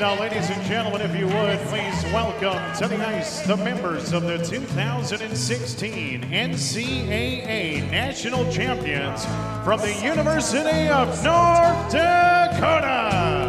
Now, ladies and gentlemen, if you would, please welcome to the ice the members of the 2016 NCAA National Champions from the University of North Dakota.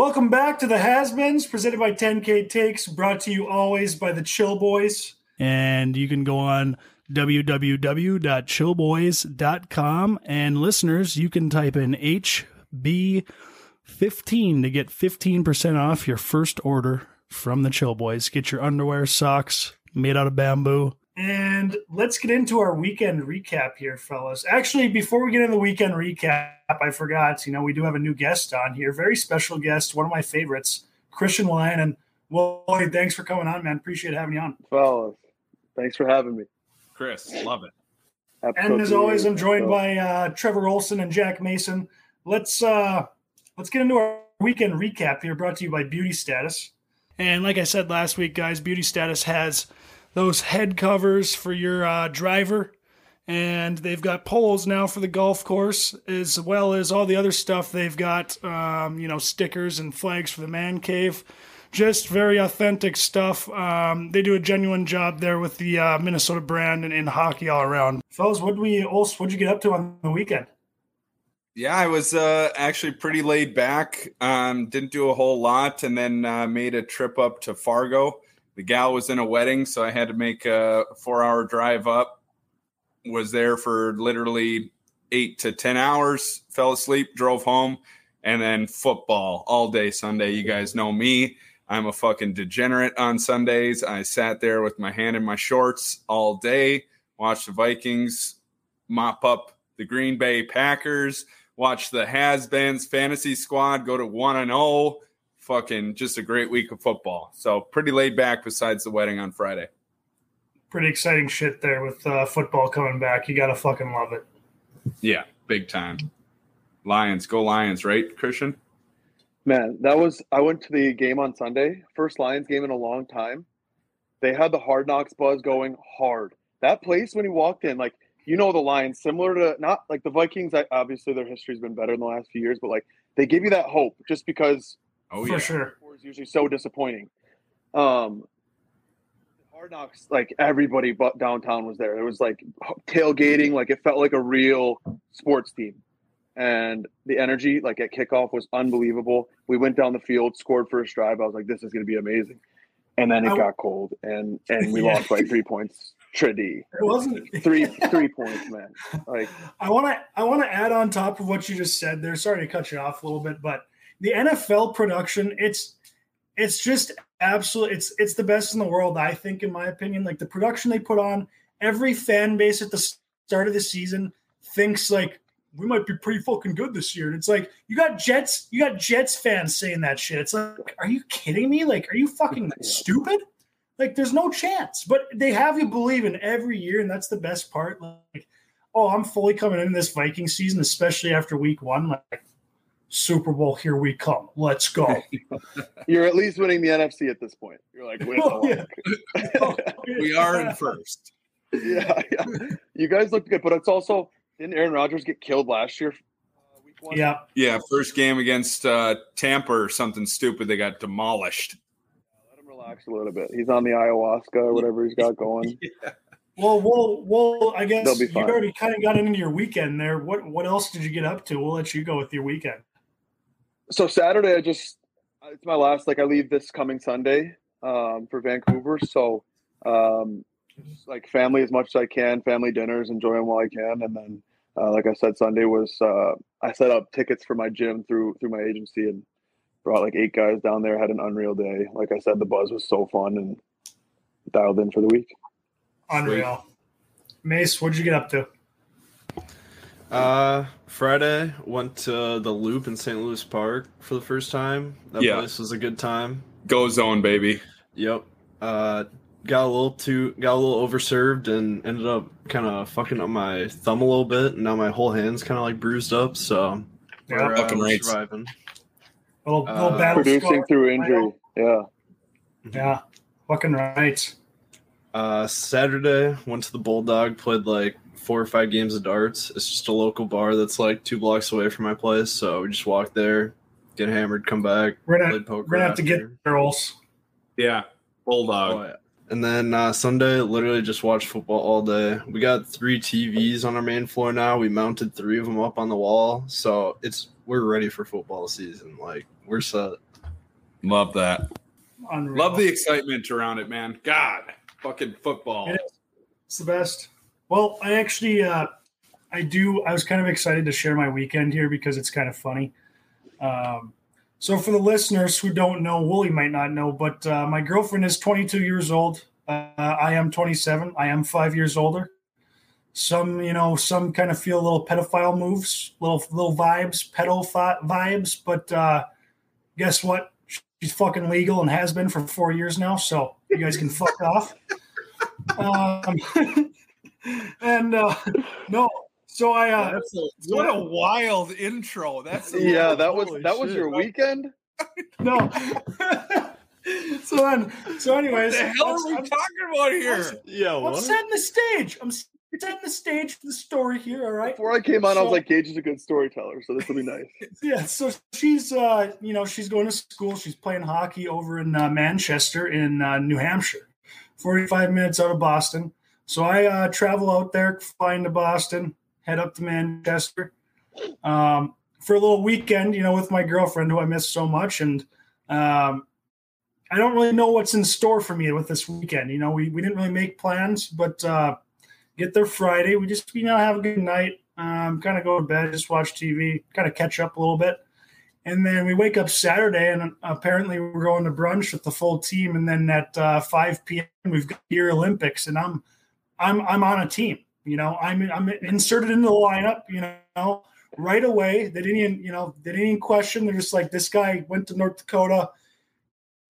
Welcome back to the Has-Beens, presented by 10K Takes, brought to you always by the Chill Boys. and you can go on www.chillboys.com and listeners you can type in hb15 to get 15% off your first order from the chill boys get your underwear socks made out of bamboo And let's get into our weekend recap here, fellas. Actually, before we get into the weekend recap, I forgot, you know, we do have a new guest on here. Very special guest, one of my favorites, Christian Wolanin. And Lloyd, thanks for coming on, man. Appreciate having you on. Fellas, thanks for having me. Chris, love it. And as always, I'm joined by uh, Trevor Olson and Jack Mason. Let's uh, let's get into our weekend recap here, brought to you by Beauty Status. and like i said last week guys beauty status has those head covers for your uh, driver and they've got poles now for the golf course as well as all the other stuff they've got um, you know stickers and flags for the man cave just very authentic stuff um, they do a genuine job there with the uh, minnesota brand and in hockey all around Fellas, what we also what'd you get up to on the weekend? Yeah, I was uh, actually pretty laid back. Um, didn't do a whole lot, and then uh, made a trip up to Fargo. The gal was in a wedding, so I had to make a four-hour drive up. Was there for literally eight to ten hours. Fell asleep, drove home, and then football all day Sunday. You guys know me. I'm a fucking degenerate on Sundays. I sat there with my hand in my shorts all day, watched the Vikings mop up the Green Bay Packers, watch the Has-Beens fantasy squad go to 1 and 0. Fucking just a great week of football. So pretty laid back besides the wedding on Friday. Pretty exciting shit there with uh, football coming back. You gotta fucking love it. Yeah, big time. Lions, go Lions, right, Christian? Man, that was I went to the game on Sunday, first Lions game in a long time. They had the hard knocks buzz going hard. That place when you walked in, like you know the Lions, similar to not like the Vikings. I, obviously, their history's been better in the last few years, but like they give you that hope just because Oh For yeah. sure. is usually so disappointing. Um, Hard Knocks, like everybody but downtown was there. It was like tailgating, like it felt like a real sports team. And the energy, like at kickoff, was unbelievable. We went down the field, scored first drive. I was like, "This is going to be amazing." And then it I- got cold, and and we Yeah. lost by three points. Trady, It wasn't three three points, man. Like I want to I want to add on top of what you just said there. Sorry to cut you off a little bit, but the NFL production it's it's just absolute it's it's the best in the world I think in my opinion. Like the production they put on, every fan base at the start of the season thinks like we might be pretty fucking good this year. And it's like you got Jets you got Jets fans saying that shit. It's like are you kidding me? Like are you fucking stupid? Like there's no chance. But they have you believe in every year and that's the best part. Like oh, I'm fully coming in this Viking season, especially after week one. Like, Super Bowl, here we come. Let's go. you're at least winning the NFC at this point. You're like, win Oh, yeah. We are in first. yeah, yeah. You guys look good, but it's also didn't Aaron Rodgers get killed last year? Uh, one? Yeah. Yeah, first game against uh, Tampa or something stupid. They got demolished. Let him relax a little bit. He's on the ayahuasca or whatever he's got going. Well, well, well. I guess be you fine. already kind of got into your weekend there. What What else did you get up to? We'll let you go with your weekend. So Saturday, I just it's my last. Like I leave this coming Sunday um, for Vancouver. So um, just, like family as much as I can, family dinners, enjoy them while I can, and then uh, like I said, Sunday was uh, I set up tickets for my gym through through my agency and brought like eight guys down there. Had an unreal day. Like I said, the buzz was so fun and dialed in for the week. Unreal. Mace, what'd you get up to? Uh, Friday went to the Loop in St. Louis Park for the first time. That Yeah. place was a good time. Go zone, baby. Yep. Uh, got a little too got a little overserved and ended up kind of fucking up my thumb a little bit, and now my whole hand's kind of like bruised up. So Yeah. we're, uh, Fucking we're right. surviving. Little, little Uh, battle Producing scar. through injury. Yeah. Yeah, fucking right. Uh, Saturday went to the Bulldog, played like four or five games of darts. It's just a local bar that's like two blocks away from my place, so we just walk there, get hammered, come back, We're gonna played poker. we're gonna have to get girls. Yeah, bulldog. Oh, yeah. And then uh, Sunday, literally just watched football all day. We got three TVs on our main floor now. We mounted three of them up on the wall, so it's we're ready for football season. Like we're set. Love that. Unreal. Love the excitement around it, man. God, fucking football. It's the best. Well, I actually, uh, I do. I was kind of excited to share my weekend here because it's kind of funny. Um, so, for the listeners who don't know, Wooly might not know, but uh, my girlfriend is 22 years old. Uh, I am 27. I am five years older. Some, you know, some kind of feel little pedophile moves, little little vibes, pedo vibes. But uh, guess what? She's fucking legal and has been for four years now. So you guys can fuck off. Um, and uh, no, so I uh, That's a, what a wild intro. That's a- Yeah, that was Holy that was shit. your weekend. no. so then, so What anyways, the hell are we I'm- talking about here? Yeah, I'm setting the stage. I'm setting the stage for the story here. All right. Before I came on, I was like, Gage is a good storyteller, so this will be nice. Yeah, so she's uh, you know, she's going to school. She's playing hockey over in uh, Manchester in uh, New Hampshire, forty-five minutes out of Boston. So I uh, travel out there, fly into Boston, head up to Manchester um, for a little weekend, you know, with my girlfriend who I miss so much, and um, I don't really know what's in store for me with this weekend. You know, we we didn't really make plans, but uh, get there Friday. We just you know have a good night um, kind of go to bed, just watch TV, kind of catch up a little bit. And then we wake up Saturday, and apparently we're going to brunch with the full team. And then at uh, 5 p.m. we've got Beer Olympics, and I'm I'm I'm on a team. You know, I'm I'm inserted into the lineup. You know, right away. They didn't you know they didn't question. They're just like this guy went to North Dakota.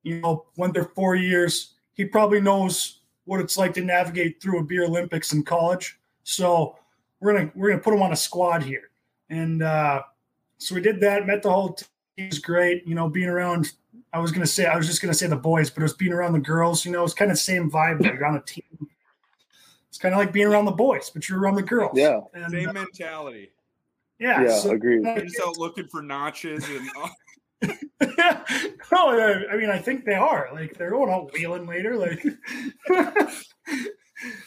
You know, went there four years. He probably knows what it's like to navigate through a beer Olympics in college. So we're gonna we're gonna put him on a squad here, and uh, so we did that. Met the whole team. It was great. You know, being around. I was gonna say I was just gonna say the boys, but it was being around the girls. You know, it's kind of same vibe. Like you're on a team. It's kind of like being around the boys, but you're around the girls. Yeah. And, Same uh, mentality. yeah. Yeah, so- agreed. You're just out looking for notches and no, I I mean, I think they are. Like, they're going out wheeling later. Like,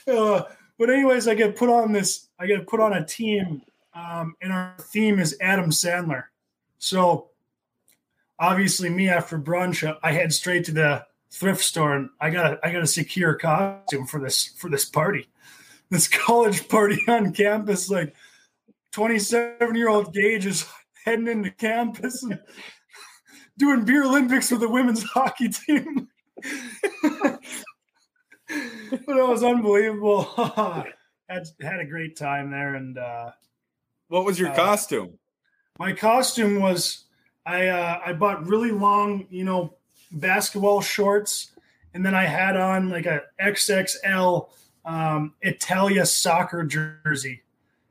uh, but anyways, I get put on this. I get put on a team, um, and our theme is Adam Sandler. So, obviously, me after brunch, I head straight to the thrift store, and I got I got to secure a costume for this for this party, this college party on campus. Like, twenty seven year old Gage is heading into campus and doing beer Olympics with the women's hockey team. but it was unbelievable. had had a great time there, and uh, what was your Uh, costume? my costume was I uh, I bought really long, you know, basketball shorts, and then I had on like a XXL um, Italia soccer jersey,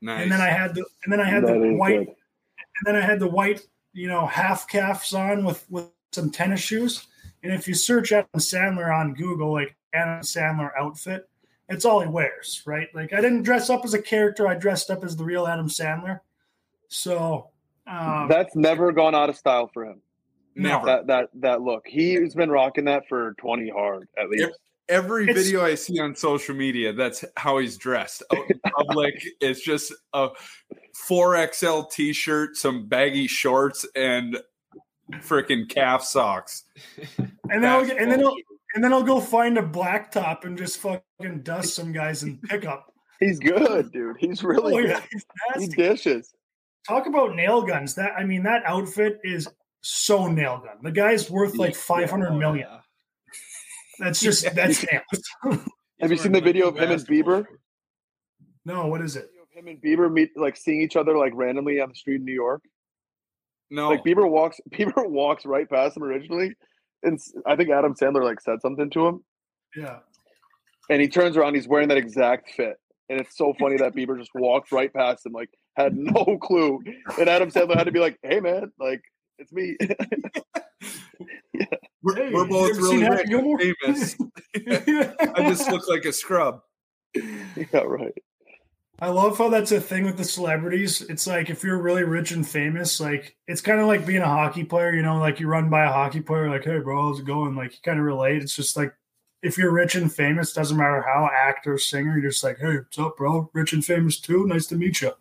Nice. and then I had the and then I had That the white good. and then I had the white, you know, half calves on with with some tennis shoes. And if you search Adam Sandler on Google, like Adam Sandler outfit, it's all he wears, right? Like I didn't dress up as a character; I dressed up as the real Adam Sandler. So um, That's never gone out of style for him. Never. That that that look. He's been rocking that for 20 hard at least. Every It's- video I see on social media, that's how he's dressed. Public, it's just a 4XL t shirt, some baggy shorts, and freaking calf socks. and then I'll get, and then I'll, and then I'll go find a black top and just fucking dust some guys in pickup. He's good, dude. He's really Oh, good. he's He dishes. Talk about nail guns. That I mean, that outfit is so nail gun. The guy's worth like five hundred Oh, million. yeah. That's just that's nails. Have you seen the video of him and Bieber? shorts. No, what is it? Him and Bieber meet like seeing each other like randomly on the street in New York. No, Like Bieber walks Bieber walks right past him originally. And I think Adam Sandler like said something to him. Yeah. And he turns around, he's wearing that exact fit. And it's so funny that Bieber just walked right past him, like had no clue. And Adam Sandler had to be like, "Hey, man, like it's me." We're, Hey, we're both really rich, Gilmore? famous. I just look like a scrub. Yeah, right. I love how that's a thing with the celebrities. It's like if you're really rich and famous, like it's kind of like being a hockey player, you know, like you run by a hockey player, like, hey, bro, how's it going? Like you kind of relate. It's just like if you're rich and famous, doesn't matter how actor, singer, you're just like, hey, what's up, bro? Rich and famous too. Nice to meet you.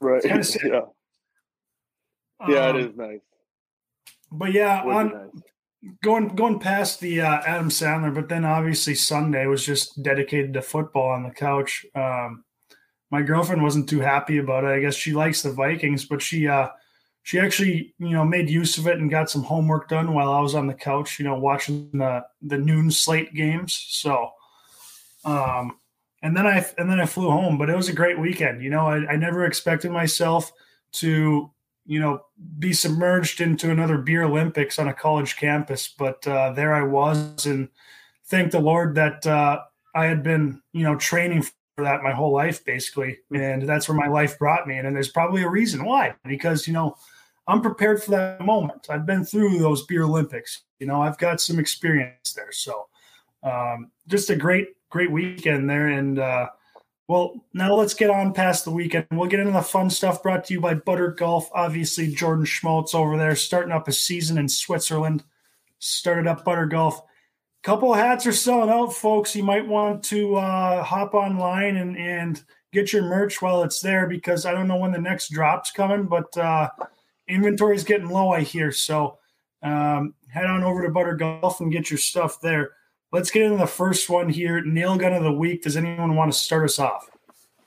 Right. kinda. Yeah. Yeah, Um, it is nice. But yeah, on nice. going going past the uh, Adam Sandler, but then obviously Sunday was just dedicated to football on the couch. Um, my girlfriend wasn't too happy about it. I guess she likes the Vikings, but she uh, she actually you know made use of it and got some homework done while I was on the couch, you know, watching the the noon slate games. So, um, and then I and then I flew home, but it was a great weekend. You know, I, I never expected myself to you know be submerged into another beer olympics on a college campus. But uh, there i was and thank the lord that uh, i had been you know training for that my whole life basically. And that's where my life brought me. And, there's probably a reason why because you know i'm prepared for that moment. I've been through those beer olympics you know i've got some experience there. So um, just a great great weekend there. And uh, well, now let's get on past the weekend. We'll get into the fun stuff brought to you by Butter Golf. Obviously, Jordan Schmaltz over there starting up a season in Switzerland. Started up Butter Golf. Couple hats are selling out, folks. You might want to uh, hop online and, and get your merch while it's there because I don't know when the next drop's coming, but uh, inventory is getting low, I hear. So um, head on over to Butter Golf and get your stuff there. Let's get into the first one here. Nail gun of the week. Does anyone want to start us off?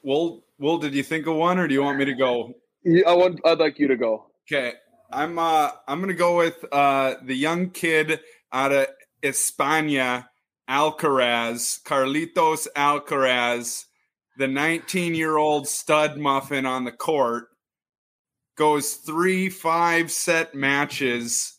Will, Will, did you think of one, or do you want me to go? Yeah, I want. I'd like you to go. Okay, I'm uh, I'm gonna go with uh, the young kid out of España, Alcaraz, Carlitos Alcaraz, the 19 year old stud muffin on the court, goes three five set matches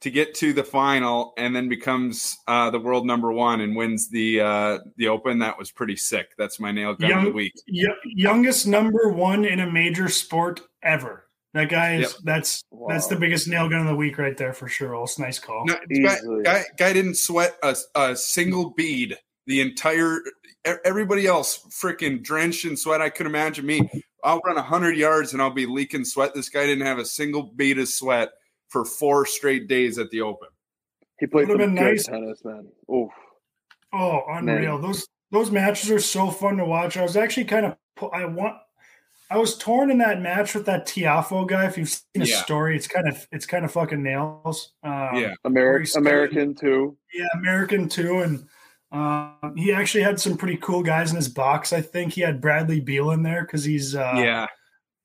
to get to the final, and then becomes uh, the world number one and wins the uh, the Open. That was pretty sick. That's my nail gun of the week. Y- youngest number one in a major sport ever. That guy is Yep. that's that's the biggest nail gun of the week right there for sure. It's nice call. No, guy, guy, guy didn't sweat a, a single bead. The entire everybody else freaking drenched in sweat. I could imagine me. I'll run hundred yards and I'll be leaking sweat. This guy didn't have a single bead of sweat for four straight days at the Open. He played some been good nice. tennis, man. Oof. Oh, unreal! Those those matches are so fun to watch. I was actually kind of I want. I was torn in that match with that Tiafoe guy. If you've seen his Yeah. story, it's kind of it's kind of fucking nails. Um, yeah, Ameri- he's American too. yeah, American too, and um, he actually had some pretty cool guys in his box. I think he had Bradley Beal in there because he's uh, yeah.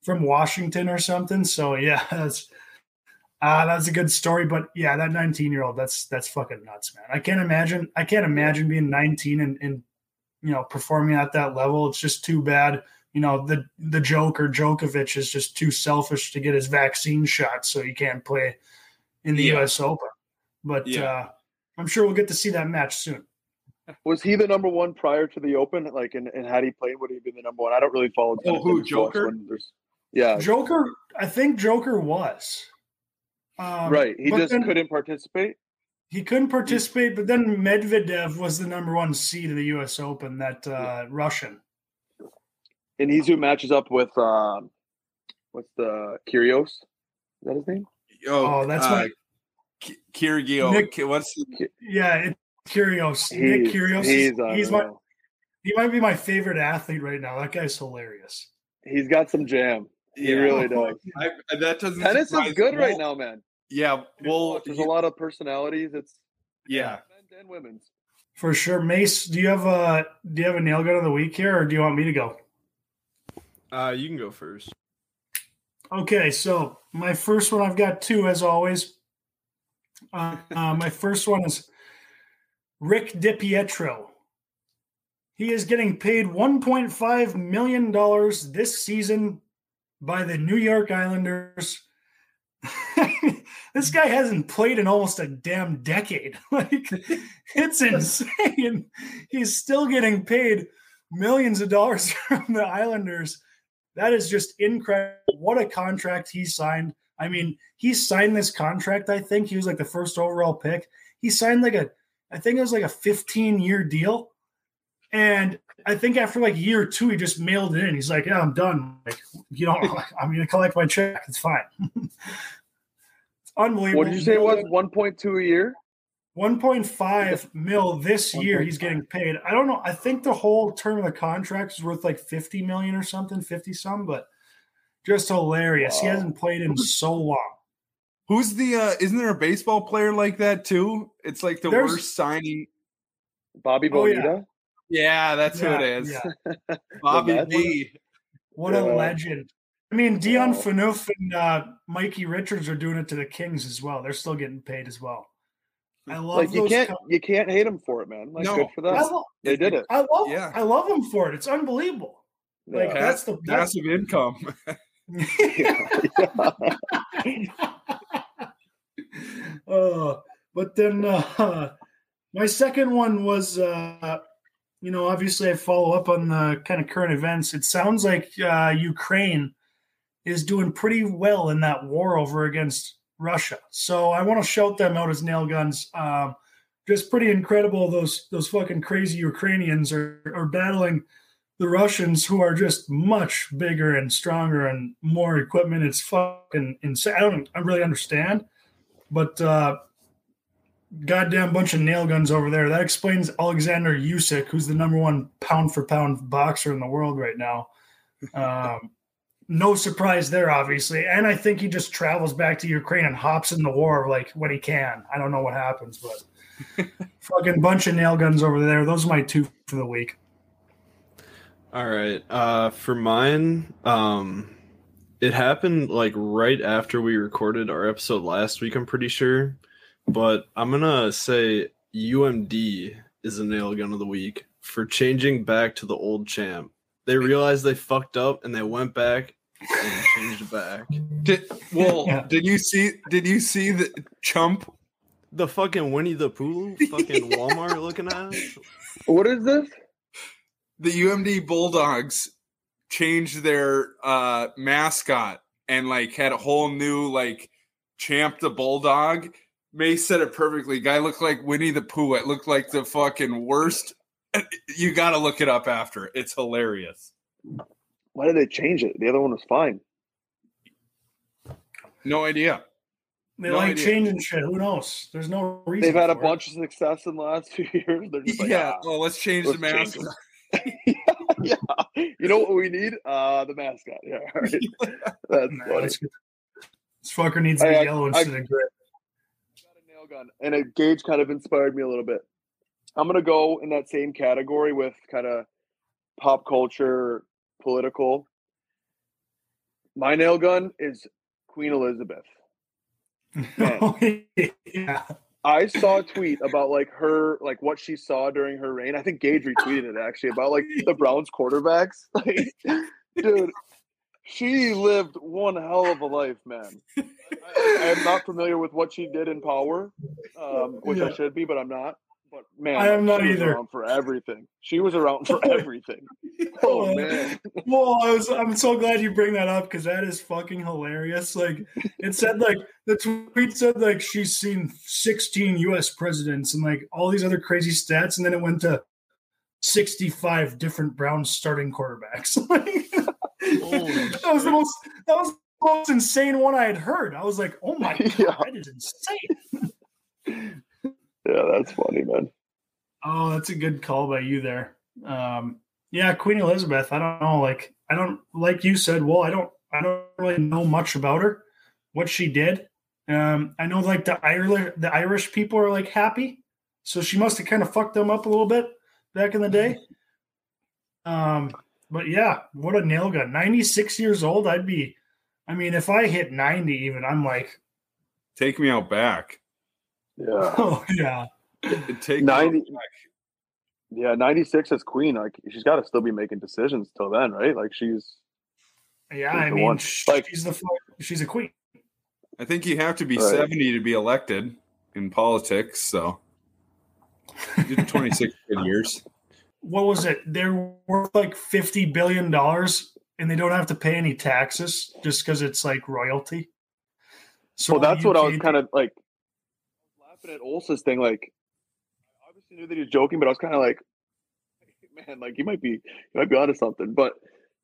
from Washington or something. So yeah, that's uh, that's a good story. But yeah, that 19 year old, that's that's fucking nuts, man. I can't imagine. I can't imagine being 19 and, and you know performing at that level. It's just too bad. You know the the Joker Djokovic is just too selfish to get his vaccine shot, so he can't play in the Yeah. U.S. Open. But Yeah. uh, I'm sure we'll get to see that match soon. Was he the number one prior to the Open? Like, and, and had he played, would he have been the number one? I don't really follow. Oh, who, Joker? when there's- Yeah, Joker, I think Joker was. Um, right. He just then- couldn't participate. He couldn't participate, but then Medvedev was the number one seed of the U.S. Open. That uh, Russian. And he's who matches up with um, what's the Kyrgios? Is that his name? Oh, that's uh, my- Ki- Kyrgio. Nick- Ki- What's Yeah, it's Kyrgios. Nick He's- Kyrgios. He's, He's, he's my unreal. he might be my favorite athlete right now. That guy's hilarious. He's got some jam. He Yeah. really does. I, that doesn't Tennis is good me. right now, man. Yeah, well, There's a lot of personalities. It's yeah. men's and women's. For sure, Mace. Do you have a do you have a nail gun of the week here, or do you want me to go? Uh, you can go first. Okay, so my first one, I've got two as always. Uh, uh, my first one is Rick DiPietro. He is getting paid $1.5 million this season by the New York Islanders. this guy hasn't played in almost a damn decade. Like, it's insane. He's still getting paid millions of dollars from the Islanders. That is just incredible. What a contract he signed. I mean, he signed this contract. I think he was like the first overall pick. He signed like a, I think it was like a 15 year deal, and I think after like year two, he just mailed it in. He's like, "Yeah, I'm done. Like, you know, I'm going to collect my check. It's fine." it's unbelievable. What did you say it was? One point two a year. 1.5 mil this year he's getting paid. I don't know. I think the whole term of the contract is worth like 50 million or something, 50 some, but just hilarious. Wow. He hasn't played in so long. Who's the uh isn't there a baseball player like that too? It's like the There's, worst signing. Bobby Bonilla? Oh, yeah. Yeah. that's yeah, who it is. Yeah. Bobby B. What a, what legend. I mean, Dion wow. Phaneuf and uh, Mikey Richards are doing it to the Kings as well. They're still getting paid as well. I love like you can't you can't hate them for it, man. Like no, good for them. Love, they did it. I love yeah. I love them for it. It's unbelievable. Yeah. Like that's the that's, passive income. uh, but then uh, my second one was uh, you know obviously I follow up on the kind of current events. It sounds like uh, Ukraine is doing pretty well in that war over against Russia. So I want to shout them out as nail guns. Um, just pretty incredible. Those those fucking crazy Ukrainians are, are battling the Russians, who are just much bigger and stronger and more equipment. It's fucking insane. I don't I really understand, but uh, goddamn bunch of nail guns over there. That explains Alexander Usyk, who's the number one pound for pound boxer in the world right now. Um, no surprise there, obviously. And I think he just travels back to Ukraine and hops in the war like when he can. I don't know what happens, but fucking bunch of nail guns over there. Those are my two for the week. All right. Uh, for mine, um, it happened like right after we recorded our episode last week. I'm pretty sure, but I'm gonna say UMD is a nail gun of the week for changing back to the old champ they realized they fucked up and they went back and changed it back. Did, well, yeah. did you see? Did you see the chump? The fucking Winnie the Pooh, fucking Walmart looking at. What is this? The UMD Bulldogs changed their uh, mascot and like had a whole new like champ the bulldog. May said it perfectly. Guy looked like Winnie the Pooh. It looked like the fucking worst you got to look it up after. It's hilarious. Why did they change it? The other one was fine. No idea. They no like idea. changing shit. Who knows? There's no reason. They've had a bunch of success in the last few years. They're just like, yeah. Ah, oh, let's change let's the mascot. yeah, You know what we need? Uh the mascot. Yeah. Right. That's nah, funny. This fucker needs the yellow instead I, of gray. Got nail gun, and a Gage kind of inspired me a little bit. I'm gonna go in that same category with kind of pop culture, political. My nail gun is Queen Elizabeth. Oh, yeah. I saw a tweet about like her, like what she saw during her reign. I think Gage retweeted it actually about like the Browns quarterbacks. Like, dude, she lived one hell of a life, man. I, am not familiar with what she did in power, um, which yeah. I should be, but I'm not. But man, I am not either. for everything, she was around for everything. oh man. well, I was. I'm so glad you bring that up because that is fucking hilarious. Like it said, like the tweet said, like she's seen 16 U.S. presidents and like all these other crazy stats, and then it went to 65 different Browns starting quarterbacks. that was the most. That was most insane one I had heard. I was like, oh my god, yeah. that is insane. Yeah, that's funny, man. Oh, that's a good call by you there. Um, yeah, Queen Elizabeth. I don't know. Like, I don't like you said. Well, I don't. I don't really know much about her. What she did. Um, I know like the Irish, the Irish people are like happy, so she must have kind of fucked them up a little bit back in the day. Um, but yeah, what a nail gun. Ninety six years old. I'd be. I mean, if I hit ninety, even I'm like, take me out back. Yeah. Oh yeah. Take ninety. Yeah, ninety six as queen. Like she's got to still be making decisions till then, right? Like she's. Yeah, she's I mean, one. like she's the she's a queen. I think you have to be right. seventy to be elected in politics. So, twenty six years. What was it? They're worth like fifty billion dollars, and they don't have to pay any taxes just because it's like royalty. So well, that's what I was kind of like laughing at Olsa's thing. Like, I obviously knew that he was joking, but I was kind of like, man, like he might be, he might be onto something. But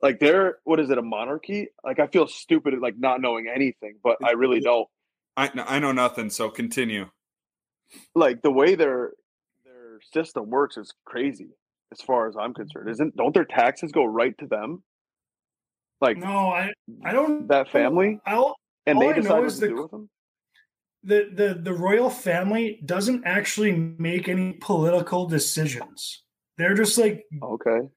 like, they're what is it, a monarchy? Like, I feel stupid at like not knowing anything, but I really don't. I I know nothing, so continue. Like the way their their system works is crazy, as far as I'm concerned. Isn't don't their taxes go right to them? Like No, I I don't that family, I'll, and they decide what to the- do with them. the the the royal family doesn't actually make any political decisions. They're just like Okay,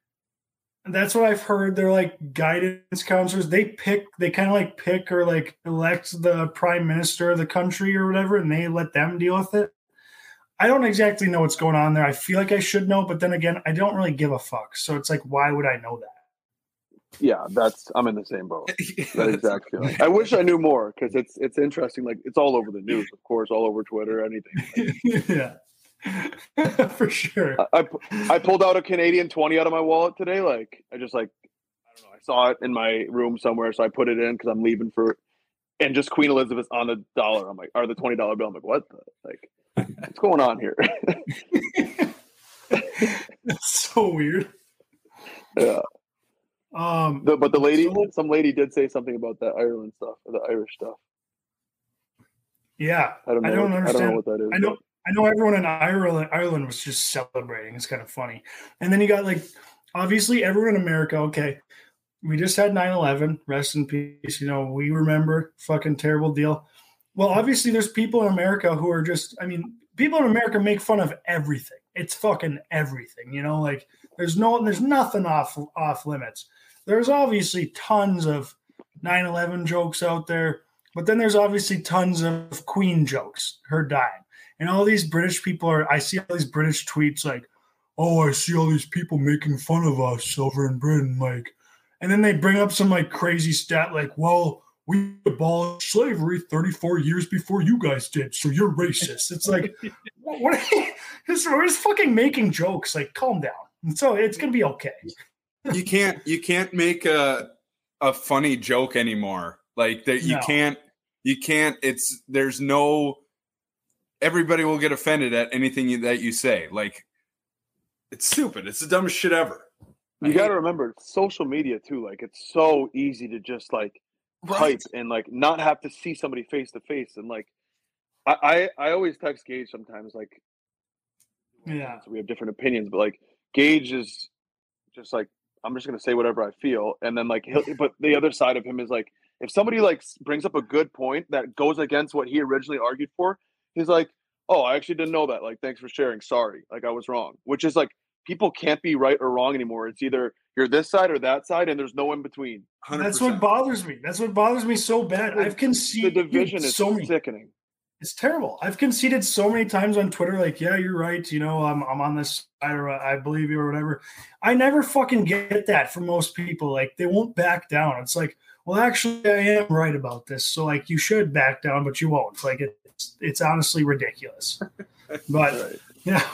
that's what I've heard. They're like guidance counselors. They pick, they kind of like pick or like elect the prime minister of the country or whatever, and they let them deal with it. I don't exactly know what's going on there. I feel like I should know, but then again, I don't really give a fuck. So it's like, why would I know that? Yeah, that's I'm in the same boat. that exact feeling. I wish I knew more because it's it's interesting. Like it's all over the news, of course, all over Twitter, anything. yeah, for sure. I, I I pulled out a Canadian twenty out of my wallet today. Like I just like I don't know. I saw it in my room somewhere, so I put it in because I'm leaving for. And just Queen Elizabeth on the dollar. I'm like, or the twenty dollar bill. I'm like, what? The, like, what's going on here? That's so weird. yeah. Um, The, but the lady, So- some lady did say something about that Ireland stuff or the Irish stuff. yeah, I don't know. I don't what- I don't understand. know what that is. I know I know everyone in Ireland Ireland was just celebrating. It's kind of funny. And then you got like obviously everyone in America, okay. We just had 9-11, rest in peace. You know, we remember fucking terrible deal. Well, obviously there's people in America who are just I mean, people in America make fun of everything. It's fucking everything, you know, like there's no there's nothing off off limits. There's obviously tons of 9-11 jokes out there, but then there's obviously tons of Queen jokes, her dying. And all these British people are, I see all these British tweets like, oh, I see all these people making fun of us over in Britain. Like, and then they bring up some like crazy stat like, well, we abolished slavery 34 years before you guys did. So you're racist. It's like, what? what are you, we're just fucking making jokes. Like, calm down. So it's to be okay. You can't you can't make a a funny joke anymore. Like that you No. can't you can't it's there's no everybody will get offended at anything you, that you say. Like it's stupid. It's the dumbest shit ever. You got to remember social media too. Like it's so easy to just like type and like not have to see somebody face to face. And like I, I I always text Gage sometimes like Yeah. so we have different opinions, but like Gage is just like I'm just gonna say whatever I feel, and then like he'll, but the other side of him is like if somebody like brings up a good point that goes against what he originally argued for, he's like, oh, I actually didn't know that. Like, thanks for sharing. Sorry, like I was wrong. Which is like people can't be right or wrong anymore. It's either you're this side or that side, and there's no in between. 100%. That's what bothers me. That's what bothers me so bad. I've conceived The division is so sickening. It's terrible. I've conceded so many times on Twitter, like, yeah, you're right. You know, I'm, I'm on this side or I believe you or whatever. I never fucking get that from most people. Like, they won't back down. It's like, well, actually, I am right about this. So, like, you should back down, but you won't. Like, it's, it's honestly ridiculous. But, Right. yeah,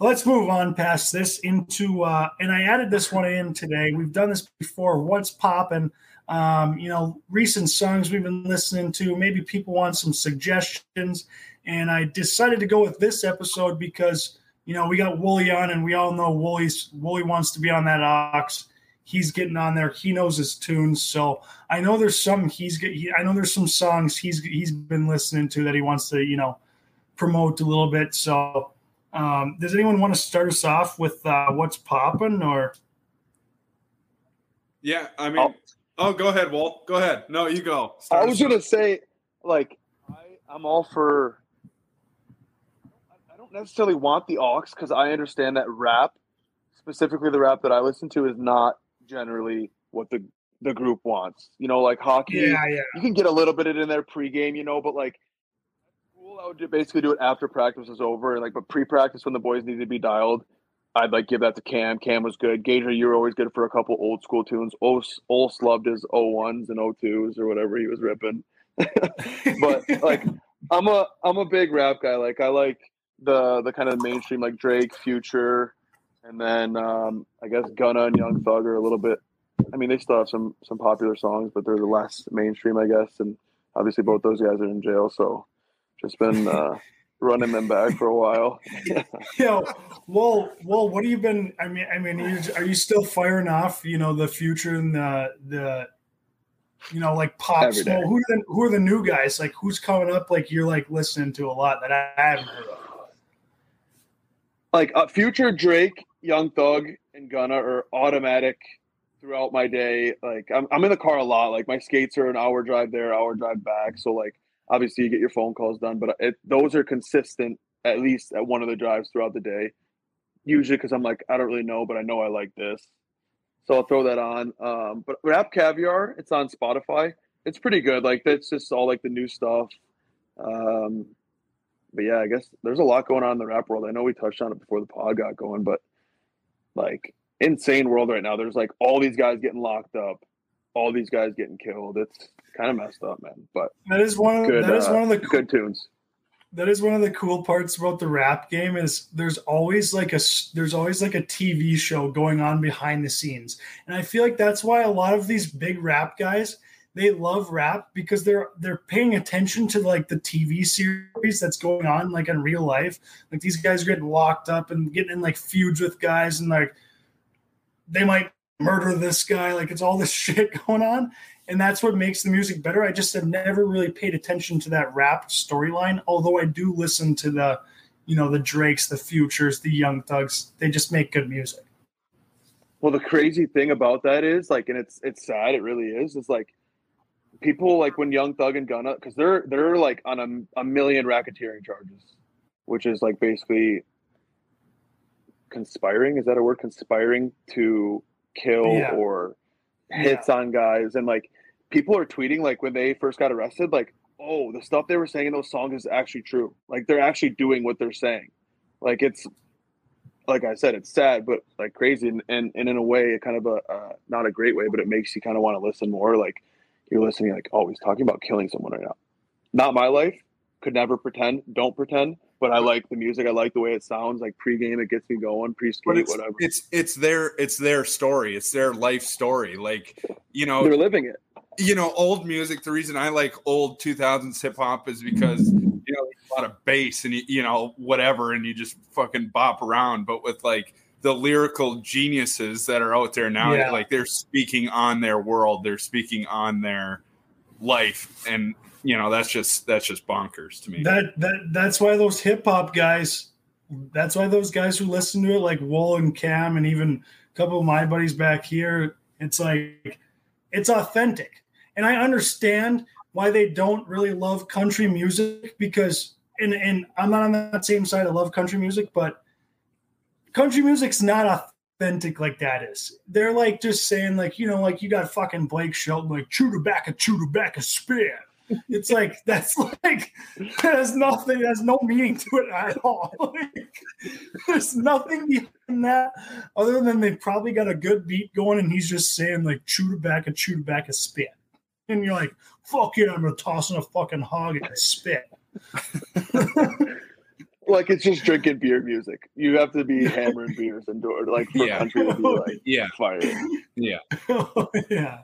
let's move on past this into, uh, and I added this one in today. We've done this before. What's popping? um, you know, recent songs we've been listening to. Maybe people want some suggestions. And I decided to go with this episode because, you know, we got Wooly on and we all know Wooly's Wooly wants to be on that aux. He's getting on there. He knows his tunes. So I know there's some he's get he, I know there's some songs he's he's been listening to that he wants to, you know, promote a little bit. So um, does anyone want to start us off with uh, what's popping or Yeah, I mean, oh, go ahead, Walt. Go ahead. No, you go. I was gonna say, like, I, I'm all for. I don't necessarily want the aux because I understand that rap, specifically the rap that I listen to, is not generally what the the group wants. You know, like hockey, yeah. you can get a little bit of in there pregame, you know, but like, I would basically do it after practice is over, like, but pre-practice when the boys need to be dialed. I'd like give that to Cam. Cam was good. Gager, you were always good for a couple old school tunes. Ols, Ols loved his 01s and 02s or whatever he was ripping. but like I'm a I'm a big rap guy. Like I like the the kind of mainstream like Drake, Future, and then um, I guess Gunna and Young Thug are a little bit. I mean, they still have some some popular songs, but they're the less mainstream, I guess. And obviously both those guys are in jail, so just been uh, running them back for a while. Yo, well, well, what have you been? I mean, I mean, are you, are you still firing off? You know, the future and the the, you know, like pop Every day. smoke. Who are the who are the new guys? Like, who's coming up? Like, you're like listening to a lot that I haven't heard of. like uh, future Drake, Young Thug, and Gunna are automatic throughout my day. Like I'm, I'm in the car a lot. Like my skates are an hour drive there, hour drive back. So like obviously you get your phone calls done, but it, those are consistent at least at one of the drives throughout the day. Usually because I'm like I don't really know, but I know I like this, so I'll throw that on. Um, but Rap Caviar, it's on Spotify. It's pretty good. Like that's just all like the new stuff. Um, but yeah, I guess there's a lot going on in the rap world. I know we touched on it before the pod got going, but like insane world right now. There's like all these guys getting locked up, all these guys getting killed. It's kind of messed up, man. But That is one of good, that is uh, one of the good tunes. that is one of the cool parts about the rap game is there's always like a there's always like a TV show going on behind the scenes, and I feel like that's why a lot of these big rap guys they love rap because they're they're paying attention to like the TV series that's going on like in real life. Like these guys are getting locked up and getting in like feuds with guys and like they might murder this guy. Like it's all this shit going on. And that's what makes the music better. I just have never really paid attention to that rap storyline, although I do listen to the, you know, the Drakes, the Futures, the Young Thugs. They just make good music. Well, the crazy thing about that is like, and it's it's sad. It really is. It's like people like when Young Thug and Gunna because they're they're like on a, a million racketeering charges, which is like basically conspiring. Is that a word? Conspiring to kill Yeah. or hits on guys, and like people are tweeting like when they first got arrested, like, oh, the stuff they were saying in those songs is actually true. Like they're actually doing what they're saying. Like it's like I said, it's sad, but like crazy, and and, and in a way, it kind of a uh, not a great way, but it makes you kind of want to listen more. Like you're listening, like, oh, he's talking about killing someone right now. Not my life. Could never pretend. Don't pretend. But I like the music. I like the way it sounds. Like pregame, it gets me going. Pre skate, it's, whatever. it's it's their it's their story. It's their life story. Like you know, They're living it. you know, old music. The reason I like old 2000s hip hop is because you know a lot of bass and you, you know whatever, and you just fucking bop around. But with like the lyrical geniuses that are out there now, Yeah. like they're speaking on their world, they're speaking on their life, and you know that's just that's just bonkers to me. That that that's why those hip hop guys. That's why those guys who listen to it, like Wool and Cam, and even a couple of my buddies back here, it's like it's authentic, and I understand why they don't really love country music because, and and I'm not on that same side. I love country music, but country music's not authentic like that is. They're like just saying like you know like you got fucking Blake Shelton like chew tobacco, chew tobacco, spit. It's like that's like there's nothing, there's no meaning to it at all. Like, there's nothing behind that other than they probably got a good beat going and he's just saying like chew tobacco, chew tobacco, spit. And you're like, fuck yeah, I'm gonna toss in a fucking hog and spit. Like it's just drinking beer music. You have to be hammering beers and do it like for Yeah. country to be like yeah, fire. yeah. yeah.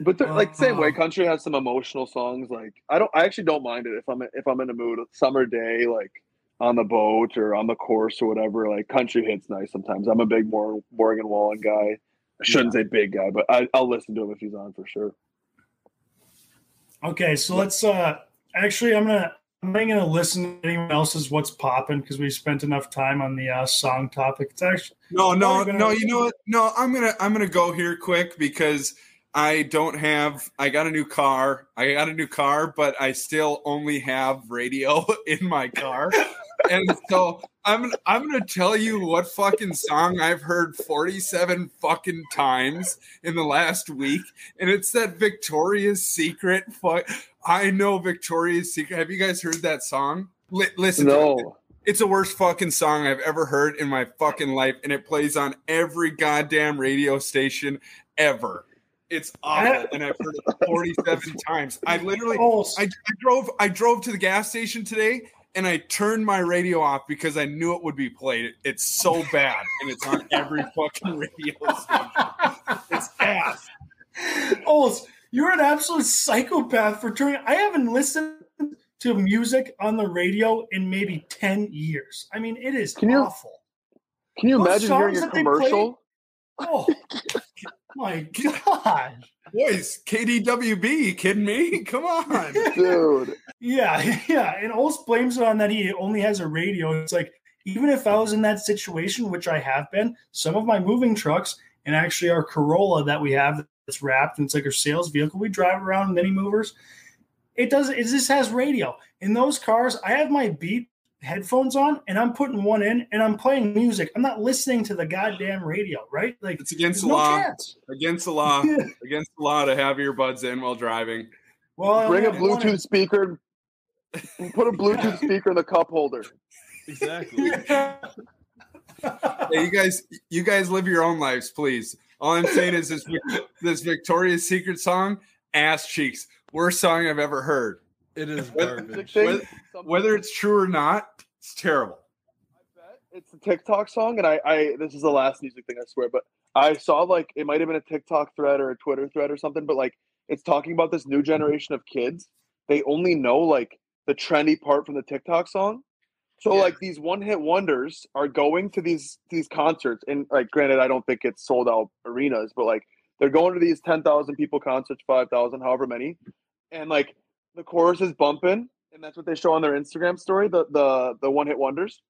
But they're, like same way, Uh-huh. country has some emotional songs. Like I don't, I actually don't mind it if I'm if I'm in a mood, a summer day, like on the boat or on the course or whatever. Like country hits nice sometimes. I'm a big Mor- Morgan Wallen guy. I shouldn't say big guy, but I, I'll listen to him if he's on for sure. Okay, so let's uh actually I'm gonna I'm not gonna listen to anyone else's what's popping because we spent enough time on the uh, song topic. It's actually No, no, gonna- no. You know what? No, I'm gonna I'm gonna go here quick because I don't have. I got a new car. I got a new car, but I still only have radio in my car, and so I'm I'm gonna tell you what fucking song I've heard 47 fucking times in the last week, and it's that Victoria's Secret. Fuck, I know Victoria's Secret. Have you guys heard that song? Li- listen, it. No, It's the worst fucking song I've ever heard in my fucking life, and it plays on every goddamn radio station ever. It's awful, and I've heard it 47 times. I literally, I, I drove, I drove to the gas station today, and I turned my radio off because I knew it would be played. It's so bad, and it's on every fucking radio station. It's ass. oh You're an absolute psychopath for turning. I haven't listened to music on the radio in maybe 10 years. I mean, it is Can you- awful. Can you Those imagine hearing a commercial? Oh, my God. Boys, KDWB, you kidding me? Come on. Dude, Yeah, yeah. And Olst blames it on that he only has a radio. It's like, even if I was in that situation, which I have been, some of my moving trucks and actually our Corolla that we have that's wrapped and it's like our sales vehicle, we drive around mini movers. It does it just has radio. In those cars, I have my beat headphones on and I'm putting one in and I'm playing music. I'm not listening to the goddamn radio, right? Like It's against the no law. chance. Against the law. against the law to have earbuds in while driving. Well, I bring a only have one Bluetooth speaker. Put a Bluetooth speaker in the cup holder. Exactly. Hey, you guys, you guys live your own lives, please. All I'm saying is this this Victoria's Secret song, "Ass Cheeks," worst song I've ever heard. It is garbage. Whether- Whether it's true or not, it's terrible. I bet it's a TikTok song, and I, I this is the last music thing I swear, but I saw like it might have been a TikTok thread or a Twitter thread or something, but like it's talking about this new generation of kids. They only know like the trendy part from the TikTok song. So Yeah. like these one hit wonders are going to these these concerts, and like granted, I don't think it's sold out arenas, but like they're going to these ten thousand people concerts, five thousand, however many, and like the chorus is bumping, and that's what they show on their Instagram story. The the the one hit wonders.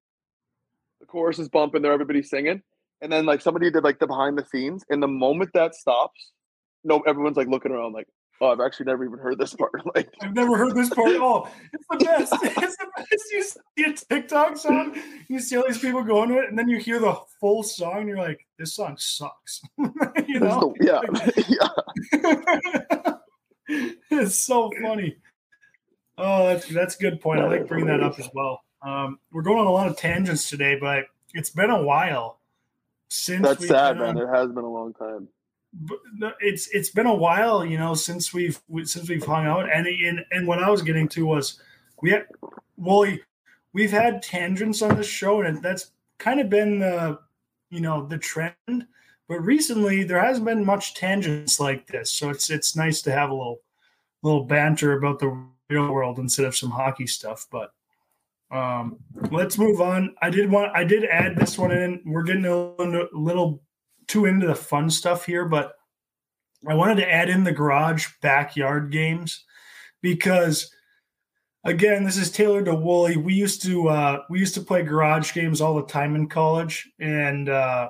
The chorus is bumping there, everybody's singing, and then like somebody did like the behind the scenes, and the moment that stops, no, everyone's like looking around like, oh, I've actually never even heard this part. Like, I've never heard this part. at all. it's the best. It's the best. You see a TikTok song, you see all these people going to it, and then you hear the full song, and you're like, "This song sucks." you know, the- yeah, yeah. it's so funny. Oh, that's that's a good point. I like bringing that up as well. Um, we're going on a lot of tangents today, but it's been a while since That's sad, on- man. It has been a long time. It's it's been a while, you know, since we've since we've hung out, and and and what I was getting to was we had well, we've had tangents on this show, and that's kind of been the you know the trend. But recently, there hasn't been much tangents like this, so it's it's nice to have a little little banter about the real world instead of some hockey stuff. But um, let's move on. I did want I did add this one in. We're getting a little too into the fun stuff here, but I wanted to add in the garage backyard games because again, this is tailored to Wooly. We used to uh, we used to play garage games all the time in college, and uh,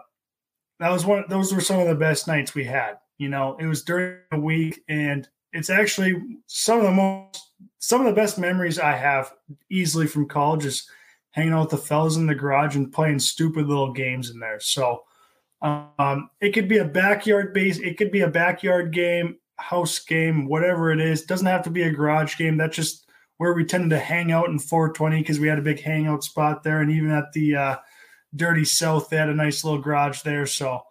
that was one. Those were some of the best nights we had. You know, it was during the week, and it's actually some of the most some of the best memories I have easily from college is hanging out with the fellas in the garage and playing stupid little games in there. So um, it could be a backyard base, it could be a backyard game, house game, whatever it is. doesn't have to be a garage game. That's just where we tended to hang out in 420 because we had a big hangout spot there, and even at the uh, Dirty South, they had a nice little garage there. So,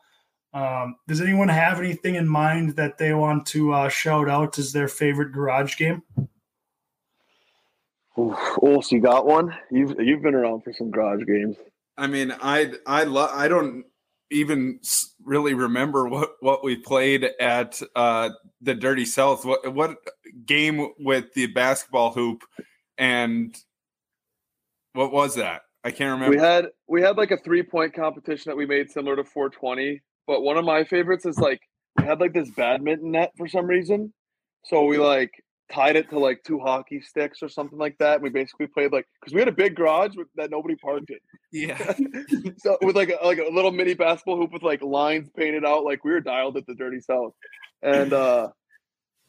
um, does anyone have anything in mind that they want to uh, shout out as their favorite garage game? Oof, Ulf, you got one? You've you've been around for some garage games. I mean, I I love. I don't even really remember what what we played at uh, the Dirty South. What what game with the basketball hoop and what was that? I can't remember. We had we had like a three point competition that we made similar to 420, but one of my favorites is like we had like this badminton net for some reason. So we like tied it to like two hockey sticks or something like that. We basically played like because we had a big garage with, that nobody parked in. yeah, so with like a, like a little mini basketball hoop with like lines painted out, like we were dialed at the dirty south, and uh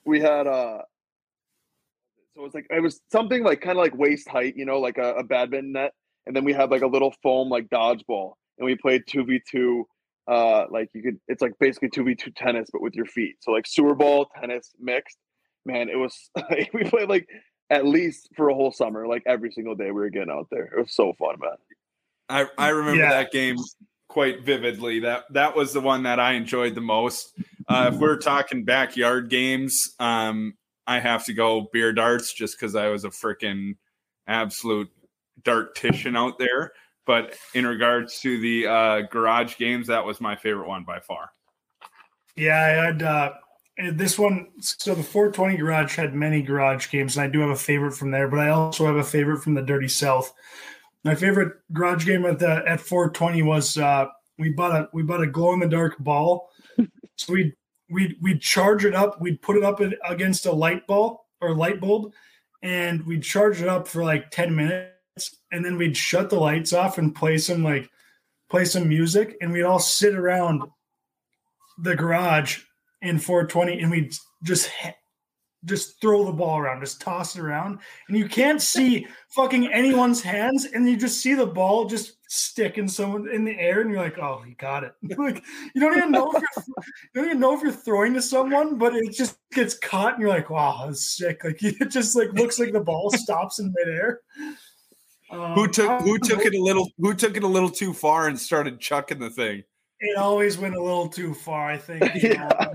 we had uh so it was like it was something like kind of like waist height, you know, like a, a badminton net, and then we had like a little foam like dodgeball, and we played two v two. Uh, like you could, it's like basically two v two tennis, but with your feet. So like sewer ball tennis mixed. Man, it was we played like at least for a whole summer, like every single day we were getting out there. It was so fun, man. I I remember Yeah. that game quite vividly. That that was the one that I enjoyed the most. Uh, if we're talking backyard games, um, I have to go beer darts just because I was a freaking absolute dartitian out there. But in regards to the uh, garage games, that was my favorite one by far. Yeah, I had uh, and this one, so the 420 Garage had many garage games, and I do have a favorite from there, but I also have a favorite from the Dirty South. My favorite garage game at the at 420 was uh, we bought a we bought a glow in the dark ball. so we we we'd charge it up, we'd put it up against a light ball or light bulb, and we'd charge it up for like 10 minutes, and then we'd shut the lights off and play some like play some music, and we'd all sit around the garage in 420 and we just just throw the ball around, just toss it around, and you can't see fucking anyone's hands, and you just see the ball just stick in someone in the air, and you're like, oh, he got it. like you don't even know if you're you don't even know if you're throwing to someone, but it just gets caught, and you're like, wow, that's sick. Like it just like looks like the ball stops in midair. Um, who took who took it a little who took it a little too far and started chucking the thing? It always went a little too far. I think you, know,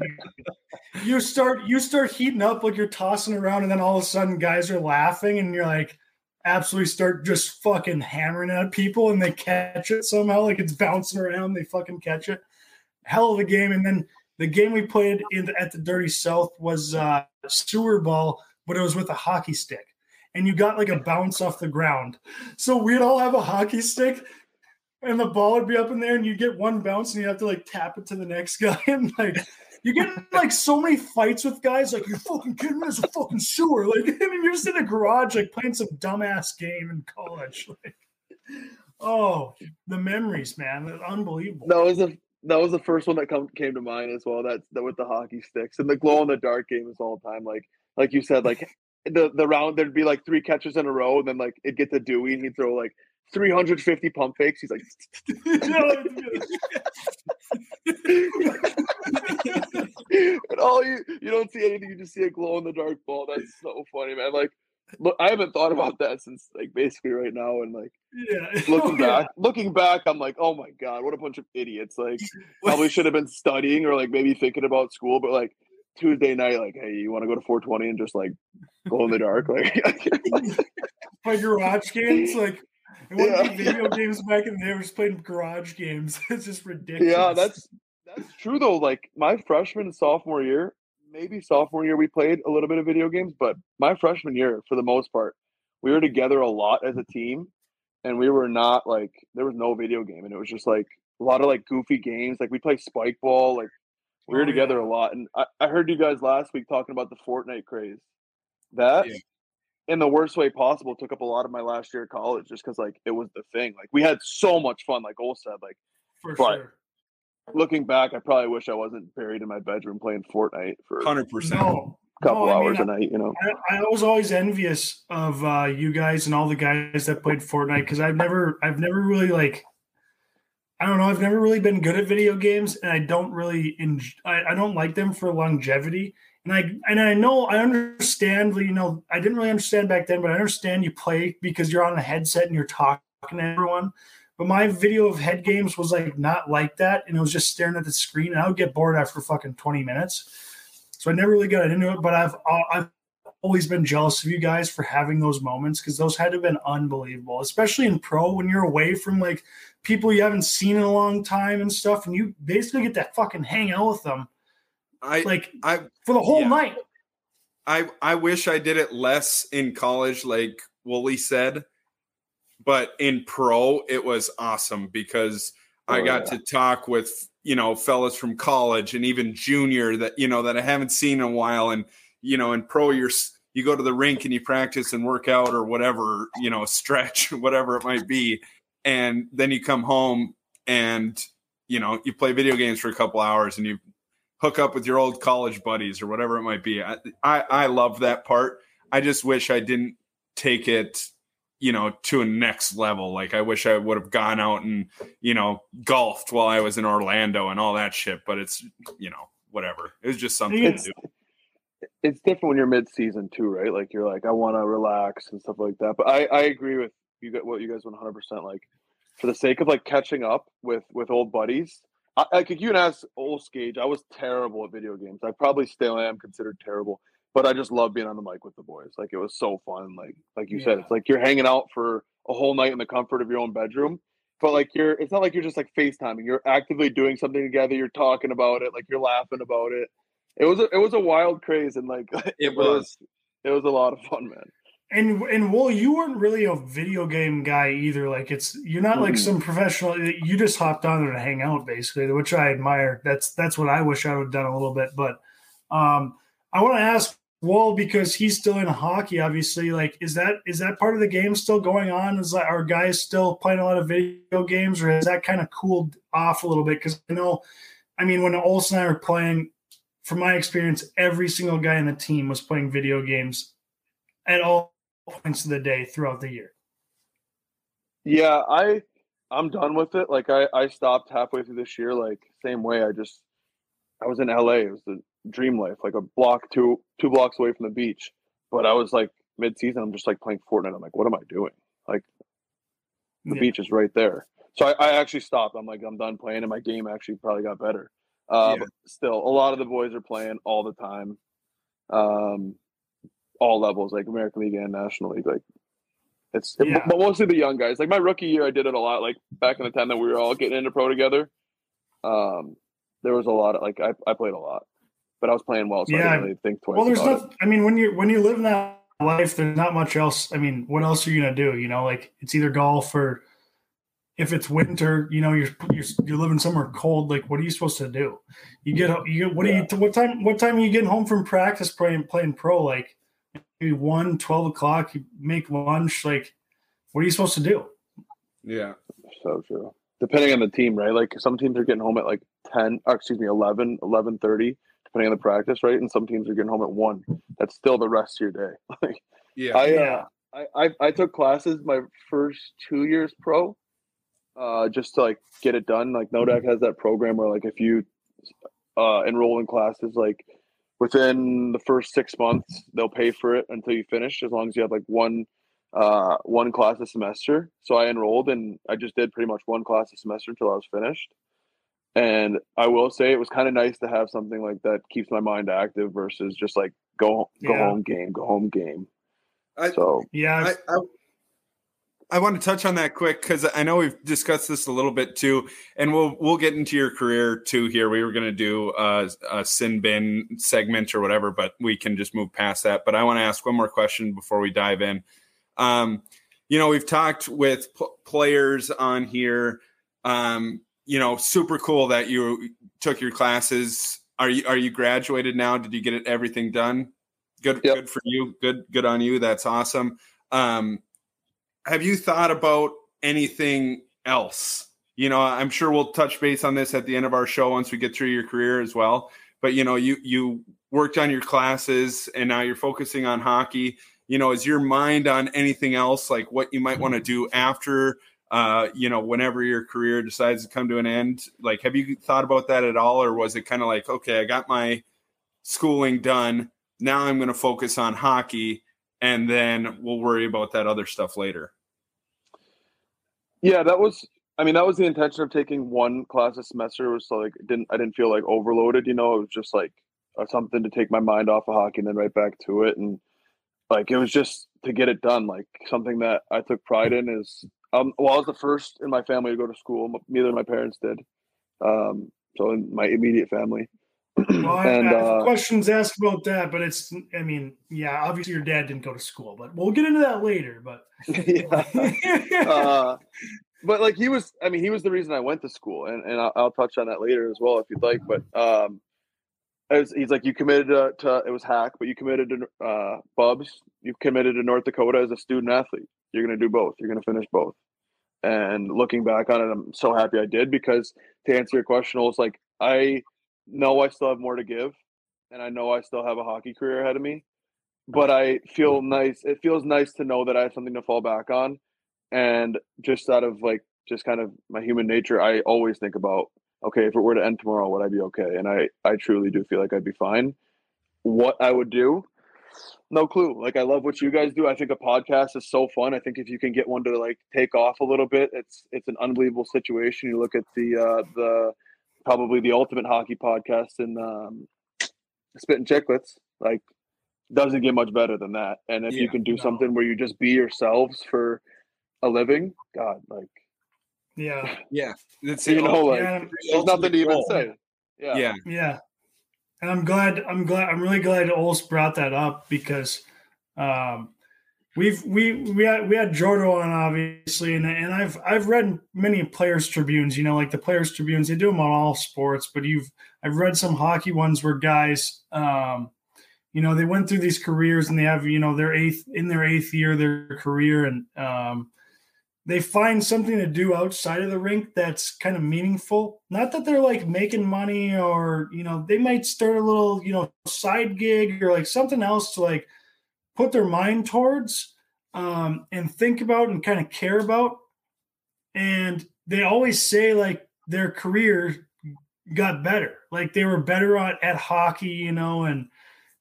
you start you start heating up like you're tossing around, and then all of a sudden guys are laughing, and you're like absolutely start just fucking hammering at people, and they catch it somehow, like it's bouncing around. They fucking catch it. Hell of a game, and then the game we played in, at the Dirty South was uh, sewer ball, but it was with a hockey stick and you got like a bounce off the ground. So we'd all have a hockey stick and the ball would be up in there and you get one bounce and you have to like tap it to the next guy and like you get like so many fights with guys like you're fucking kidding me, there's a fucking sewer. Like I mean you're just in a garage like playing some dumbass game in college. Like oh the memories, man. Unbelievable. That was a that was the first one that come, came to mind as well. That's that with the hockey sticks and the glow in the dark game is all the time. Like like you said, like the the round there'd be like three catches in a row, and then like it get to Dewey and he'd throw like 350 pump fakes. He's like, and all you you don't see anything. You just see a glow in the dark ball. That's so funny, man. Like, look, I haven't thought about that since like basically right now, and like, yeah, looking oh, back, yeah. looking back, I'm like, oh my god, what a bunch of idiots. Like, probably should have been studying or like maybe thinking about school, but like. Tuesday night, like, hey, you want to go to 420 and just like glow in the dark, like, like your watch games, like it wasn't yeah. video games back in the day. We just playing garage games. it's just ridiculous. Yeah, that's that's true though. Like my freshman and sophomore year, maybe sophomore year, we played a little bit of video games, but my freshman year, for the most part, we were together a lot as a team, and we were not like there was no video game, and it was just like a lot of like goofy games. Like we play spike ball, like we were oh, together yeah. a lot. And I, I heard you guys last week talking about the Fortnite craze. That yeah in the worst way possible took up a lot of my last year of college just because like it was the thing. Like we had so much fun like Ole said like for sure. looking back I probably wish I wasn't buried in my bedroom playing Fortnite for 100% no, couple no, hours mean, a night you know? I, I, was always envious of uh, you guys and all the guys that played Fortnite because I've never I've never really like I don't know I've never really been good at video games and I don't really enjoy, I, I don't like them for longevity and I and I know I understand. You know, I didn't really understand back then, but I understand you play because you're on a headset and you're talking to everyone. But my video of head games was like not like that, and it was just staring at the screen, and I would get bored after fucking twenty minutes. So I never really got into it. But I've uh, I've always been jealous of you guys for having those moments because those had to have been unbelievable, especially in pro when you're away from like people you haven't seen in a long time and stuff, and you basically get to fucking hang out with them I like I for the whole yeah. night. I I wish I did it less in college, like Wooly said, but in pro it was awesome because oh, I got yeah. to talk with you know fellas from college and even junior that you know that I haven't seen in a while, and you know in pro you're you go to the rink and you practice and work out or whatever you know stretch whatever it might be, and then you come home and you know you play video games for a couple hours and you hook up with your old college buddies or whatever it might be. I, I, I love that part. I just wish I didn't take it, you know, to a next level. Like I wish I would have gone out and, you know, golfed while I was in Orlando and all that shit. But it's, you know, whatever. It was just something it's, to do. It's different when you're mid-season too, right? Like you're like, I want to relax and stuff like that. But I, I agree with you. What you guys 100 percent like. For the sake of like catching up with with old buddies, I, like you can ask old Skage, I was terrible at video games. I probably still am considered terrible, but I just love being on the mic with the boys. Like it was so fun. Like like you yeah. said, it's like you're hanging out for a whole night in the comfort of your own bedroom. But like you're, it's not like you're just like FaceTiming. You're actively doing something together. You're talking about it. Like you're laughing about it. it was a, it was a wild craze and like It was. it was a lot of fun, man. And and well, you weren't really a video game guy either. Like it's you're not like some professional. You just hopped on there to hang out, basically, which I admire. That's that's what I wish I would have done a little bit. But um, I want to ask Wall because he's still in hockey. Obviously, like is that is that part of the game still going on? Is that are guys still playing a lot of video games, or has that kind of cooled off a little bit? Because I know, I mean, when Olson and I were playing, from my experience, every single guy in the team was playing video games at all points of the day throughout the year. Yeah, I I'm done with it. Like I I stopped halfway through this year. Like same way. I just I was in LA. It was the dream life. Like a block two two blocks away from the beach. But I was like mid season. I'm just like playing Fortnite. I'm like, what am I doing? Like the Yeah. beach is right there. So I, I actually stopped. I'm like, I'm done playing, and my game actually probably got better. Uh, Yeah. But still, a lot of the boys are playing all the time, um, all levels, like American League and National League. Like it's, Yeah. but mostly the young guys. Like my rookie year, I did it a lot. Like back in the time that we were all getting into pro together, um, there was a lot of like I, I played a lot, but I was playing well, so I didn't really think twice. Well, there's about nothing. I mean, when you when you live in that life, there's not much else. I mean, what else are you gonna do? You know, like it's either golf or if it's winter, you know, you're you're you're living somewhere cold. Like, what are you supposed to do? You get you get what do you what time what time are you getting home from practice playing playing pro? Like maybe one, 12 o'clock. You make lunch. Like, what are you supposed to do? Yeah. So true. Depending on the team, right? Like some teams are getting home at like 10, or excuse me, 11, 11.30, depending on the practice, right? And some teams are getting home at 1. That's still the rest of your day. Like Yeah. I, Yeah. uh, I, I I took classes my first two years pro, uh, just to like get it done. Like Nodak has that program where like if you uh, enroll in classes like within the first six months, they'll pay for it until you finish, as long as you have like one uh, one class a semester. So I enrolled and I just did pretty much one class a semester until I was finished. And I will say it was kind of nice to have something like that keeps my mind active versus just like go go Yeah. home game, go home game. I- So Yeah, I, I, I want to touch on that quick because I know we've discussed this a little bit too, and we'll we'll get into your career too. Here, we were going to do a, a sin bin segment or whatever, but we can just move past that. But I want to ask one more question before we dive in. Um, you know, we've talked with players on here. Um, you know, super cool that you took your classes. Are you are you graduated now? Did you get it, everything done? Good, Yep. good for you. Good, good on you. That's awesome. Um, have you thought about anything else? You know, I'm sure we'll touch base on this at the end of our show once we get through your career as well. But you know, you you worked on your classes and now you're focusing on hockey. You know, is your mind on anything else like what you might want to do after uh, you know, whenever your career decides to come to an end? Like, have you thought about that at all, or was it kind of like, okay, I got my schooling done. Now I'm going to focus on hockey, and then we'll worry about that other stuff later. yeah, that was. I mean, that was the intention of taking one class a semester. Was so like didn't I didn't feel like overloaded. You know, it was just like something to take my mind off of hockey and then right back to it. And like it was just to get it done. Like something that I took pride in is. Um, well, I was the first in my family to go to school. Neither of my parents did. Um, so in my immediate family. Well, and I have uh, questions asked about that, but it's, I mean, yeah, obviously your dad didn't go to school, but we'll get into that later. But yeah. uh, but like he was, I mean, he was the reason I went to school, and and I'll, I'll touch on that later as well if you'd like. But um, as he's like, you committed to, to it was hack, but you committed to uh, Bubs. You committed to North Dakota as a student athlete. You're gonna do both. You're gonna finish both. And looking back on it, I'm so happy I did because to answer your question, it's like I know I still have more to give, and I know I still have a hockey career ahead of me. But I feel nice. It feels nice to know that I have something to fall back on and just out of like just kind of my human nature i always think about okay if it were to end tomorrow would i be okay and i i truly do feel like i'd be fine what i would do no clue like i love what you guys do i think a podcast is so fun i think if you can get one to like take off a little bit it's it's an unbelievable situation you look at the uh the probably the ultimate hockey podcast in um Spittin' Chiclets like doesn't get much better than that and if you can do no. something where you just be yourselves for a living, God, like yeah, Yeah, that's you know, like yeah, there's nothing to even goal. say. Yeah, Yeah, yeah. and I'm glad. I'm glad. I'm really glad Ols brought that up because um, we've we we had we had Jordo on obviously, and and I've I've read many players tribunes. You know, like the players tribunes, they do them on all sports. But you've I've read some hockey ones where guys, um, you know, they went through these careers and they have you know their eighth in their eighth year of their career, and um, they find something to do outside of the rink that's kind of meaningful. Not that they're like making money or, you know, they might start a little, you know, side gig or like something else to like put their mind towards um, and think about and kind of care about. And they always say like their career got better. Like they were better at, at hockey, you know, and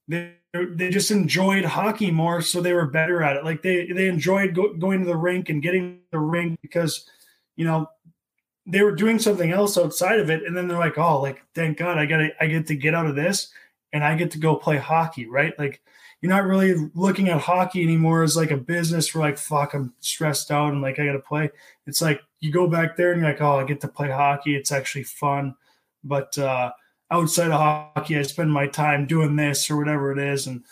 they they just enjoyed hockey more, so they were better at it. Like they they enjoyed go, going to the rink and getting the rink because you know they were doing something else outside of it, and then they're like, oh, like thank God I got I get to get out of this and I get to go play hockey, right? Like you're not really looking at hockey anymore as like a business where like fuck I'm stressed out and like I got to play. It's like you go back there and you're like, oh, I get to play hockey. It's actually fun, but. uh outside of hockey, I spend my time doing this or whatever it is. And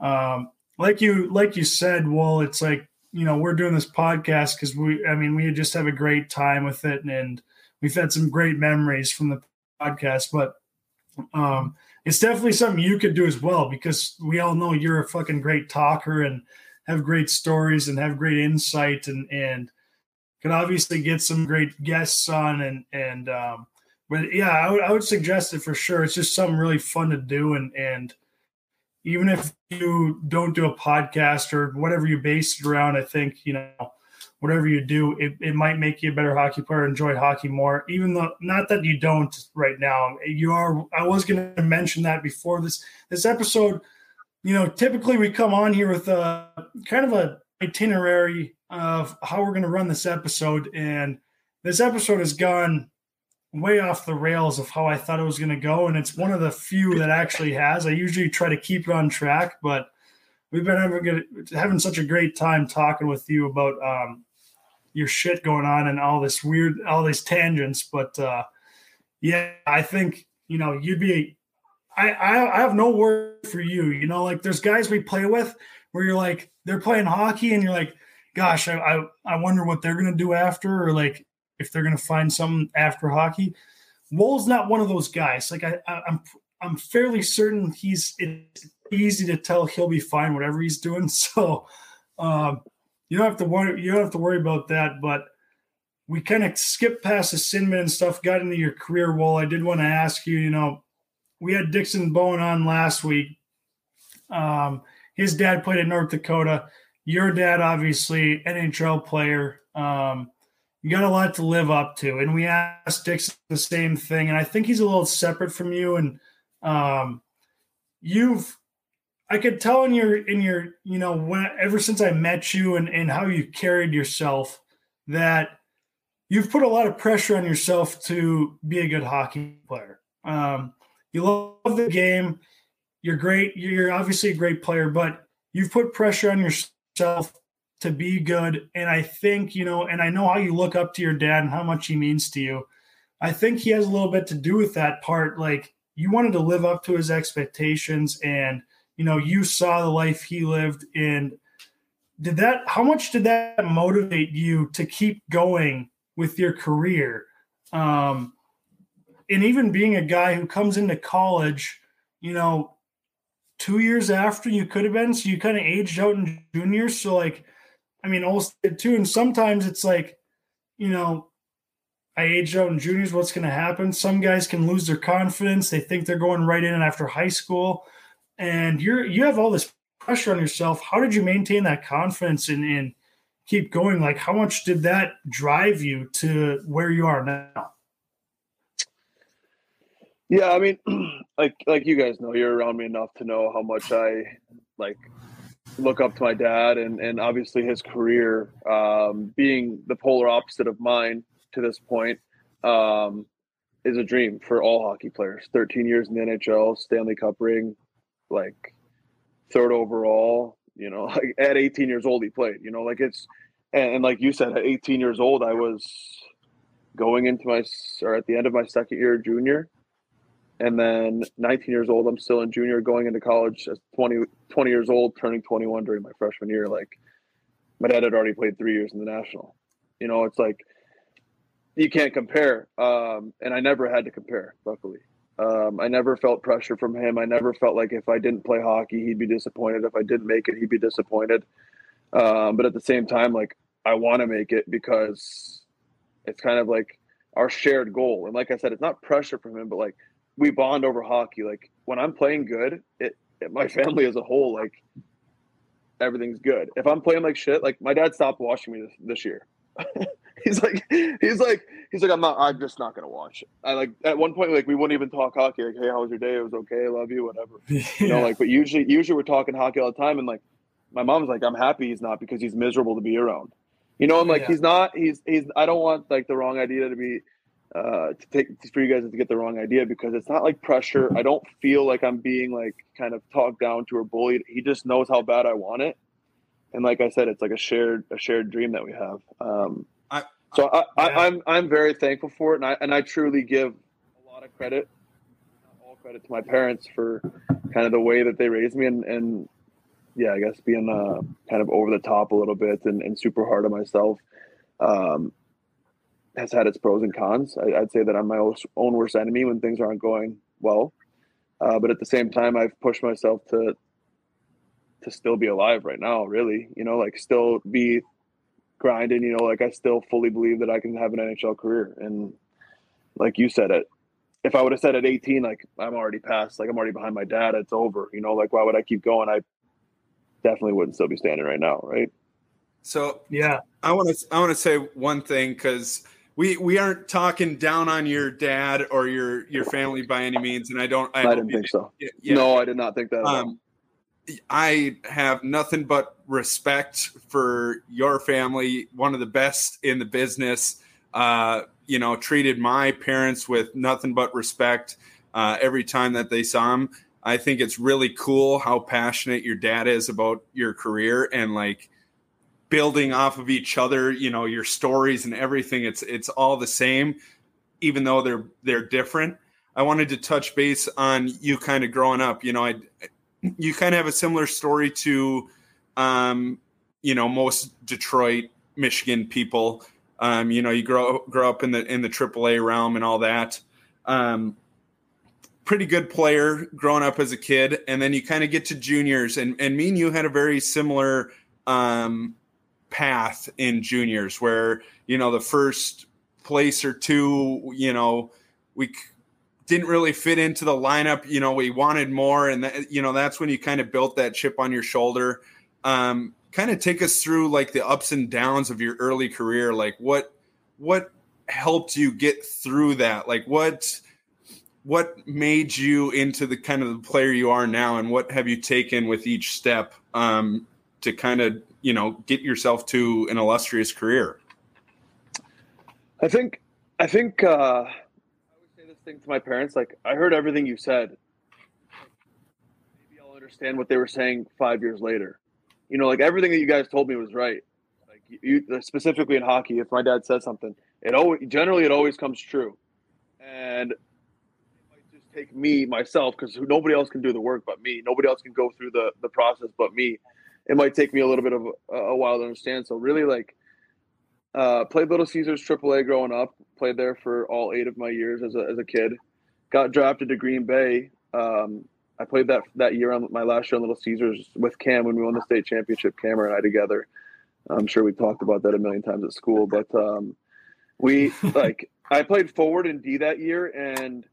um, like you, like you said, well, it's like you know we're doing this podcast because we, I mean, we just have a great time with it, and we've had some great memories from the podcast. But um, it's definitely something you could do as well because we all know you're a fucking great talker and have great stories and have great insight and and could obviously get some great guests on and and um, but yeah, I would, I would suggest it for sure. It's just something really fun to do, and and even if you don't do a podcast or whatever you base it around, I think you know whatever you do, it, it might make you a better hockey player, enjoy hockey more. Even though not that you don't right now, you are. I was going to mention that before this this episode. You know, typically we come on here with a kind of a itinerary of how we're going to run this episode, and this episode has gone way off the rails of how I thought it was going to go. And it's one of the few that actually has. I usually try to keep it on track, but we've been having, having such a great time talking with you about um, your shit going on and all this weird, all these tangents. But uh, yeah, I think, you know, you'd be, I, I, I have no word for you. You know, like there's guys we play with where you're like, they're playing hockey and you're like, gosh, I, I, I wonder what they're to do after, or like, if they're to find some after hockey. Wool's not one of those guys. Like I, I, I'm, I'm fairly certain he's. It's easy to tell he'll be fine whatever he's doing. So um, you don't have to worry. You don't have to worry about that. But we kind of skipped past the sin bin and stuff. Got into your career. Well, I did want to ask you. You know, we had Dixon Bowen on last week. Um, his dad played in North Dakota. Your dad, obviously, NHL player. Um, you got a lot to live up to. And we asked Dixon the same thing. And I think he's a little separate from you. And um, you've, I could tell in your, in your, you know, when, ever since I met you and, and how you carried yourself that you've put a lot of pressure on yourself to be a good hockey player. Um, you love the game. You're great. You're obviously a great player, but you've put pressure on yourself to be good. And I think, you know, and I know how you look up to your dad and how much he means to you. I think he has a little bit to do with that part. Like you wanted to live up to his expectations and, you know, you saw the life he lived. And did that, how much did that motivate you to keep going with your career? Um, and even being a guy who comes into college, you know, two years after you could have been, so you kind of aged out in juniors. So, like, I mean, Olstead too. And sometimes it's like, you know, I aged out in juniors. What's going to happen? Some guys can lose their confidence. They think they're going right in after high school, and you're you have all this pressure on yourself. How did you maintain that confidence and, and keep going? Like, how much did that drive you to where you are now? Yeah, I mean, like like you guys know, you're around me enough to know how much I like look up to my dad and and obviously his career um, being the polar opposite of mine to this point um, is a dream for all hockey players 13 years in the nhl stanley cup ring like third overall you know like at 18 years old he played you know like it's and, and like you said at 18 years old i was going into my or at the end of my second year junior And then 19 years old, I'm still in junior, going into college as 20, 20 years old, turning 21 during my freshman year. Like my dad had already played three years in the national. You know, it's like you can't compare. Um, and I never had to compare, luckily. Um, I never felt pressure from him. I never felt like if I didn't play hockey, he'd be disappointed. If I didn't make it, he'd be disappointed. Um, but at the same time, like I want to make it because it's kind of like our shared goal. And like I said, it's not pressure from him, but like we bond over hockey. Like when I'm playing good, it, it my family as a whole, like everything's good. If I'm playing like shit, like my dad stopped watching me this, this year. he's like, he's like, he's like, I'm not, I'm just not gonna watch it. I like at one point, like we wouldn't even talk hockey. Like, hey, how was your day? It was okay. I love you, whatever. Yeah. You know, like, but usually, usually we're talking hockey all the time, and like, my mom's like, I'm happy he's not because he's miserable to be around. You know, I'm like, yeah. he's not. He's he's. I don't want like the wrong idea to be uh to take for you guys to get the wrong idea because it's not like pressure. I don't feel like I'm being like kind of talked down to or bullied. He just knows how bad I want it, and like I said, it's like a shared a shared dream that we have. Um, I, so I, I, yeah. I'm I'm very thankful for it, and I and I truly give a lot of credit, all credit to my parents for kind of the way that they raised me and and yeah, I guess being uh, kind of over the top a little bit and, and super hard on myself um, has had its pros and cons. I, would say that I'm my own worst enemy when things aren't going well, uh, but at the same time, I've pushed myself to to still be alive right now. Really, you know, like still be grinding. You know, like I still fully believe that I can have an NHL career, and like you said it. If I would have said at 18, like I'm already past, like I'm already behind my dad, it's over. You know, like why would I keep going? I definitely wouldn't still be standing right now, right? So yeah, I want to I want to say one thing because we we aren't talking down on your dad or your your family by any means, and I don't. I, I didn't think so. Yeah, no, I did not think that. Um, I have nothing but respect for your family. One of the best in the business. Uh, you know, treated my parents with nothing but respect uh, every time that they saw him. I think it's really cool how passionate your dad is about your career and like building off of each other, you know, your stories and everything. It's it's all the same, even though they're they're different. I wanted to touch base on you kind of growing up. You know, I you kind of have a similar story to um, you know, most Detroit, Michigan people. Um, you know, you grow grow up in the in the AAA realm and all that. Um, pretty good player growing up as a kid, and then you kind of get to juniors, and and me and you had a very similar um, path in juniors, where you know the first place or two, you know, we didn't really fit into the lineup. You know, we wanted more, and that, you know that's when you kind of built that chip on your shoulder. Um, kind of take us through like the ups and downs of your early career. Like what what helped you get through that? Like what what made you into the kind of the player you are now, and what have you taken with each step um, to kind of you know get yourself to an illustrious career? I think I think uh, I would say this thing to my parents. Like I heard everything you said. Maybe I'll understand what they were saying five years later. You know, like everything that you guys told me was right. Like you, specifically in hockey, if my dad says something, it always generally it always comes true. And it might just take me myself because nobody else can do the work but me. Nobody else can go through the the process but me. It might take me a little bit of a, a while to understand. So really, like, uh, played Little Caesars AAA growing up. Played there for all eight of my years as a as a kid. Got drafted to Green Bay. Um, I played that that year on my last year on Little Caesars with Cam when we won the state championship. Cam and I together. I'm sure we talked about that a million times at school, but um, we like I played forward in D that year and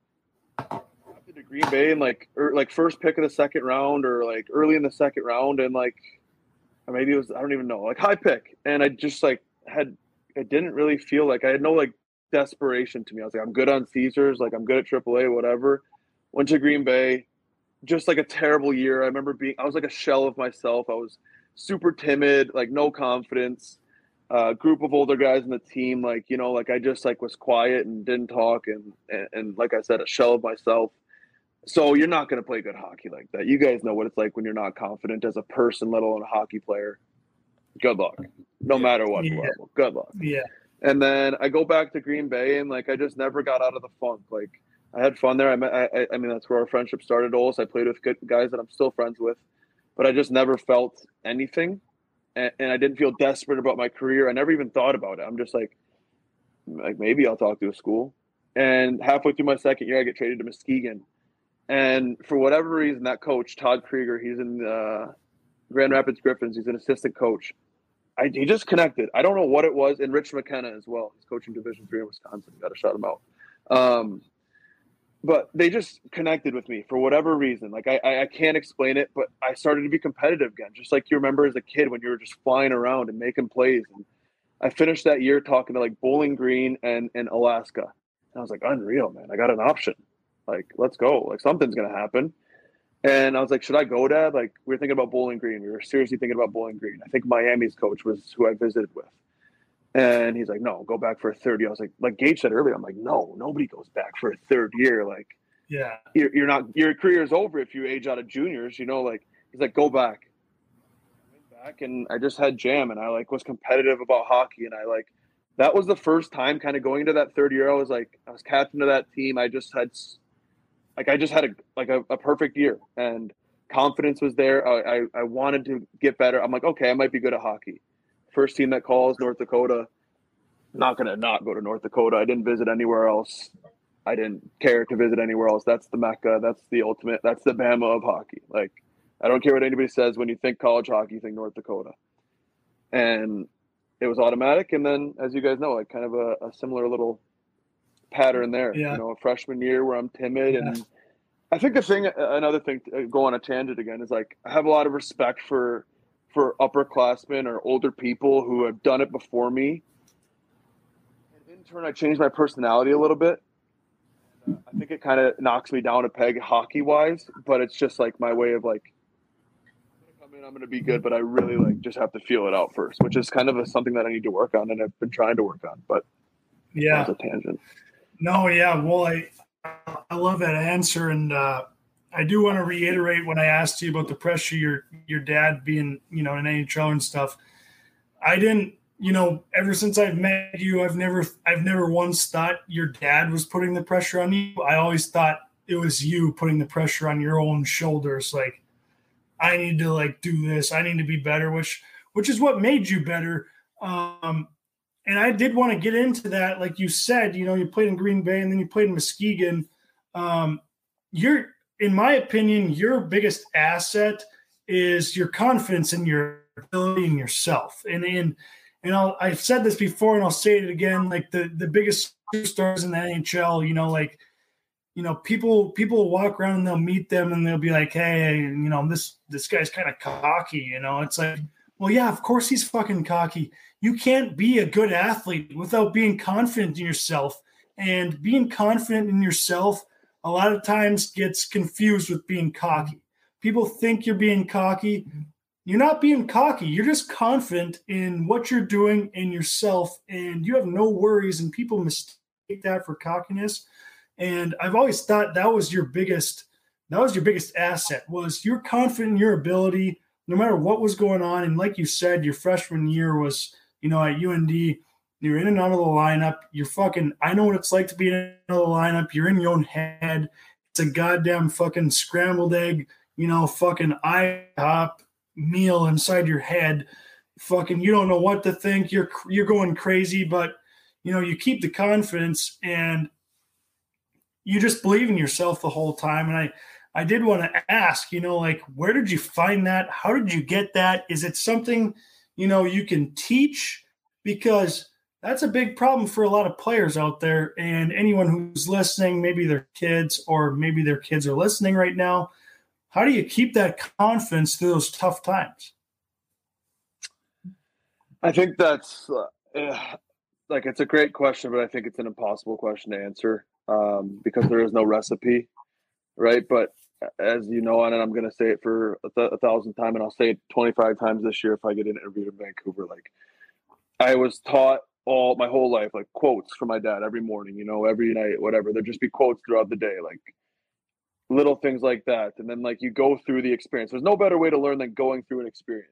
went to Green Bay and like or er, like first pick of the second round or like early in the second round and like maybe it was I don't even know like high pick and I just like had it didn't really feel like I had no like desperation to me. I was like I'm good on Caesars, like I'm good at AAA, whatever. Went to Green Bay, just like a terrible year. I remember being I was like a shell of myself. I was super timid, like no confidence. Uh, group of older guys in the team, like you know, like I just like was quiet and didn't talk, and, and, and like I said, a shell of myself. So you're not going to play good hockey like that. You guys know what it's like when you're not confident as a person, let alone a hockey player. Good luck, no matter what yeah. level. Good luck. Yeah. And then I go back to Green Bay, and like I just never got out of the funk. Like I had fun there. I, I, I mean, that's where our friendship started. Also, I played with good guys that I'm still friends with, but I just never felt anything, and, and I didn't feel desperate about my career. I never even thought about it. I'm just like, like maybe I'll talk to a school. And halfway through my second year, I get traded to Muskegon, and for whatever reason, that coach Todd Krygier, he's in uh, Grand Rapids Griffins. He's an assistant coach. I, he just connected. I don't know what it was. And Rich McKenna as well. He's coaching Division three in Wisconsin. Got to shout him out. Um, but they just connected with me for whatever reason. Like I, I can't explain it, but I started to be competitive again, just like you remember as a kid when you were just flying around and making plays. And I finished that year talking to like Bowling Green and and Alaska. And I was like, unreal, man. I got an option. Like, let's go. Like something's gonna happen. And I was like, should I go, Dad? Like, we were thinking about Bowling Green. We were seriously thinking about Bowling Green. I think Miami's coach was who I visited with. And he's like, no, go back for a third year. I was like, like Gage said earlier, I'm like, no, nobody goes back for a third year. Like, yeah, you're, you're not, your career is over if you age out of juniors, you know, like, he's like, go back. I went back and I just had jam and I like was competitive about hockey. And I like, that was the first time kind of going into that third year. I was like, I was captain of that team. I just had, like, I just had a, like a, a perfect year and confidence was there. I, I, I wanted to get better. I'm like, okay, I might be good at hockey first team that calls North Dakota. Not gonna not go to North Dakota. I didn't visit anywhere else. I didn't care to visit anywhere else. That's the mecca. That's the ultimate. That's the Bama of hockey. Like I don't care what anybody says. When you think college hockey, you think North Dakota. And it was automatic. And then, as you guys know, like kind of a, a similar little pattern there. Yeah. You know, a freshman year where I'm timid Yeah. and I think the thing, another thing, to go on a tangent again, is like I have a lot of respect for for upperclassmen or older people who have done it before me. And in turn, I changed my personality a little bit. And, uh, I think it kind of knocks me down a peg hockey wise, but it's just like my way of like, I'm gonna come in, I'm going to be good, but I really like just have to feel it out first, which is kind of a, something that I need to work on and I've been trying to work on. But yeah. that's a tangent. No, yeah. Well, I I love that answer, and uh, I do want to reiterate when I asked you about the pressure your your dad being, you know, an NHL and stuff. I didn't, you know, ever since I've met you, I've never I've never once thought your dad was putting the pressure on you. I always thought it was you putting the pressure on your own shoulders. Like, I need to like do this. I need to be better, which which is what made you better. Um, and I did want to get into that, like you said, you know, you played in Green Bay and then you played in Muskegon. Um, you're, in my opinion, your biggest asset is your confidence in your ability and yourself. And and and I'll, I've said this before, and I'll say it again. Like the the biggest stars in the NHL, you know, like you know, people people walk around and they'll meet them and they'll be like, hey, you know, this this guy's kind of cocky. You know, it's like, well, yeah, of course he's fucking cocky you can't be a good athlete without being confident in yourself. And being confident in yourself a lot of times gets confused with being cocky. People think you're being cocky. You're not being cocky. You're just confident in what you're doing in yourself, and you have no worries. And people mistake that for cockiness. And I've always thought that was your biggest that was your biggest asset was you're confident in your ability no matter what was going on. And like you said, your freshman year was you know, at UND, you're in and out of the lineup. You're fucking, I know what it's like to be in the lineup. You're in your own head. It's a goddamn fucking scrambled egg, you know, fucking IHOP meal inside your head. Fucking, you don't know what to think. You're, you're going crazy, but, you know, you keep the confidence and you just believe in yourself the whole time. And I, I did want to ask, you know, like, where did you find that? How did you get that? Is it something, you know you can teach because that's a big problem for a lot of players out there and anyone who's listening maybe their kids or maybe their kids are listening right now how do you keep that confidence through those tough times I think that's uh, like it's a great question, but I think it's an impossible question to answer um, because there is no recipe, right? But as you know, and I'm going to say it for a, th- a thousand times, and I'll say it 25 times this year if I get interviewed in Vancouver. Like, I was taught all my whole life, like quotes from my dad every morning, you know, every night, whatever. There'd just be quotes throughout the day, like little things like that. And then, like, you go through the experience. There's no better way to learn than going through an experience.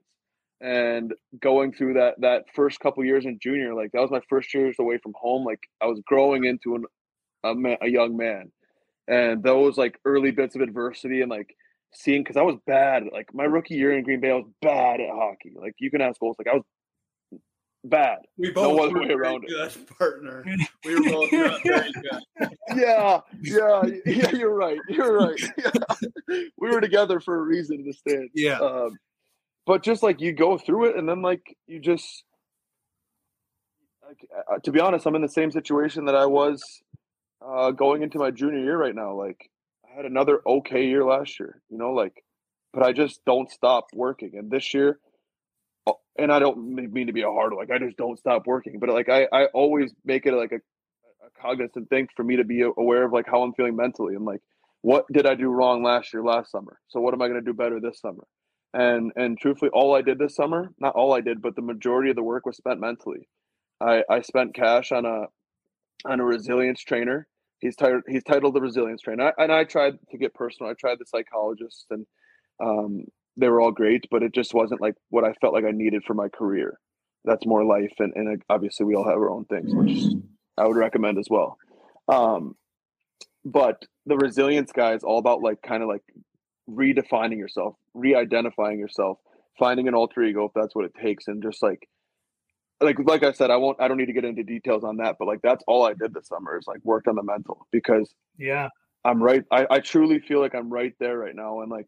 And going through that that first couple years in junior, like that was my first years away from home. Like I was growing into an a, man, a young man, and those like early bits of adversity and like seeing because I was bad. Like my rookie year in Green Bay, I was bad at hockey. Like you can ask Goals, like I was bad. We both no other were way very around it. partner. We were both very good. Yeah, yeah, yeah. You're right. You're right. Yeah. We were together for a reason in the stand. Yeah. Um, but just like you go through it, and then like you just like uh, to be honest, I'm in the same situation that I was uh, going into my junior year right now. Like I had another okay year last year, you know, like, but I just don't stop working. And this year, uh, and I don't mean to be a hard like I just don't stop working, but like I I always make it like a, a cognizant thing for me to be aware of like how I'm feeling mentally and like what did I do wrong last year, last summer? So what am I going to do better this summer? And and truthfully, all I did this summer, not all I did, but the majority of the work was spent mentally. I I spent cash on a on a resilience trainer. He's titled he's titled the resilience trainer, I, and I tried to get personal. I tried the psychologist, and um, they were all great, but it just wasn't like what I felt like I needed for my career. That's more life, and and obviously we all have our own things, which I would recommend as well. Um, but the resilience guy is all about like kind of like redefining yourself, re-identifying yourself, finding an alter ego if that's what it takes, and just like like like I said, I won't I don't need to get into details on that, but like that's all I did this summer is like worked on the mental because Yeah. I'm right. I, I truly feel like I'm right there right now. And like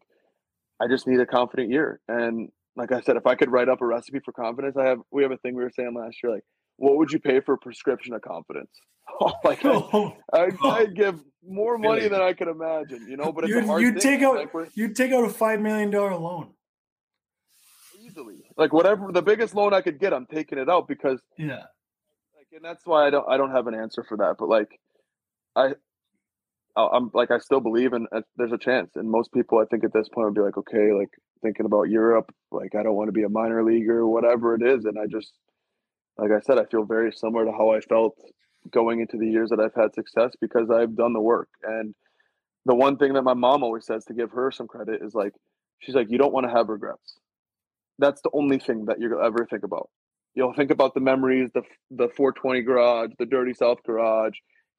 I just need a confident year. And like I said, if I could write up a recipe for confidence, I have we have a thing we were saying last year, like, what would you pay for a prescription of confidence? Oh like I, Oh, I'd, oh. I'd give more money than I could imagine, you know, but it's you'd, hard you'd thing. take out like you'd take out a five million dollar loan. easily like whatever the biggest loan I could get, I'm taking it out because Yeah. like and that's why I don't I don't have an answer for that. But like I- I'm like I still believe in uh, there's a chance, and most people I think at this point would be like, okay, like thinking about Europe, like I don't want to be a minor leaguer whatever it is, and I just like I said, I feel very similar to how I felt going into the years that I've had success because I've done the work. And the one thing that my mom always says to give her some credit is like, she's like, you don't want to have regrets. That's the only thing that you'll ever think about. You'll think about the memories, the the 420 garage, the dirty South garage,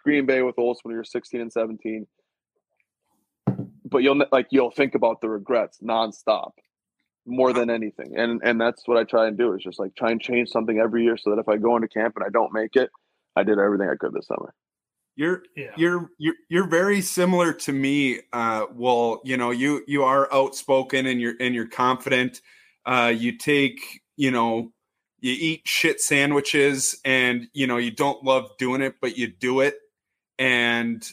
Green Bay with Olson when you're 16 and 17. But you'll like you'll think about the regrets nonstop, more than anything. And and that's what I try and do is just like try and change something every year so that if I go into camp and I don't make it, I did everything I could this summer. You're Yeah. you're you're you're very similar to me. Uh, well, you know, you you are outspoken and you're and you're confident. Uh, you take, you know, you eat shit sandwiches, and you know you don't love doing it, but you do it. And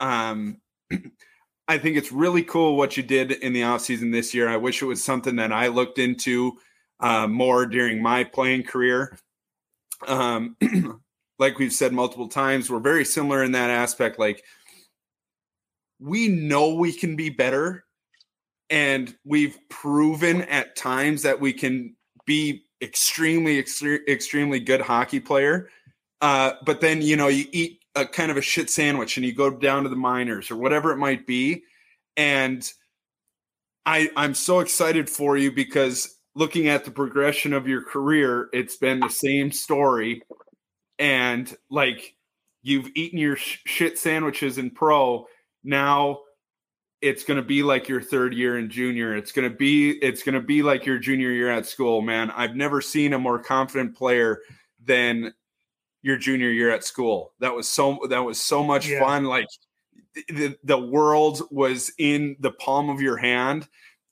um, I think it's really cool what you did in the off season this year. I wish it was something that I looked into uh, more during my playing career. Um, like we've said multiple times, we're very similar in that aspect. Like we know we can be better, and we've proven at times that we can be extremely, extre- extremely good hockey player. Uh, but then you know you eat a kind of a shit sandwich and you go down to the minors or whatever it might be, and I I'm so excited for you because looking at the progression of your career, it's been the same story. And like you've eaten your sh- shit sandwiches in pro. Now it's going to be like your third year in junior. It's going to be it's going to be like your junior year at school man. I've never seen a more confident player than your junior year at school that was so that was so much Yeah. fun like the, the world was in the palm of your hand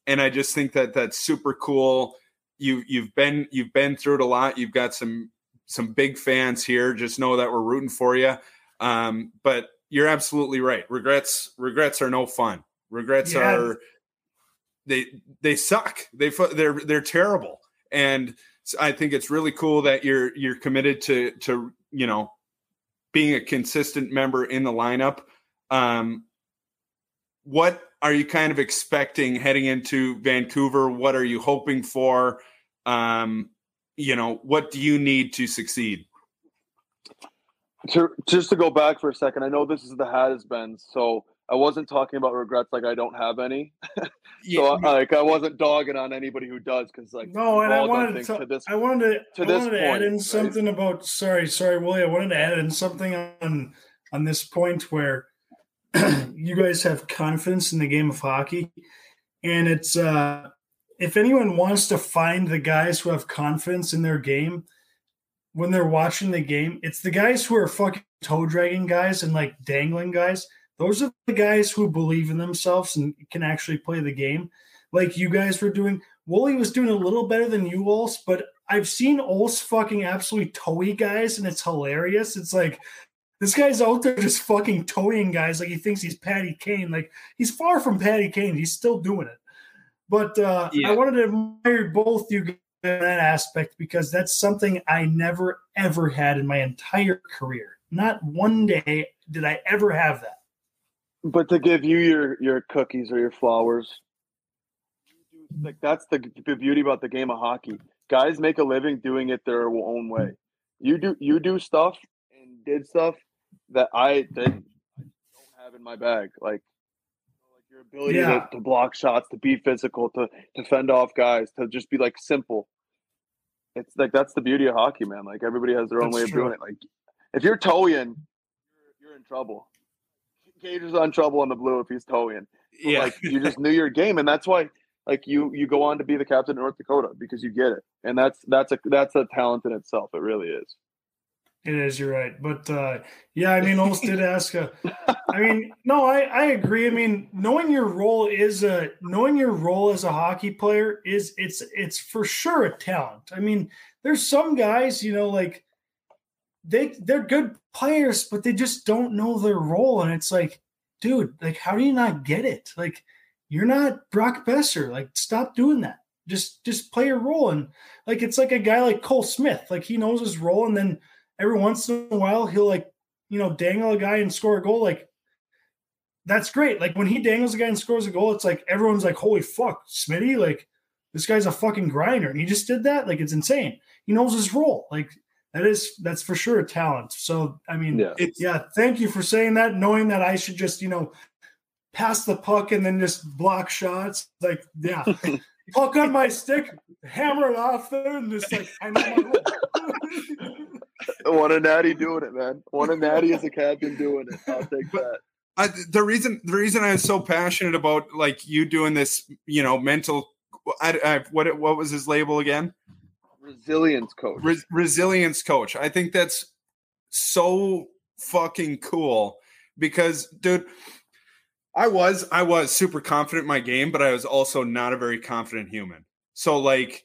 and i just think that that's super cool you you've been you've been through it a lot you've got some some big fans here. Just know that we're rooting for you. Um, but you're absolutely right. Regrets regrets are no fun. Regrets Yeah. are they they suck. They they're they're terrible. And I think it's really cool that you're you're committed to to you know being a consistent member in the lineup. Um, what are you kind of expecting heading into Vancouver? What are you hoping for? Um, you know, what do you need to succeed? to, just to go back for a second, I know this is the has been, so I wasn't talking about regrets like I don't have any. So I, like I wasn't dogging on anybody who does because like No, and I wanted to, to this. I wanted to, to I this wanted to add point, in right? something about sorry, sorry, Willie. I wanted to add in something on on this point where you guys have confidence in the game of hockey, and it's uh, if anyone wants to find the guys who have confidence in their game when they're watching the game, it's the guys who are fucking toe dragging guys and like dangling guys. Those are the guys who believe in themselves and can actually play the game, like you guys were doing. Wooly was doing a little better than you, Ols, but I've seen Ols fucking absolutely toey guys, and it's hilarious. It's like this guy's out there just fucking toying guys like he thinks he's Patty Kane. Like he's far from Patty Kane. He's still doing it. But uh, Yeah. I wanted to admire both you guys in that aspect because that's something I never ever had in my entire career. Not one day did I ever have that. But to give you your your cookies or your flowers, like that's the, the beauty about the game of hockey. Guys make a living doing it their own way. You do you do stuff and did stuff that I didn't I don't have in my bag. Like, like your ability Yeah. to, to block shots, to be physical, to to fend off guys, to just be like simple. It's like that's the beauty of hockey, man. Like everybody has their own That's way of true. doing it. Like if you're toeing, you're, you're in trouble. Gage is on trouble in the blue if he's toeing. But, Yeah. like you just knew your game, and that's why like you you go on to be the captain of North Dakota because you get it, and that's that's a that's a talent in itself. It really is. It is, you're right. But uh, yeah, I mean, Ols did ask a. I mean, no, I, I agree. I mean, knowing your role is a knowing your role as a hockey player is it's it's for sure a talent. I mean, there's some guys, you know, like they they're good players, but they just don't know their role, and it's like, dude, like, how do you not get it? Like, you're not Brock Boeser. Like, stop doing that. Just just play your role, and like it's like a guy like Cole Smith. Like he knows his role, and then every once in a while he'll like you know dangle a guy and score a goal like that's great like when he dangles a guy and scores a goal it's like everyone's like holy fuck smitty like this guy's a fucking grinder and he just did that like it's insane he knows his role like that is that's for sure a talent so i mean Yeah. It's yeah thank you for saying that knowing that i should just you know pass the puck and then just block shots like yeah puck on my stick hammer it off there and just like i know my role. One a natty doing it, man. One a natty as a captain doing it. I'll take that. I, the reason the reason I'm so passionate about like you doing this, you know, mental. I, I what what was his label again? Resilience coach. Res- resilience coach. I think that's so fucking cool because, dude, I was I was super confident in my game, but I was also not a very confident human. So like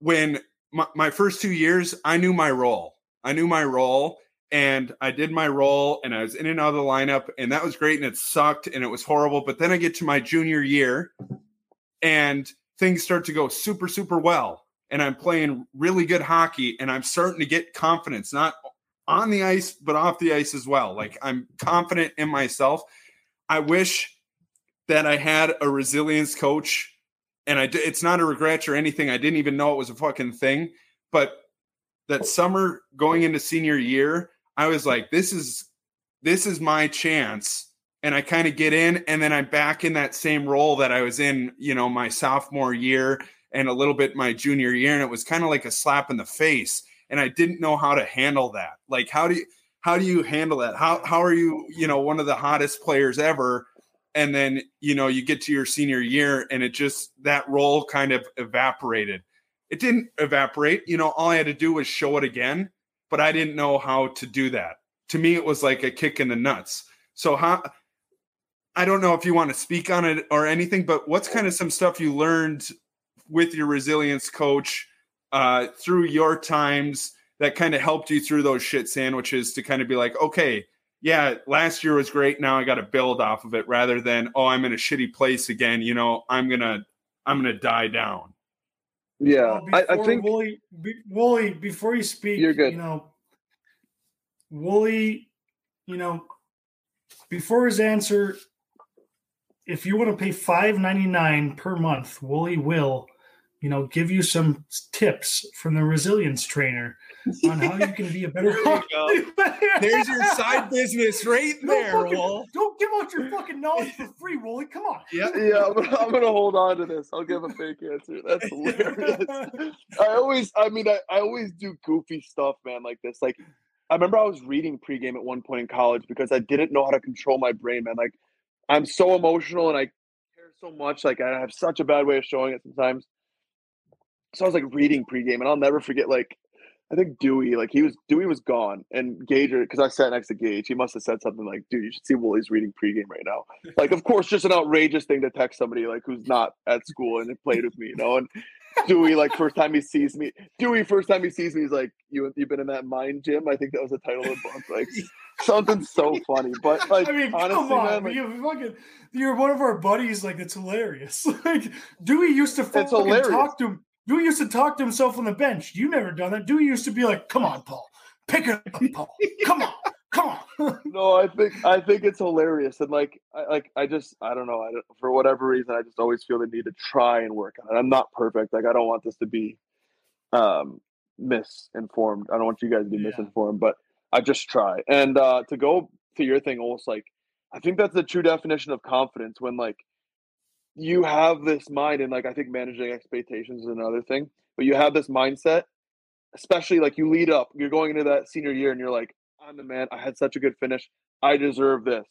when my, my first two years, I knew my role. I knew my role and I did my role and I was in and out of the lineup and that was great and it sucked and it was horrible. But then I get to my junior year and things start to go super, super well. And I'm playing really good hockey and I'm starting to get confidence, not on the ice, but off the ice as well. Like I'm confident in myself. I wish that I had a resilience coach and I, it's not a regret or anything. I didn't even know it was a fucking thing. But that summer going into senior year, I was like, this is this is my chance. And I kind of get in, and then I'm back in that same role that I was in, you know, my sophomore year and a little bit my junior year. And it was kind of like a slap in the face. And I didn't know how to handle that. Like, how do you how do you handle that? How how are you, you know, one of the hottest players ever? And then, you know, you get to your senior year and it just that role kind of evaporated it didn't evaporate. You know, all I had to do was show it again, but I didn't know how to do that. To me, it was like a kick in the nuts. So how I don't know if you want to speak on it or anything, but what's kind of some stuff you learned with your resilience coach uh, through your times that kind of helped you through those shit sandwiches to kind of be like, okay, yeah, last year was great. Now I got to build off of it rather than, oh, I'm in a shitty place again. You know, I'm gonna, I'm gonna die down. Yeah, Well, I, I think Wooly, be, Wooly, before you speak, You're good. You know, Wooly, you know, before his answer, if you want to pay five ninety nine per month, Wooly will, you know, give you some tips from the resilience trainer on how you can be a better. There you There's your side business right No there, fucking- Wolf. Don't give out your fucking knowledge for free, Wooly. Come on. Yeah. yeah, I'm gonna, I'm gonna hold on to this. I'll give a fake answer. That's hilarious. I always, I mean, I, I always do goofy stuff, man, like this. Like, I remember I was reading pregame at one point in college because I didn't know how to control my brain, man. Like I'm so emotional and I care so much. Like I have such a bad way of showing it sometimes. So I was like reading pregame, and I'll never forget. Like I think Dewey, like he was Dewey was gone, and Gage, because I sat next to Gage, he must have said something like, "Dude, you should see Woolie's reading pregame right now." Like, of course, just an outrageous thing to text somebody like who's not at school and played with me, you know. And Dewey, like first time he sees me, Dewey first time he sees me, he's like, "You you've been in that mind gym?" I think that was the title of the book. Like something so funny, but like I mean, honestly, come on, man, like, you fucking, you're one of our buddies. Like it's hilarious. like Dewey used to fucking talk to him. Dewey used to talk to himself on the bench. You never done that. Dewey used to be like, "Come on, Paul, pick it up, Paul. Come on, come on." no, I think I think it's hilarious, and like, I, like I just I don't know. I don't, for whatever reason, I just always feel the need to try and work on it. I'm not perfect. Like I don't want this to be um misinformed. I don't want you guys to be Yeah. misinformed, but I just try. And uh to go to your thing, almost like I think that's the true definition of confidence when like you have this mind and like I think managing expectations is another thing, but you have this mindset, especially like you lead up, you're going into that senior year and you're like, I'm the man, I had such a good finish, I deserve this.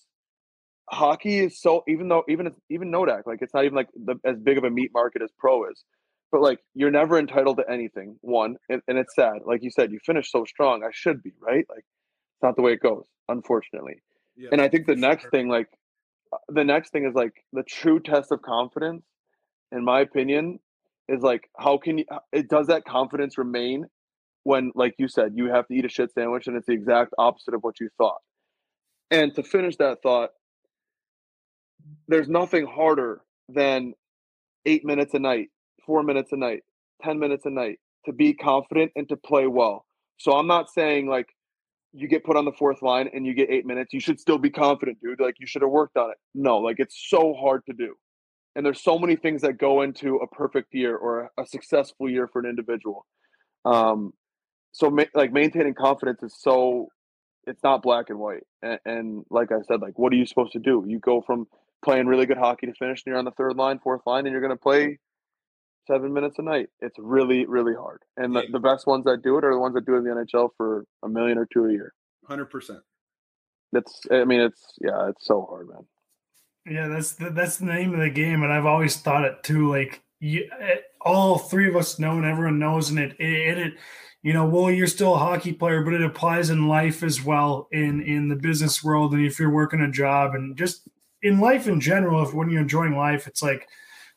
Hockey is so even though even even Nodak, like it's not even like the, as big of a meat market as pro is. But like you're never entitled to anything, one, and, and it's sad. Like you said, you finished so strong. I should be, right? Like it's not the way it goes, unfortunately. Yeah, and I think the next sure. thing, like the next thing is like the true test of confidence, in my opinion, is like how can you it does that confidence remain when, like you said, you have to eat a shit sandwich and it's the exact opposite of what you thought. And to finish that thought, there's nothing harder than eight minutes a night, four minutes a night, 10 minutes a night to be confident and to play well. So I'm not saying like you get put on the fourth line and you get eight minutes, you should still be confident, dude. Like you should have worked on it. No, like it's so hard to do. And there's so many things that go into a perfect year or a successful year for an individual. Um, so ma- like maintaining confidence is so it's not black and white. And, and like I said, like what are you supposed to do? You go from playing really good hockey to finish, and you're on the third line, fourth line, and you're going to play seven minutes a night. It's really, really hard. And the, Yeah. the best ones that do it are the ones that do it in the NHL for a million or two a year. hundred percent. That's, I mean, it's yeah, it's so hard, man. Yeah, that's the, that's the name of the game, and I've always thought it too. Like you, eh, all three of us know, and everyone knows, and it, it, it, you know, well, you're still a hockey player, but it applies in life as well, in in the business world, and if you're working a job, and just in life in general. If when you're enjoying life, it's like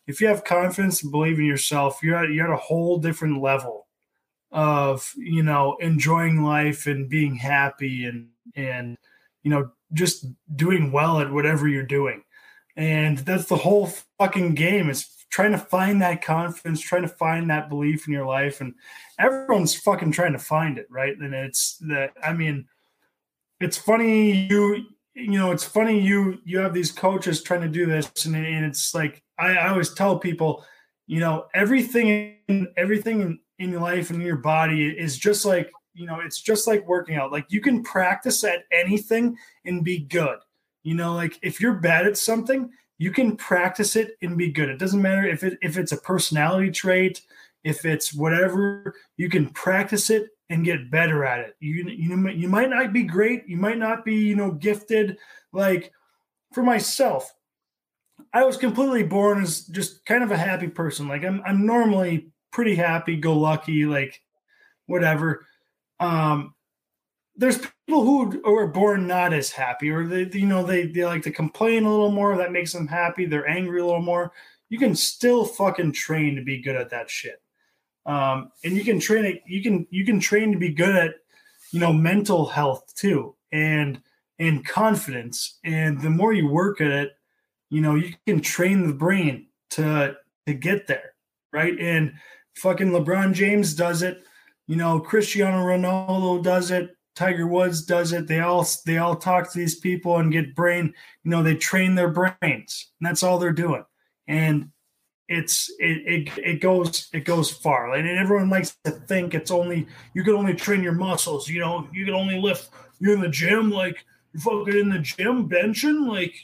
if you have confidence and believe in yourself, you're at, you're at a whole different level of you know enjoying life and being happy and and you know just doing well at whatever you're doing. And that's the whole fucking game is trying to find that confidence trying to find that belief in your life. And everyone's fucking trying to find it right? And it's that i mean it's funny you you know it's funny you you have these coaches trying to do this and, and it's like I, I always tell people you know everything in everything in, your life and your body is just like you know it's just like working out. Like you can practice at anything and be good. You know like if you're bad at something you can practice it and be good. It doesn't matter if it if it's a personality trait if it's whatever you can practice it and get better at it. You you, you might not be great. You might not be you know gifted. Like for myself I was completely born as just kind of a happy person. Like I'm I'm normally pretty happy, go lucky, like whatever. Um there's people who are born not as happy or they you know they they like to complain a little more. That makes them happy. They're angry a little more. You can still fucking train to be good at that shit. Um and you can train it you can you can train to be good at you know mental health too and and confidence. And the more you work at it you know you can train the brain to to get there right? And fucking lebron james does it you know cristiano ronaldo does it tiger woods does it. They all they all talk to these people and get brain you know they train their brains and that's all they're doing. And it's it it, it goes it goes far. And everyone likes to think it's only you can only train your muscles. You know you can only lift you're in the gym like you're fucking in the gym benching like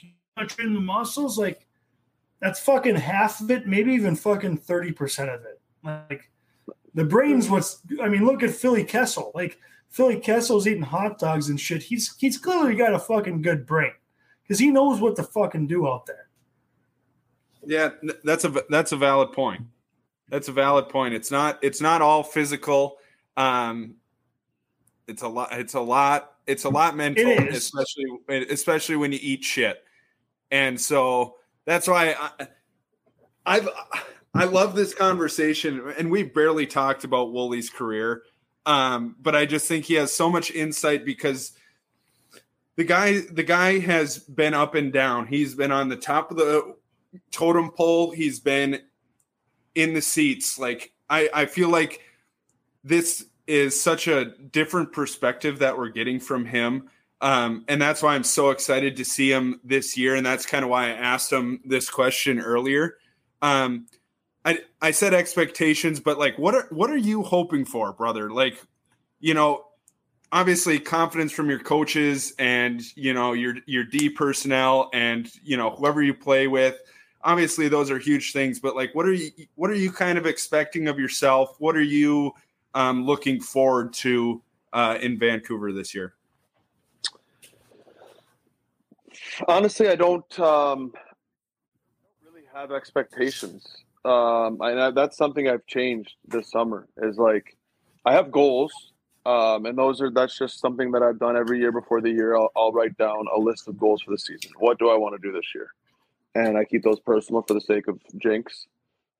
training the muscles like that's fucking half of it maybe even fucking 30% of it like the brain's what's i mean look at philly kessel like Philly Kessel's eating hot dogs and shit, he's he's clearly got a fucking good brain because he knows what to fucking do out there. Yeah, that's a that's a valid point. That's a valid point. It's not it's not all physical. Um, it's a lot. It's a lot. It's a lot mental, especially especially when you eat shit. And so that's why I, I've I love this conversation, and we've barely talked about Wooley's career, um, but I just think he has so much insight because the guy the guy has been up and down. He's been on the top of the totem pole. He's been in the seats. Like I, I feel like this is such a different perspective that we're getting from him. Um, and that's why I'm so excited to see him this year. And that's kind of why I asked him this question earlier. Um, I, I said expectations, but like, what are, what are you hoping for, brother? Like, you know, obviously confidence from your coaches and, you know, your, your D personnel and, you know, whoever you play with, obviously those are huge things, but like, what are you, what are you kind of expecting of yourself? What are you um, looking forward to uh, in Vancouver this year? Honestly, I don't, um, don't really have expectations. Um, and that's something I've changed this summer is like, I have goals. Um, and those are, that's just something that I've done every year before the year. I'll, I'll write down a list of goals for the season. What do I want to do this year? And I keep those personal for the sake of jinx.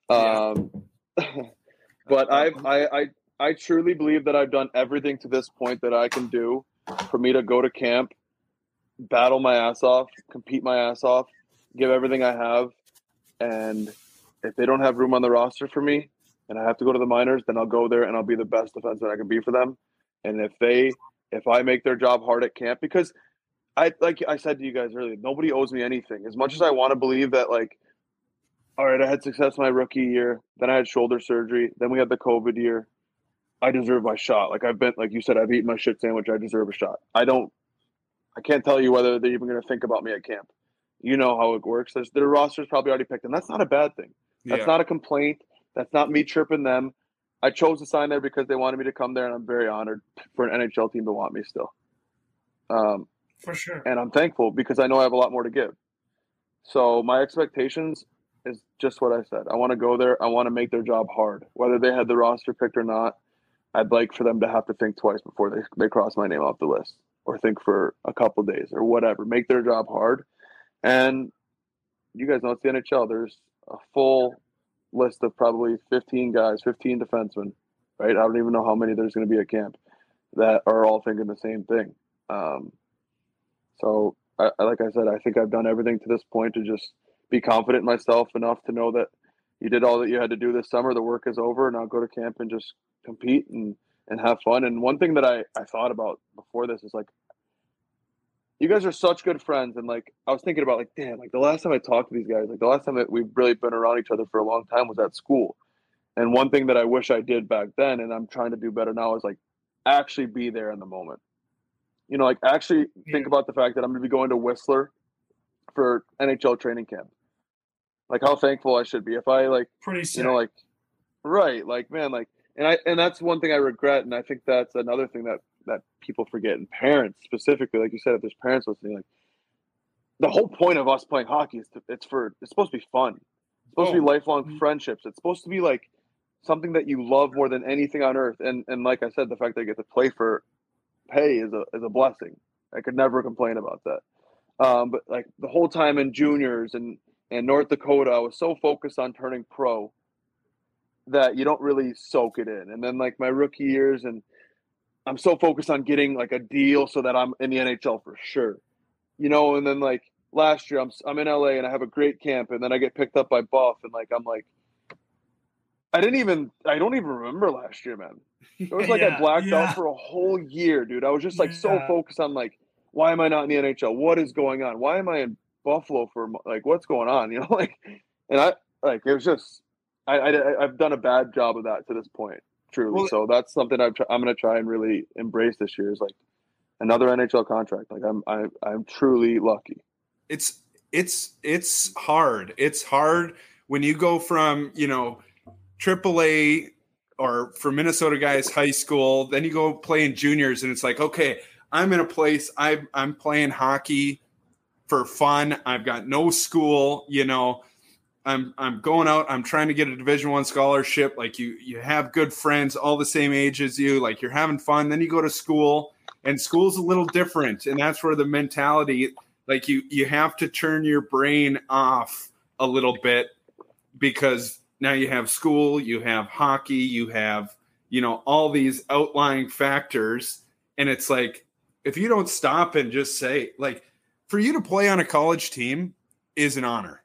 Um, yeah. but I've, I, I, I truly believe that I've done everything to this point that I can do for me to go to camp, battle my ass off, compete my ass off, give everything I have, and if they don't have room on the roster for me and I have to go to the minors, then I'll go there and I'll be the best defenseman I can be for them. And if they if I make their job hard at camp, because I like I said to you guys earlier, nobody owes me anything. As much as I want to believe that like all right, I had success my rookie year, then I had shoulder surgery, then we had the COVID year. I deserve my shot. Like I've been like you said, I've eaten my shit sandwich. I deserve a shot. I don't I can't tell you whether they're even gonna think about me at camp. You know how it works. There's, their roster's probably already picked, and that's not a bad thing. That's yeah. not a complaint. That's not me chirping them. I chose to sign there because they wanted me to come there, and I'm very honored for an NHL team to want me still. Um, for sure. And I'm thankful because I know I have a lot more to give. So my expectations is just what I said. I want to go there. I want to make their job hard, whether they had the roster picked or not. I'd like for them to have to think twice before they, they cross my name off the list or think for a couple days or whatever. Make their job hard. And you guys know it's the NHL. There's a full list of probably 15 guys, 15 defensemen, right? I don't even know how many there's going to be at camp that are all thinking the same thing. Um, so, I, like I said, I think I've done everything to this point to just be confident in myself enough to know that you did all that you had to do this summer. The work is over, and I'll go to camp and just compete and and have fun. And one thing that I I thought about before this is like you guys are such good friends and like i was thinking about like damn like the last time i talked to these guys like the last time that we've really been around each other for a long time was at school and one thing that i wish i did back then and i'm trying to do better now is like actually be there in the moment you know like actually yeah. think about the fact that i'm going to be going to whistler for nhl training camp like how thankful i should be if i like pretty sick. you know like right like man like and i and that's one thing i regret and i think that's another thing that that people forget, and parents specifically, like you said, if there's parents listening, like the whole point of us playing hockey is to, it's for it's supposed to be fun. It's supposed oh. to be oh. lifelong mm-hmm. friendships. It's supposed to be like something that you love more than anything on earth. And and like I said, the fact that I get to play for pay is a is a blessing. I could never complain about that. Um, but like the whole time in juniors and and North Dakota, I was so focused on turning pro that you don't really soak it in. And then like my rookie years and I'm so focused on getting like a deal so that I'm in the NHL for sure. You know, and then like last year I'm I'm in LA and I have a great camp and then I get picked up by Buff and like I'm like I didn't even I don't even remember last year, man. It was like yeah, I blacked yeah. out for a whole year, dude. I was just like yeah. so focused on like why am I not in the NHL? What is going on? Why am I in Buffalo for like what's going on? You know, like and I like it was just I, I I've done a bad job of that to this point truly. Well, so that's something i am I'm going to try and really embrace this year is like another NHL contract. Like I'm I, I'm truly lucky. It's it's it's hard. It's hard when you go from you know AAA or for Minnesota guys, high school. Then you go play in juniors, and it's like, okay, I'm in a place. I'm I'm playing hockey for fun. I've got no school. You know, I'm I'm going out. I'm trying to get a Division One scholarship. Like you, you have good friends, all the same age as you. Like you're having fun. Then you go to school, and school's a little different, and that's where the mentality. Like you, you have to turn your brain off a little bit because now you have school, you have hockey, you have, you know, all these outlying factors. And it's like, if you don't stop and just say, like, for you to play on a college team is an honor.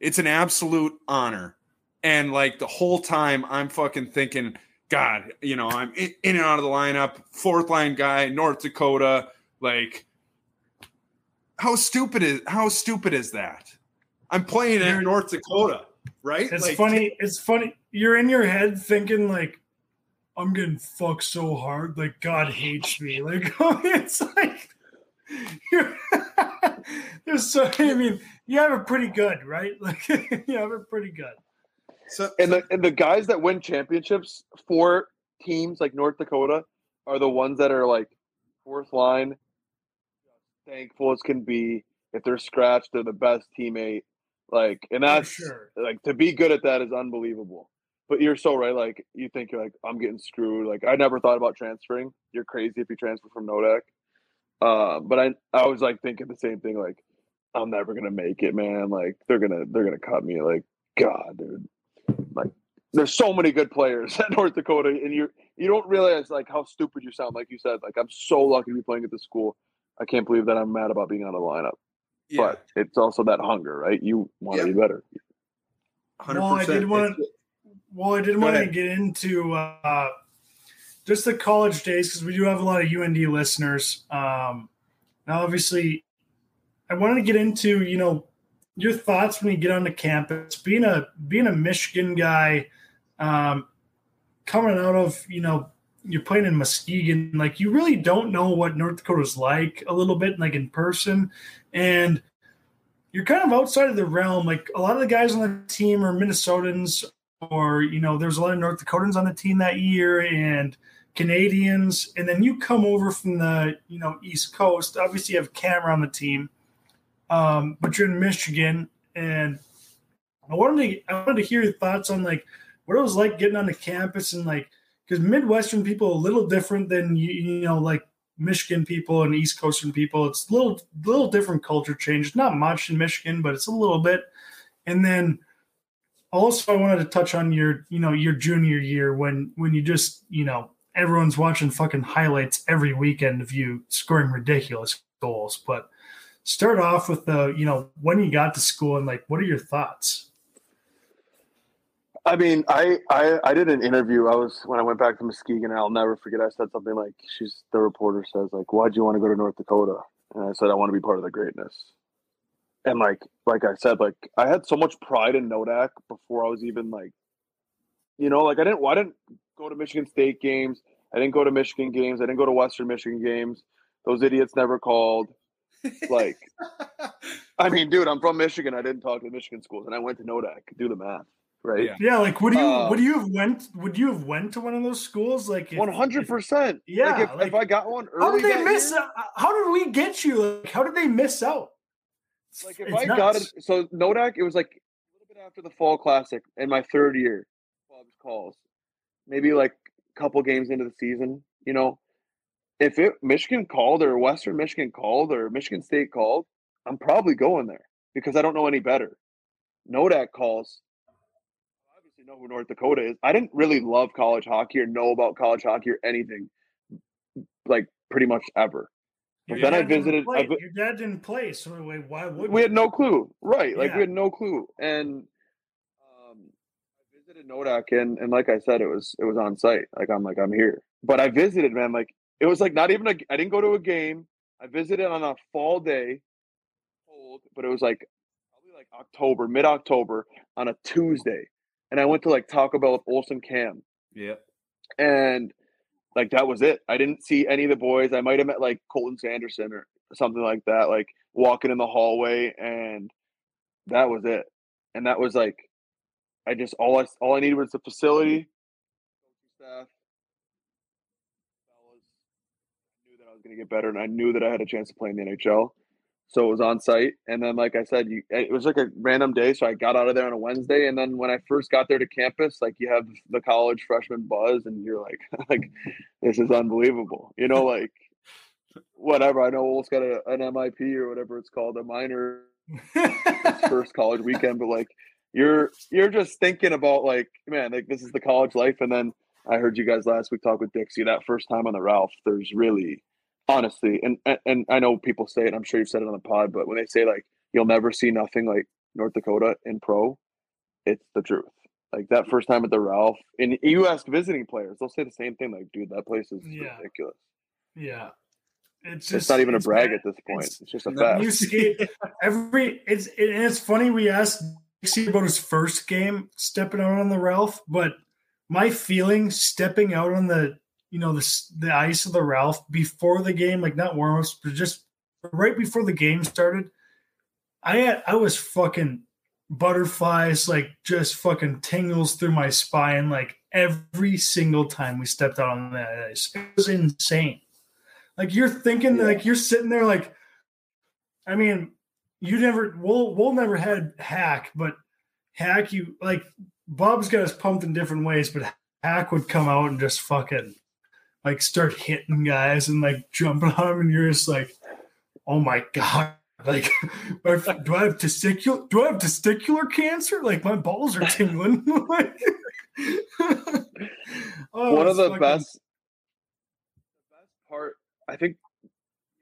It's an absolute honor. And like the whole time, I'm fucking thinking, God, you know, I'm in, and out of the lineup, fourth line guy, North Dakota. Like, how stupid is how stupid is that? I'm playing in North Dakota right? It's like, funny. It's funny. You're in your head thinking like, I'm getting fucked so hard. Like God hates me. Like it's like you're, there's so. I mean, you have it pretty good, right? Like you have it pretty good. So and the and the guys that win championships for teams like North Dakota are the ones that are like fourth line, thankful as can be. If they're scratched, they're the best teammate. Like, and that's sure. like to be good at that is unbelievable. But you're so right. Like, you think you're like, I'm getting screwed. Like, I never thought about transferring. You're crazy if you transfer from Nodak. Uh, but I, I was like thinking the same thing. Like, I'm never gonna make it, man. Like, they're gonna, they're gonna cut me. Like, God, dude. Like, there's so many good players at North Dakota, and you, you don't realize like how stupid you sound. Like you said, like I'm so lucky to be playing at this school. I can't believe that I'm mad about being on the lineup. Yeah. But it's also that hunger, right? You want to yeah. be better. 100%. Well, I did want to. Well, I did want to get into uh, just the college days because we do have a lot of UND listeners. Um, now, obviously, I wanted to get into you know your thoughts when you get onto campus. Being a being a Michigan guy, um, coming out of you know you're playing in Muskegon, like you really don't know what North Dakota's like a little bit, like in person, and you're kind of outside of the realm. Like a lot of the guys on the team are Minnesotans, or you know, there's a lot of North Dakotans on the team that year, and Canadians, and then you come over from the you know East Coast. Obviously, you have Camera on the team, um, but you're in Michigan, and I wanted to I wanted to hear your thoughts on like what it was like getting on the campus and like because Midwestern people are a little different than you, you know like Michigan people and East Coastern people. It's a little little different culture change. Not much in Michigan, but it's a little bit. And then also I wanted to touch on your you know your junior year when when you just you know everyone's watching fucking highlights every weekend of you scoring ridiculous goals. But start off with the you know when you got to school and like what are your thoughts? I mean, I, I I did an interview. I was when I went back to Muskegon, and I'll never forget. I said something like, "She's the reporter says like, why'd you want to go to North Dakota?" And I said, "I want to be part of the greatness." And like like I said, like I had so much pride in Nodak before I was even like, you know, like I didn't I didn't go to Michigan State games. I didn't go to Michigan games. I didn't go to Western Michigan games. Those idiots never called. Like, I mean, dude, I'm from Michigan. I didn't talk to Michigan schools, and I went to Nodak. Do the math right? Yeah. yeah, like would you uh, would you have went would you have went to one of those schools? Like one hundred percent. Yeah, like if, like, if, I got one early, how did they miss? Year, how did we get you? Like, how did they miss out? Like if it's I nuts. got it, so Nodak, it was like a little bit after the fall classic in my third year. Bob's calls, maybe like a couple games into the season. You know, if it Michigan called or Western Michigan called or Michigan State called, I'm probably going there because I don't know any better. Nodak calls I obviously know who North Dakota is. I didn't really love college hockey or know about college hockey or anything, like pretty much ever. But then I visited. I, Your dad didn't play, so why would we? had no clue, right? Like yeah. we had no clue, and um, I visited Nodak, and and like I said, it was it was on site. Like I'm like I'm here, but I visited, man. Like it was like not even a. I didn't go to a game. I visited on a fall day, cold, but it was like probably like October, mid October on a Tuesday and I went to like Taco Bell with Olson Cam. Yeah. And like that was it. I didn't see any of the boys. I might have met like Colton Sanderson or something like that, like walking in the hallway, and that was it. And that was like, I just all I all I needed was the facility, staff, fellas, I knew that I was going to get better, and I knew that I had a chance to play in the NHL. So it was on site, and then like I said, you it was like a random day. So I got out of there on a Wednesday, and then when I first got there to campus, like you have the college freshman buzz, and you're like, like this is unbelievable, you know, like whatever. I know Ol's got a, an MIP or whatever it's called, a minor first college weekend, but like you're you're just thinking about like, man, like this is the college life. And then I heard you guys last week talk with Dixie that first time on the Ralph. There's really honestly, and, and I know people say it. I'm sure you've said it on the pod, but when they say like you'll never see nothing like North Dakota in pro, it's the truth. Like that first time at the Ralph, and you ask visiting players, they'll say the same thing. Like, dude, that place is Yeah. ridiculous. Yeah. It's It's, just not even a brag bad. at this point. It's- It's, just a fact. you skate every it's it, and it's funny we asked Dixie about his first game stepping out on the Ralph, but my feeling stepping out on the you know the the ice of the Ralph before the game, like not warm ups, but just right before the game started, I had I was fucking butterflies, like just fucking tingles through my spine, like every single time we stepped out on that ice. It was insane. Like you're thinking, Yeah. like you're sitting there, like I mean, you never we'll we'll never had hack, but hack you like Bob's got us pumped in different ways, but hack would come out and just fucking like start hitting guys and like jumping on them, and you're just like, oh my god. Like, do I have testicular? Do I have testicular cancer? Like, my balls are tingling. like, oh, One of the fucking- best, the best part, I think, you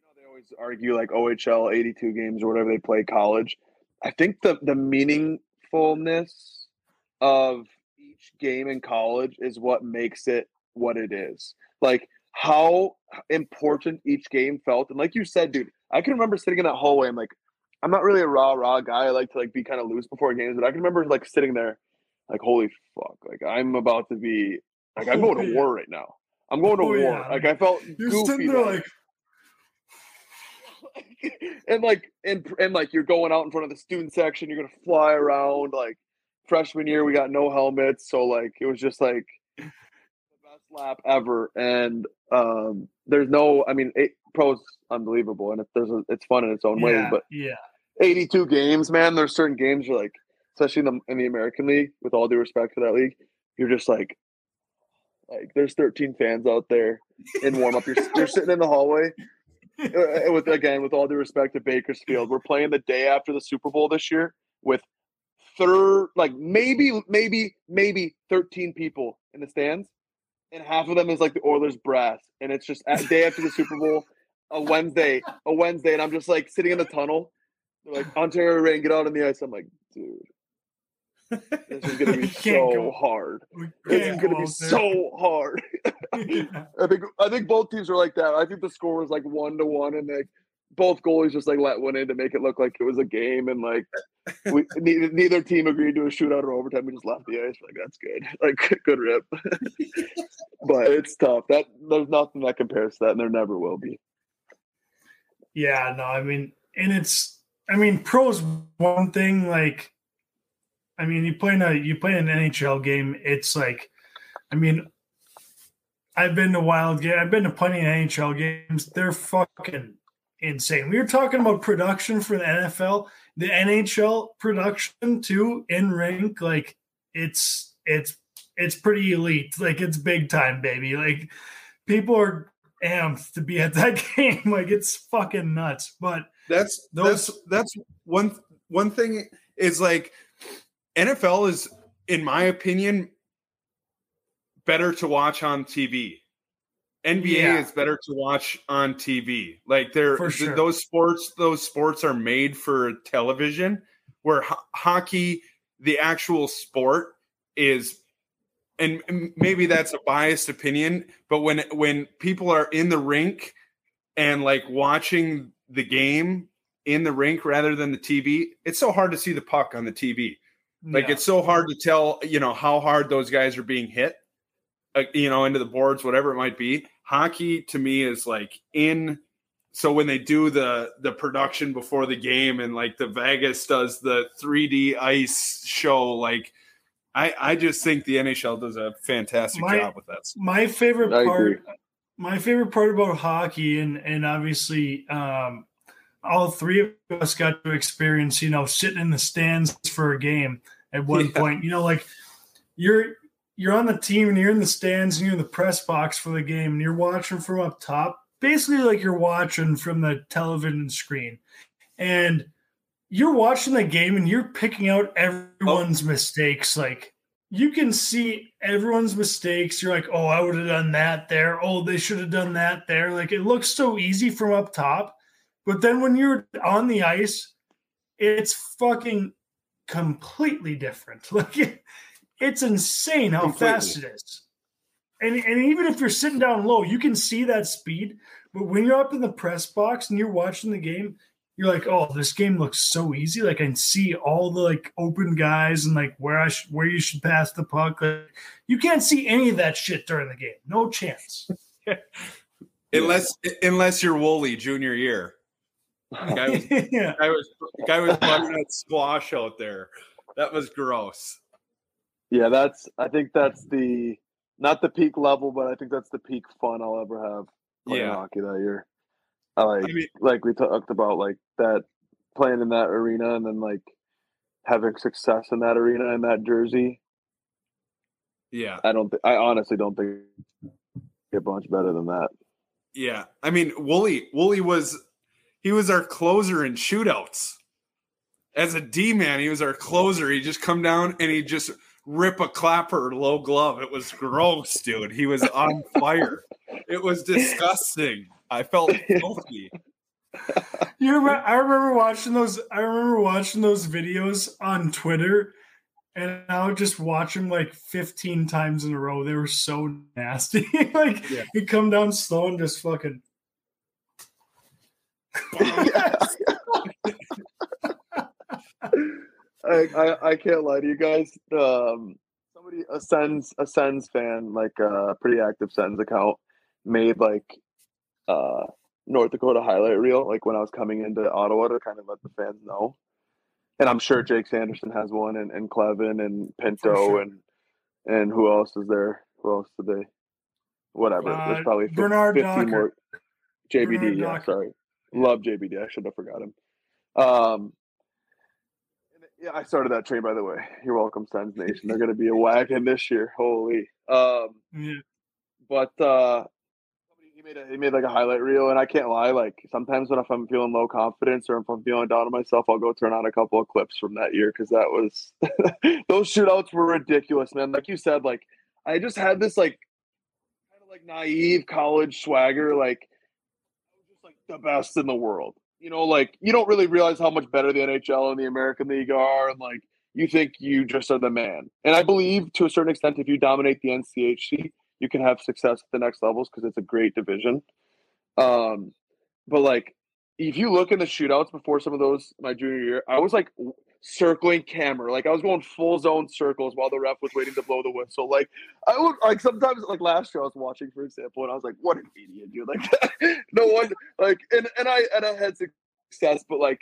know, they always argue like OHL 82 games or whatever they play college. I think the the meaningfulness of each game in college is what makes it what it is. Like how important each game felt, and like you said, dude, I can remember sitting in that hallway. I'm like, I'm not really a raw raw guy. I like to like be kind of loose before games, but I can remember like sitting there, like, holy fuck, like I'm about to be like I'm going Oh, to yeah. war right now. I'm going to Oh, war. yeah. Like I felt You're goofy. sitting there like, and like and and like you're going out in front of the student section, you're gonna fly around. Like freshman year, we got no helmets, so like it was just like the best lap ever. And um, there's no, I mean, it, pros unbelievable, and it, there's a, it's fun in its own yeah, But yeah, 82 games, man. There's certain games you're like, especially in the in the American League. With all due respect to that league, you're just like, like there's 13 fans out there in warm up. You're you're sitting in the hallway. Uh, with again, with all due respect to Bakersfield, we're playing the day after the Super Bowl this year with third, like maybe, maybe, maybe 13 people in the stands, and half of them is like the Oilers brass, and it's just a day after the Super Bowl, a Wednesday, a Wednesday, and I'm just like sitting in the tunnel. They're like Ontario Reign, get out on the ice. I'm like, dude, this is gonna be so go. hard. It's can't gonna go be so hard. Yeah. I think I think both teams are like that. I think the score was like one to one, and like both goalies just like let one in to make it look like it was a game, and like we neither, neither team agreed to a shootout or overtime. We just left the ice. Like that's good. Like good rip. but it's tough. That there's nothing that compares to that, and there never will be. Yeah, no, I mean, and it's, I mean, pros one thing. Like, I mean, you play in a you play an NHL game. It's like, I mean, I've been to wild game. I've been to plenty of NHL games. They're fucking insane. We were talking about production for the NFL, the NHL production too in rink. Like, it's it's it's pretty elite. Like, it's big time, baby. Like, people are amped to be at that game. Like it's fucking nuts. But That's Those- that's that's one one thing is like NFL is in my opinion better to watch on TV. NBA Yeah. is better to watch on TV. Like they're For th- sure. those sports those sports are made for television where ho- hockey the actual sport is and maybe that's a biased opinion but when when people are in the rink and like watching the game in the rink rather than the TV it's so hard to see the puck on the TV like yeah. it's so hard to tell, you know, how hard those guys are being hit, uh, you know, into the boards, whatever it might be. Hockey to me is like in. So when they do the the production before the game and like the Vegas does the 3D ice show, like I I just think the NHL does a fantastic My- job with that. my favorite I part agree. my favorite part about hockey and and obviously um all three of us got to experience you know sitting in the stands for a game at one Yeah. point you know like you're you're on the team and you're in the stands and you're in the press box for the game and you're watching from up top basically like you're watching from the television screen and you're watching the game and you're picking out everyone's oh. mistakes like you can see everyone's mistakes. You're like, oh, I would have done that there. Oh, they should have done that there. Like it looks so easy from up top. But then when you're on the ice, it's fucking completely different. Like it's insane how Completely. fast it is. And, and even if you're sitting down low, you can see that speed. But when you're up in the press box and you're watching the game, you're like, oh, this game looks so easy. Like I can see all the like open guys and like where I sh- where you should pass the puck. Like, you can't see any of that shit during the game. No chance. Unless unless you're Wooly junior year. Guy was yeah. guy was guy was that squash out there. That was gross. Yeah, that's. I think that's the not the peak level, but I think that's the peak fun I'll ever have playing Yeah. hockey that year. I like I mean- like we talked about like that playing in that arena and then like having success in that arena in that jersey. Yeah. I don't. Th- I honestly don't think get much better than that. Yeah. I mean, Wooly Wooly was he was our closer in shootouts. As a D man, he was our closer. He just come down and he just rip a clapper low glove. It was gross, dude. He was on fire. It was disgusting. I felt filthy. You remember, I remember watching those. I remember watching those videos on Twitter, and I would just watch them like 15 times in a row. They were so nasty. like Yeah. he'd come down slow and just fucking. I, I I can't lie to you guys. Um, somebody a Sens a Sens fan, like a pretty active Sens account, made like uh North Dakota highlight reel, like when I was coming into Ottawa to kind of let the fans know. And I'm sure Jake Sanderson has one, and, and Kleven and Pinto, sure. and and who else is there? Who else did they? Whatever. Uh, There's probably fif- Bernard 15 Docker. more. JBD, Bernard yeah, Docker. sorry. Love JBD. I should have forgot him. Um, yeah, I started that train by the way. You're welcome, Sens Nation. They're gonna be a wagon this year. Holy. Um, Yeah. but uh he made a he made like a highlight reel and I can't lie, like sometimes when if I'm feeling low confidence or if I'm feeling down on myself, I'll go turn on a couple of clips from that year because that was those shootouts were ridiculous, man. Like you said, like I just had this like kind of like naive college swagger, like I was just like the best in the world. You know, like you don't really realize how much better the NHL and the American League are, and like you think you just are the man. And I believe to a certain extent, if you dominate the NCHC, you can have success at the next levels because it's a great division. Um, but like if you look in the shootouts before some of those my junior year, I was like circling camera, like I was going full zone circles while the ref was waiting to blow the whistle. Like I would like sometimes like last year I was watching, for example, and I was like, "What an idiot, dude!" Like no one like and and I and I had success, but like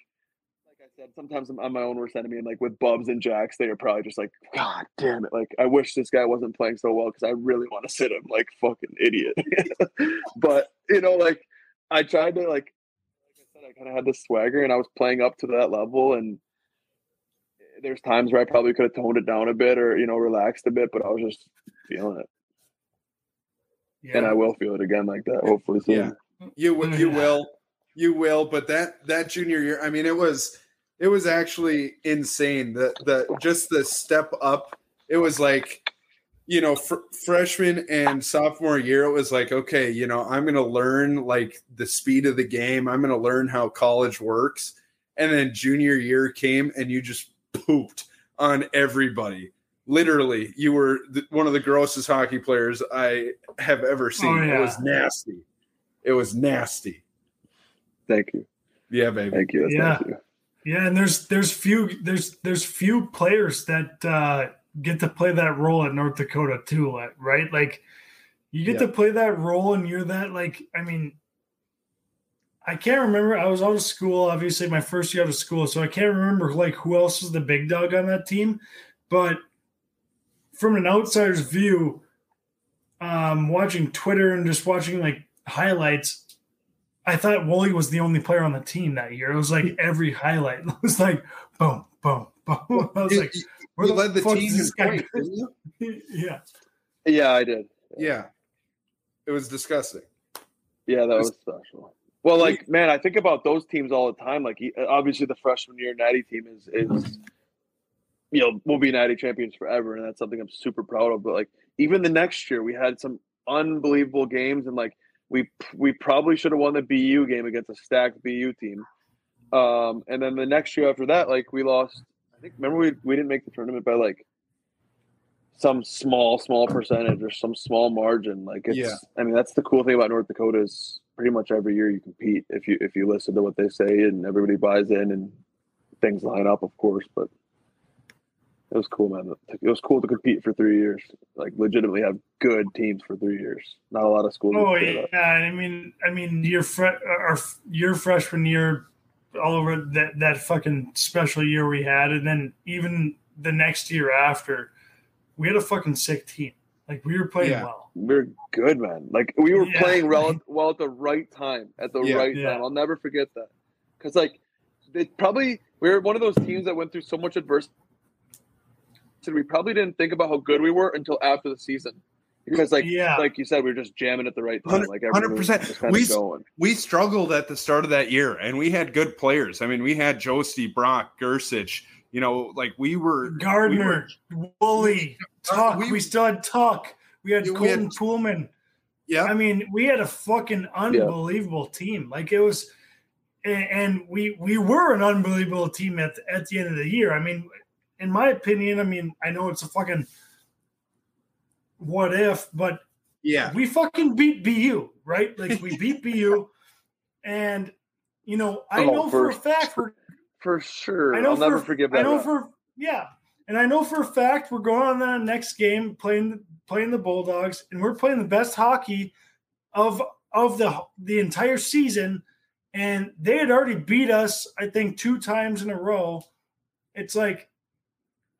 like I said, sometimes I'm, I'm my own worst enemy, and like with Bubs and Jacks, they are probably just like, God damn it! Like I wish this guy wasn't playing so well because I really want to sit him like fucking idiot. but you know, like I tried to like like I said, I kind of had the swagger, and I was playing up to that level, and there's times where I probably could have toned it down a bit or you know relaxed a bit, but I was just feeling it, and I will feel it again like that hopefully soon. Yeah. You w- you mm-hmm. will, you will. But that that junior year, I mean, it was it was actually insane. The the just the step up. It was like, you know, fr- freshman and sophomore year. It was like, okay, you know, I'm going to learn like the speed of the game. I'm going to learn how college works. And then junior year came, and you just pooped on everybody. Literally, you were the, one of the grossest hockey players I have ever seen. Oh, It was nasty. It was nasty. Thank you, Yeah, baby. thank you, that's Yeah. nice you. Yeah, and there's there's few there's there's few players that uh, get to play that role at North Dakota too, right? Like you get Yeah. to play that role, and you're that like I mean, I can't remember. I was out of school, obviously my first year out of school, so I can't remember like who else was the big dog on that team, but from an outsider's view, um, watching Twitter and just watching like highlights, I thought Wooly was the only player on the team that year. It was like every highlight it was like boom, boom, boom. I was like, you- where you led the fuck team is in this guy points, yeah. Yeah, I did. Yeah. It was disgusting. Yeah, that was special. Well, like man, I think about those teams all the time. Like he- obviously, the freshman year Natty team is is you know we'll be Natty champions forever, and that's something I'm super proud of. But like even the next year, we had some unbelievable games, and like we we probably should have won the BU game against a stacked BU team. Um, and then the next year after that, like we lost. I think remember we we didn't make the tournament by like some small small percentage or some small margin. Like it's Yeah. I mean that's the cool thing about North Dakota is pretty much every year you compete if you if you listen to what they say and everybody buys in and things line up, of course. But it was cool, man. It was cool to compete for three years. Like legitimately have good teams for three years. Not a lot of schools. Oh yeah, that. I mean, I mean, your fre- our your freshman year, all over that that fucking special year we had, and then even the next year after, we had a fucking sick team. Like we were playing Yeah. well. We're good, man. Like we were Yeah. playing rel- well at the right time, at the Yeah. right Yeah. time. I'll never forget that. Because like, they probably we were one of those teams that went through so much adversity. So we probably didn't think about how good we were until after the season, because like Yeah. like you said, we were just jamming at the right time. Like 100%. We going. we struggled at the start of that year and we had good players. I mean, we had Josie, Brock, Gersich, you know, like we were Gardner, Wooly, Tuck. we- We, still had Tuck. We had Yeah, we had- Colton Poolman. Yeah. I mean, we had a fucking unbelievable team. Like it was, and, we we were an unbelievable team at the, at the end of the year. I mean, in my opinion, I mean, I know it's a fucking what if, but Yeah. we fucking beat BU, right? Like we beat BU, and you know, I Oh, know for a for- fact we're For sure, I know I'll for, never forgive that. I know for yeah, and I know for a fact we're going on that next game playing playing the Bulldogs, and we're playing the best hockey of of the the entire season, and they had already beat us, I think, two times in a row. It's like,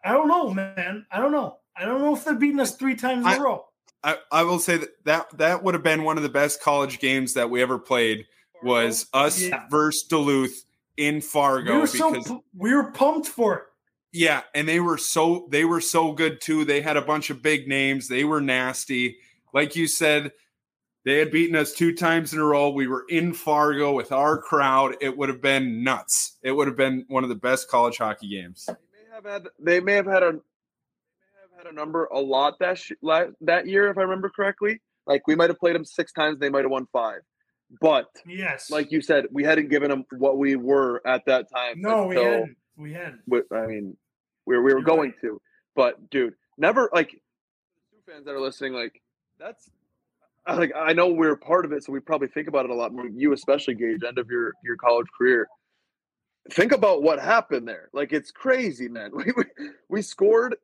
I don't know, man. I don't know. I don't know if they're beating us three times in a row. I, I will say that, that that would have been one of the best college games that we ever played was us Yeah. versus Duluth in Fargo. We were so we were pumped for it. Yeah, and they were so they were so good too. They had a bunch of big names. They were nasty. Like you said, they had beaten us two times in a row. We were in Fargo with our crowd. It would have been nuts. It would have been one of the best college hockey games. They may have had they may have had a they may have had a number a lot that sh- that year if I remember correctly. Like we might have played them six times, they might have won five. But Yes. like you said, we hadn't given them what we were at that time. no, we hadn't. We hadn't. I mean, we we were going to, but dude, never like fans that are listening. Like that's like I know we're part of it, so we probably think about it a lot more. You especially, Gage, end of your your college career. Think about what happened there. Like it's crazy, man. We we, we scored,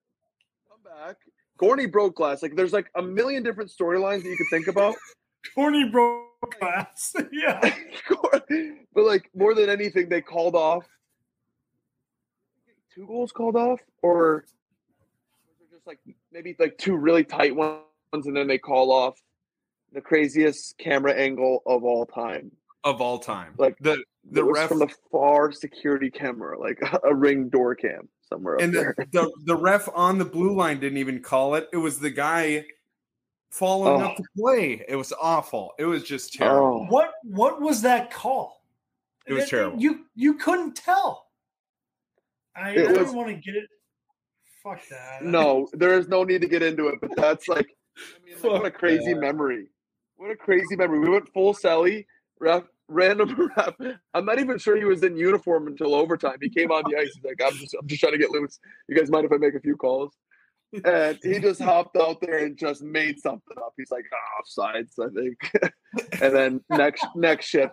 come back. Gorney broke glass. Like there's like a million different storylines that you could think about. Corny broke glass. yeah. but like more than anything, they called off two goals called off, or was there just like maybe like two really tight ones, and then they call off the craziest camera angle of all time. Of all time. Like the the ref from the far security camera, like a ring door cam somewhere up and there. the, the the ref on the blue line didn't even call it. It was the guy following Oh. up the play. It was awful. It was just terrible. Oh, What what was that call? It was terrible. You you couldn't tell. I, It don't was- want to get it. Fuck that. no, there is no need to get into it, but that's like, I mean, like, what a crazy that. memory. What a crazy memory. We went full Sally, ref, random ref. I'm not even sure he was in uniform until overtime. He came on the ice. He's like, I'm just, I'm just trying to get loose. You guys mind if I make a few calls? And he just hopped out there and just made something up. He's like, oh, offsides, I think. and then next next shift,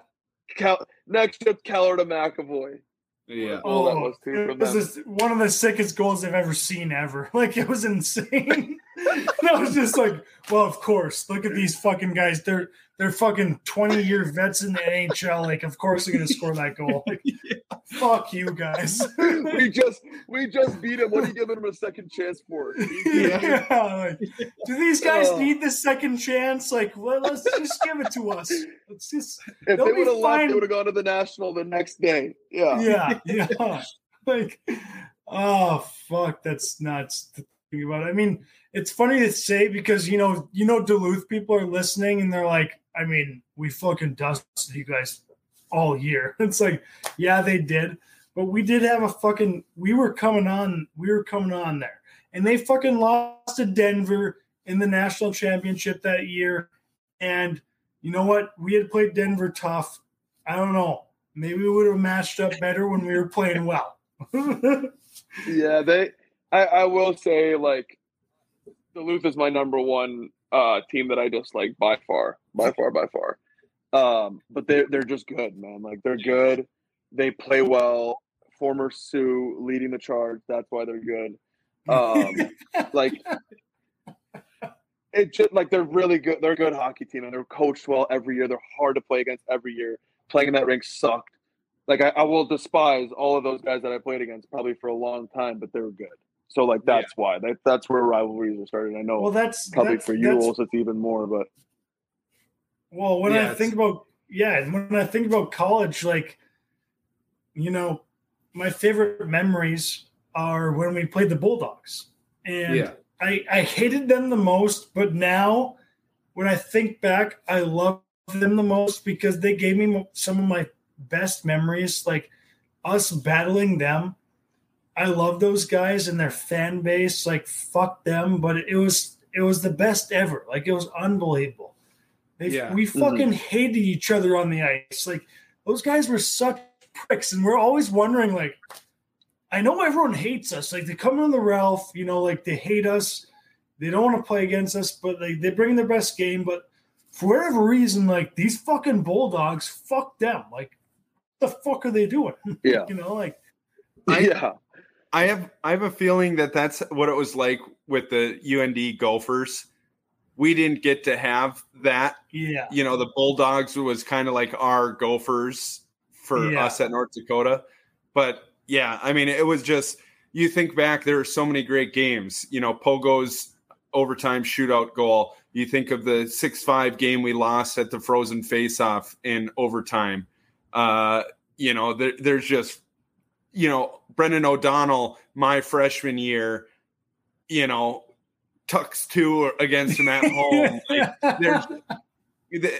Cal, next shift, Keller to McAvoy. Yeah. Oh, that was too it from was one of the sickest goals I've ever seen ever. Like it was insane. I was just like, well, of course. Look at these fucking guys. They're they're fucking 20 year vets in the NHL. Like, of course they're gonna score that goal. Like, fuck you guys. we just we just beat him. What are you giving him a second chance for? yeah. like, do these guys Oh. need the second chance? Like, well, let's just give it to us. Let's just If they would have left, they would have gone to the national the next day. Yeah. yeah, yeah. Like, oh fuck, that's nuts to think about. I mean, it's funny to say because you know, you know, Duluth people are listening and they're like, I mean, we fucking dusted you guys all year. It's like, yeah, they did, but we did have a fucking. We were coming on. We were coming on there, and they fucking lost to Denver in the national championship that year. And you know what? We had played Denver tough. I don't know. Maybe we would have matched up better when we were playing well. Yeah, they. I, I will say, like, Duluth is my number one uh, team that I dislike by far, by far, by far. Um, but they're they're just good, man. Like they're good. They play well. Former Sue leading the charge. That's why they're good. Um, like it just like they're really good. They're a good hockey team, and they're coached well every year. They're hard to play against every year. Playing in that rink sucked. Like I, I will despise all of those guys that I played against probably for a long time, but they were good. So like that's why that, that's where rivalries are started. I know well, that's probably that's, for you, that's- Wolves, it's even more. But Well, when Yeah, I think about yeah, when I think about college, like you know, my favorite memories are when we played the Bulldogs, and Yeah. I I hated them the most. But now, when I think back, I love them the most because they gave me some of my best memories, like us battling them. I love those guys and their fan base. Like fuck them, but it was it was the best ever. Like it was unbelievable. They, Yeah. We mm-hmm. fucking hated each other on the ice. Like those guys were such pricks, and we're always wondering, like, I know everyone hates us. Like they come on the Ralph, you know, like they hate us. They don't want to play against us, but they, they bring their best game. But for whatever reason, like these fucking bulldogs, fuck them. Like, what the fuck are they doing? yeah, you know, like I- yeah, I have I have a feeling that that's what it was like with the UND Gophers. We didn't get to have that. yeah, You know, the Bulldogs was kind of like our Gophers for Yeah. us at North Dakota. But yeah, I mean, it was just you think back. There are so many great games. You know, Pogo's overtime shootout goal. You think of the six-five game we lost at the Frozen Face-Off in overtime. Uh, you know, there, there's just you know, Brendan O'Donnell, my freshman year, you know, tucks two against him at home. Like, there's,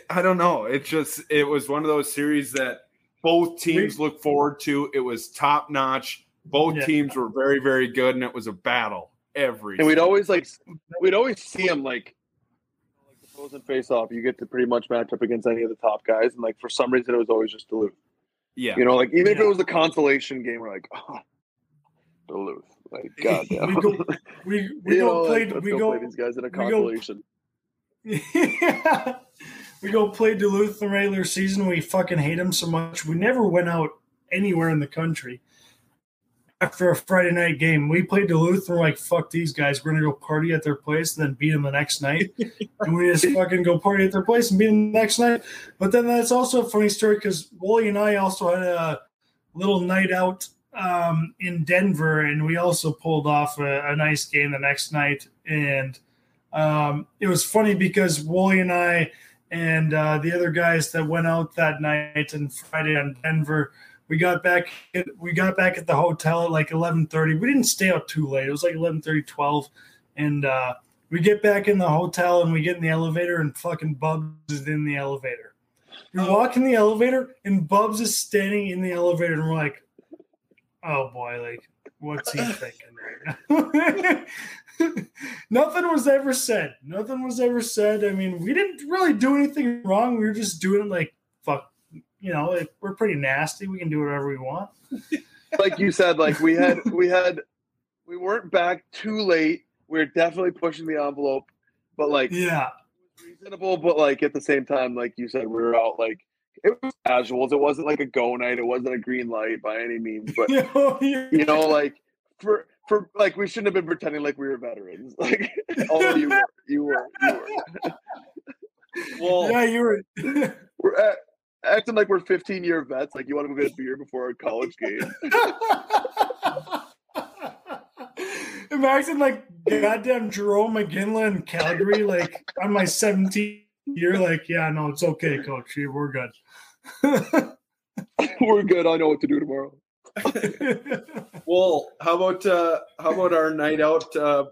I don't know. It's just, it was one of those series that both teams look forward to. It was top notch. Both Yeah. teams were very, very good, and it was a battle every. and we'd single- always like we'd always see them like like the frozen face off. You get to pretty much match up against any of the top guys, and like for some reason it was always just Duluth. Yeah. You know, like even if it was a consolation game, we're like, oh, Duluth. Like, goddamn. we go, we, we go know, play, like, we go, play these guys in a go- consolation. we go play Duluth the regular season. We fucking hate them so much. We never went out anywhere in the country after a Friday night game. We played Duluth and we're like, fuck these guys. We're gonna go party at their place and then beat them the next night. and we just fucking go party at their place and beat them the next night. But then that's also a funny story because Wooly and I also had a little night out um, in Denver, and we also pulled off a, a nice game the next night. And um, it was funny because Wooly and I and uh, the other guys that went out that night and Friday on Denver, we got back at, we got back at the hotel at like 11:30. We didn't stay out too late. It was like 11:30, 12, and uh, we get back in the hotel and we get in the elevator and fucking Bubs is in the elevator. We walk in the elevator and Bubs is standing in the elevator and we're like, oh boy, like what's he thinking right now? Nothing was ever said. Nothing was ever said. I mean, we didn't really do anything wrong. We were just doing like fuck. You know, like, we're pretty nasty. We can do whatever we want. Like you said, like we had, we had, we weren't back too late. We are definitely pushing the envelope, but like Yeah, reasonable. But like at the same time, like you said, we were out like it was casuals. It wasn't like a go night. It wasn't a green light by any means. But oh, you know, you know, like for for like we shouldn't have been pretending like we were veterans. Like, oh, you were, you were, you were. Well, yeah, you were. We're act- acting like we're 15 year vets. Like, you want to go get a beer before a college game? I'm like goddamn Jarome Iginla in Calgary, like on my 17th year. Like, yeah, no, it's okay, coach. We're good. we're good. I know what to do tomorrow. well, how about uh how about our night out uh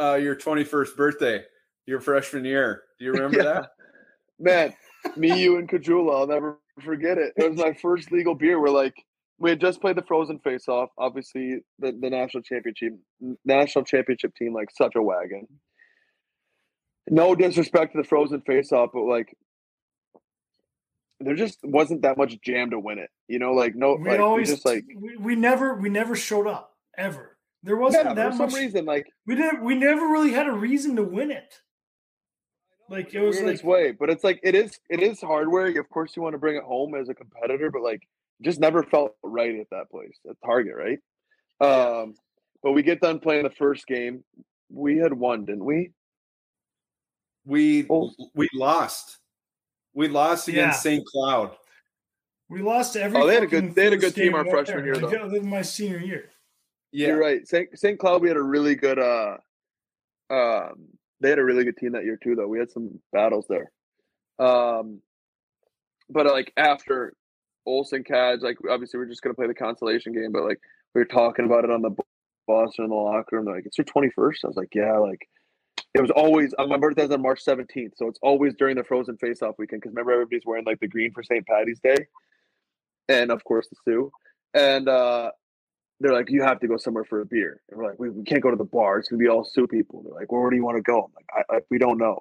uh your 21st birthday, your freshman year. Do you remember Yeah. that? Man, me, you, and Caggiula, I'll never forget it. It was my first legal beer. We're like, we had just played the Frozen Face Off. Obviously, the, the national championship national championship team, like such a wagon. No disrespect to the Frozen Face Off, but like, there just wasn't that much jam to win it. You know, like no, we like we just like we, we never we never showed up ever. There wasn't for that much. reason, like We didn't. We never really had a reason to win it. Like it was in like way, but it's like it is it is hardware. Of course, you want to bring it home as a competitor, but like just never felt right at that place at Target, right? Um, but we get done playing the first game. We had won, didn't we? We Oh. we lost. We lost against St. Cloud. we lost every. Oh, they had a good- they had a good team game our there, freshman year, like, though. Other than my senior year. Yeah. You're right. St. St. Cloud, we had a really good. uh um, They had a really good team that year too, though. We had some battles there. Um, but like after Olsen Cads, like obviously we're just gonna play the consolation game, but like we were talking about it on the or in the locker room. They're like, "It's your 21st." I was like, "Yeah." Like it was always uh, my birthday's on March 17th, so it's always during the Frozen Face Off weekend. Because remember, everybody's wearing like the green for St. Patty's Day, and of course the Sioux. And uh they're like, "You have to go somewhere for a beer." And we're like, "We, we can't go to the bar. It's gonna be all Sioux people." They're like, "Well, where do you want to go?" I'm like, I, I, "We don't know."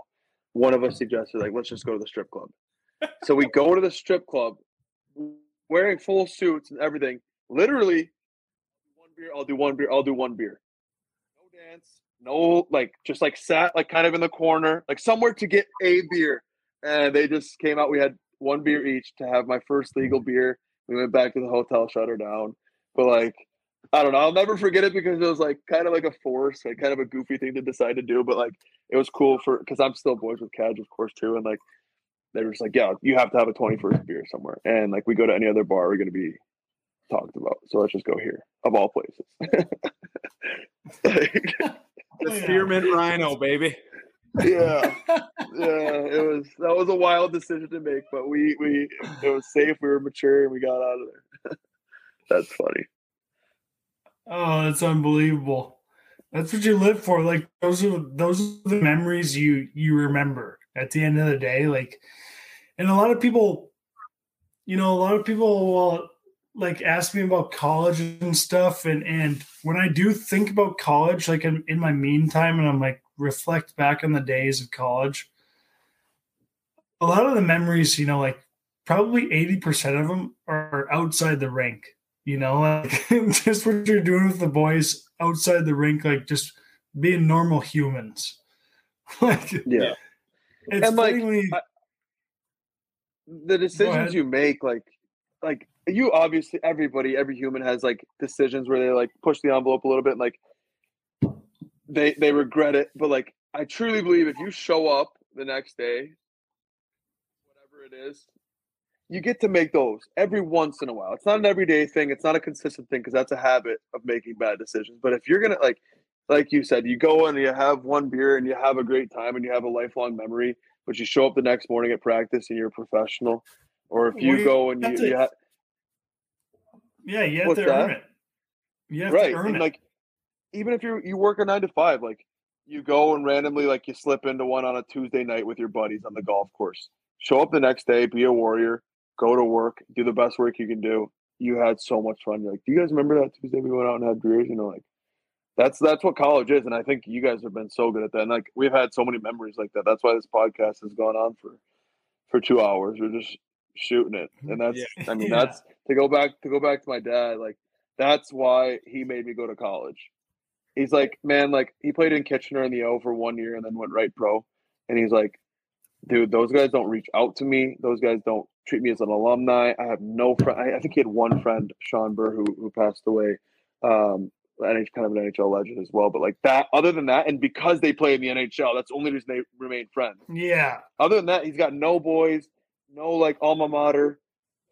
One of us suggested, like, "Let's just go to the strip club." so we go to the strip club, wearing full suits and everything. Literally, one beer. I'll do one beer. I'll do one beer. No dance. No, like just like sat like kind of in the corner, like somewhere to get a beer. And they just came out. We had one beer each to have my first legal beer. We went back to the hotel, shut her down. But like, I don't know. I'll never forget it because it was like kind of like a force, like kind of a goofy thing to decide to do. But like, it was cool for because I'm still boys with Cadge, of course, too. And like, they were just like, yeah, you have to have a 21st beer somewhere. And like, we go to any other bar, we're going to be talked about. So let's just go here, of all places. Like, The Yeah. Spearmint Rhino, baby. yeah, yeah, it was that was a wild decision to make, but we we it was safe. We were mature, and we got out of there. That's funny. Oh, that's unbelievable. That's what you live for. Like those are those are the memories you you remember at the end of the day. Like, and a lot of people, you know, a lot of people will like ask me about college and stuff. And and when I do think about college, like in, in my meantime, and I'm like reflect back on the days of college, a lot of the memories, you know, like probably eighty percent of them are outside the rink you know, like just what you're doing with the boys outside the rink, like just being normal humans. like Yeah, it's And, like, funny when you- I- the decisions you make, like like you obviously everybody, every human has like decisions where they like push the envelope a little bit, and, like they they regret it. But like I truly believe if you show up the next day, whatever it is, you get to make those every once in a while. It's not an everyday thing. It's not a consistent thing because that's a habit of making bad decisions. But if you're gonna like, like you said, you go and you have one beer and you have a great time and you have a lifelong memory, but you show up the next morning at practice and you're a professional, or if you Well, go and you, you ha- yeah, you have to that? earn it. You have right to earn and it. like even if you you work a nine to five like you go and randomly like you slip into one on a tuesday night with your buddies on the golf course show up the next day be a warrior go to work do the best work you can do. You had so much fun. You're like do you guys remember that tuesday we went out and had beers? You know like that's that's what college is. And i think you guys have been so good at that. And like we've had so many memories like that. That's why this podcast has gone on for for two hours. We're just shooting it. Mm-hmm. And that's i mean Yeah. that's to go back to go back to my dad like that's why he made me go to college. He's like, man, like he played in Kitchener in the O for one year and then went right pro. And he's like, dude, those guys don't reach out to me. Those guys don't treat me as an alumni. I have no friend. I, I think he had one friend, Shawn Burr, who who passed away, um, NH kind of an NHL legend as well. But like that, other than that, and because they play in the NHL, that's the only reason they remain friends. Yeah. Other than that, he's got no boys, no like alma mater.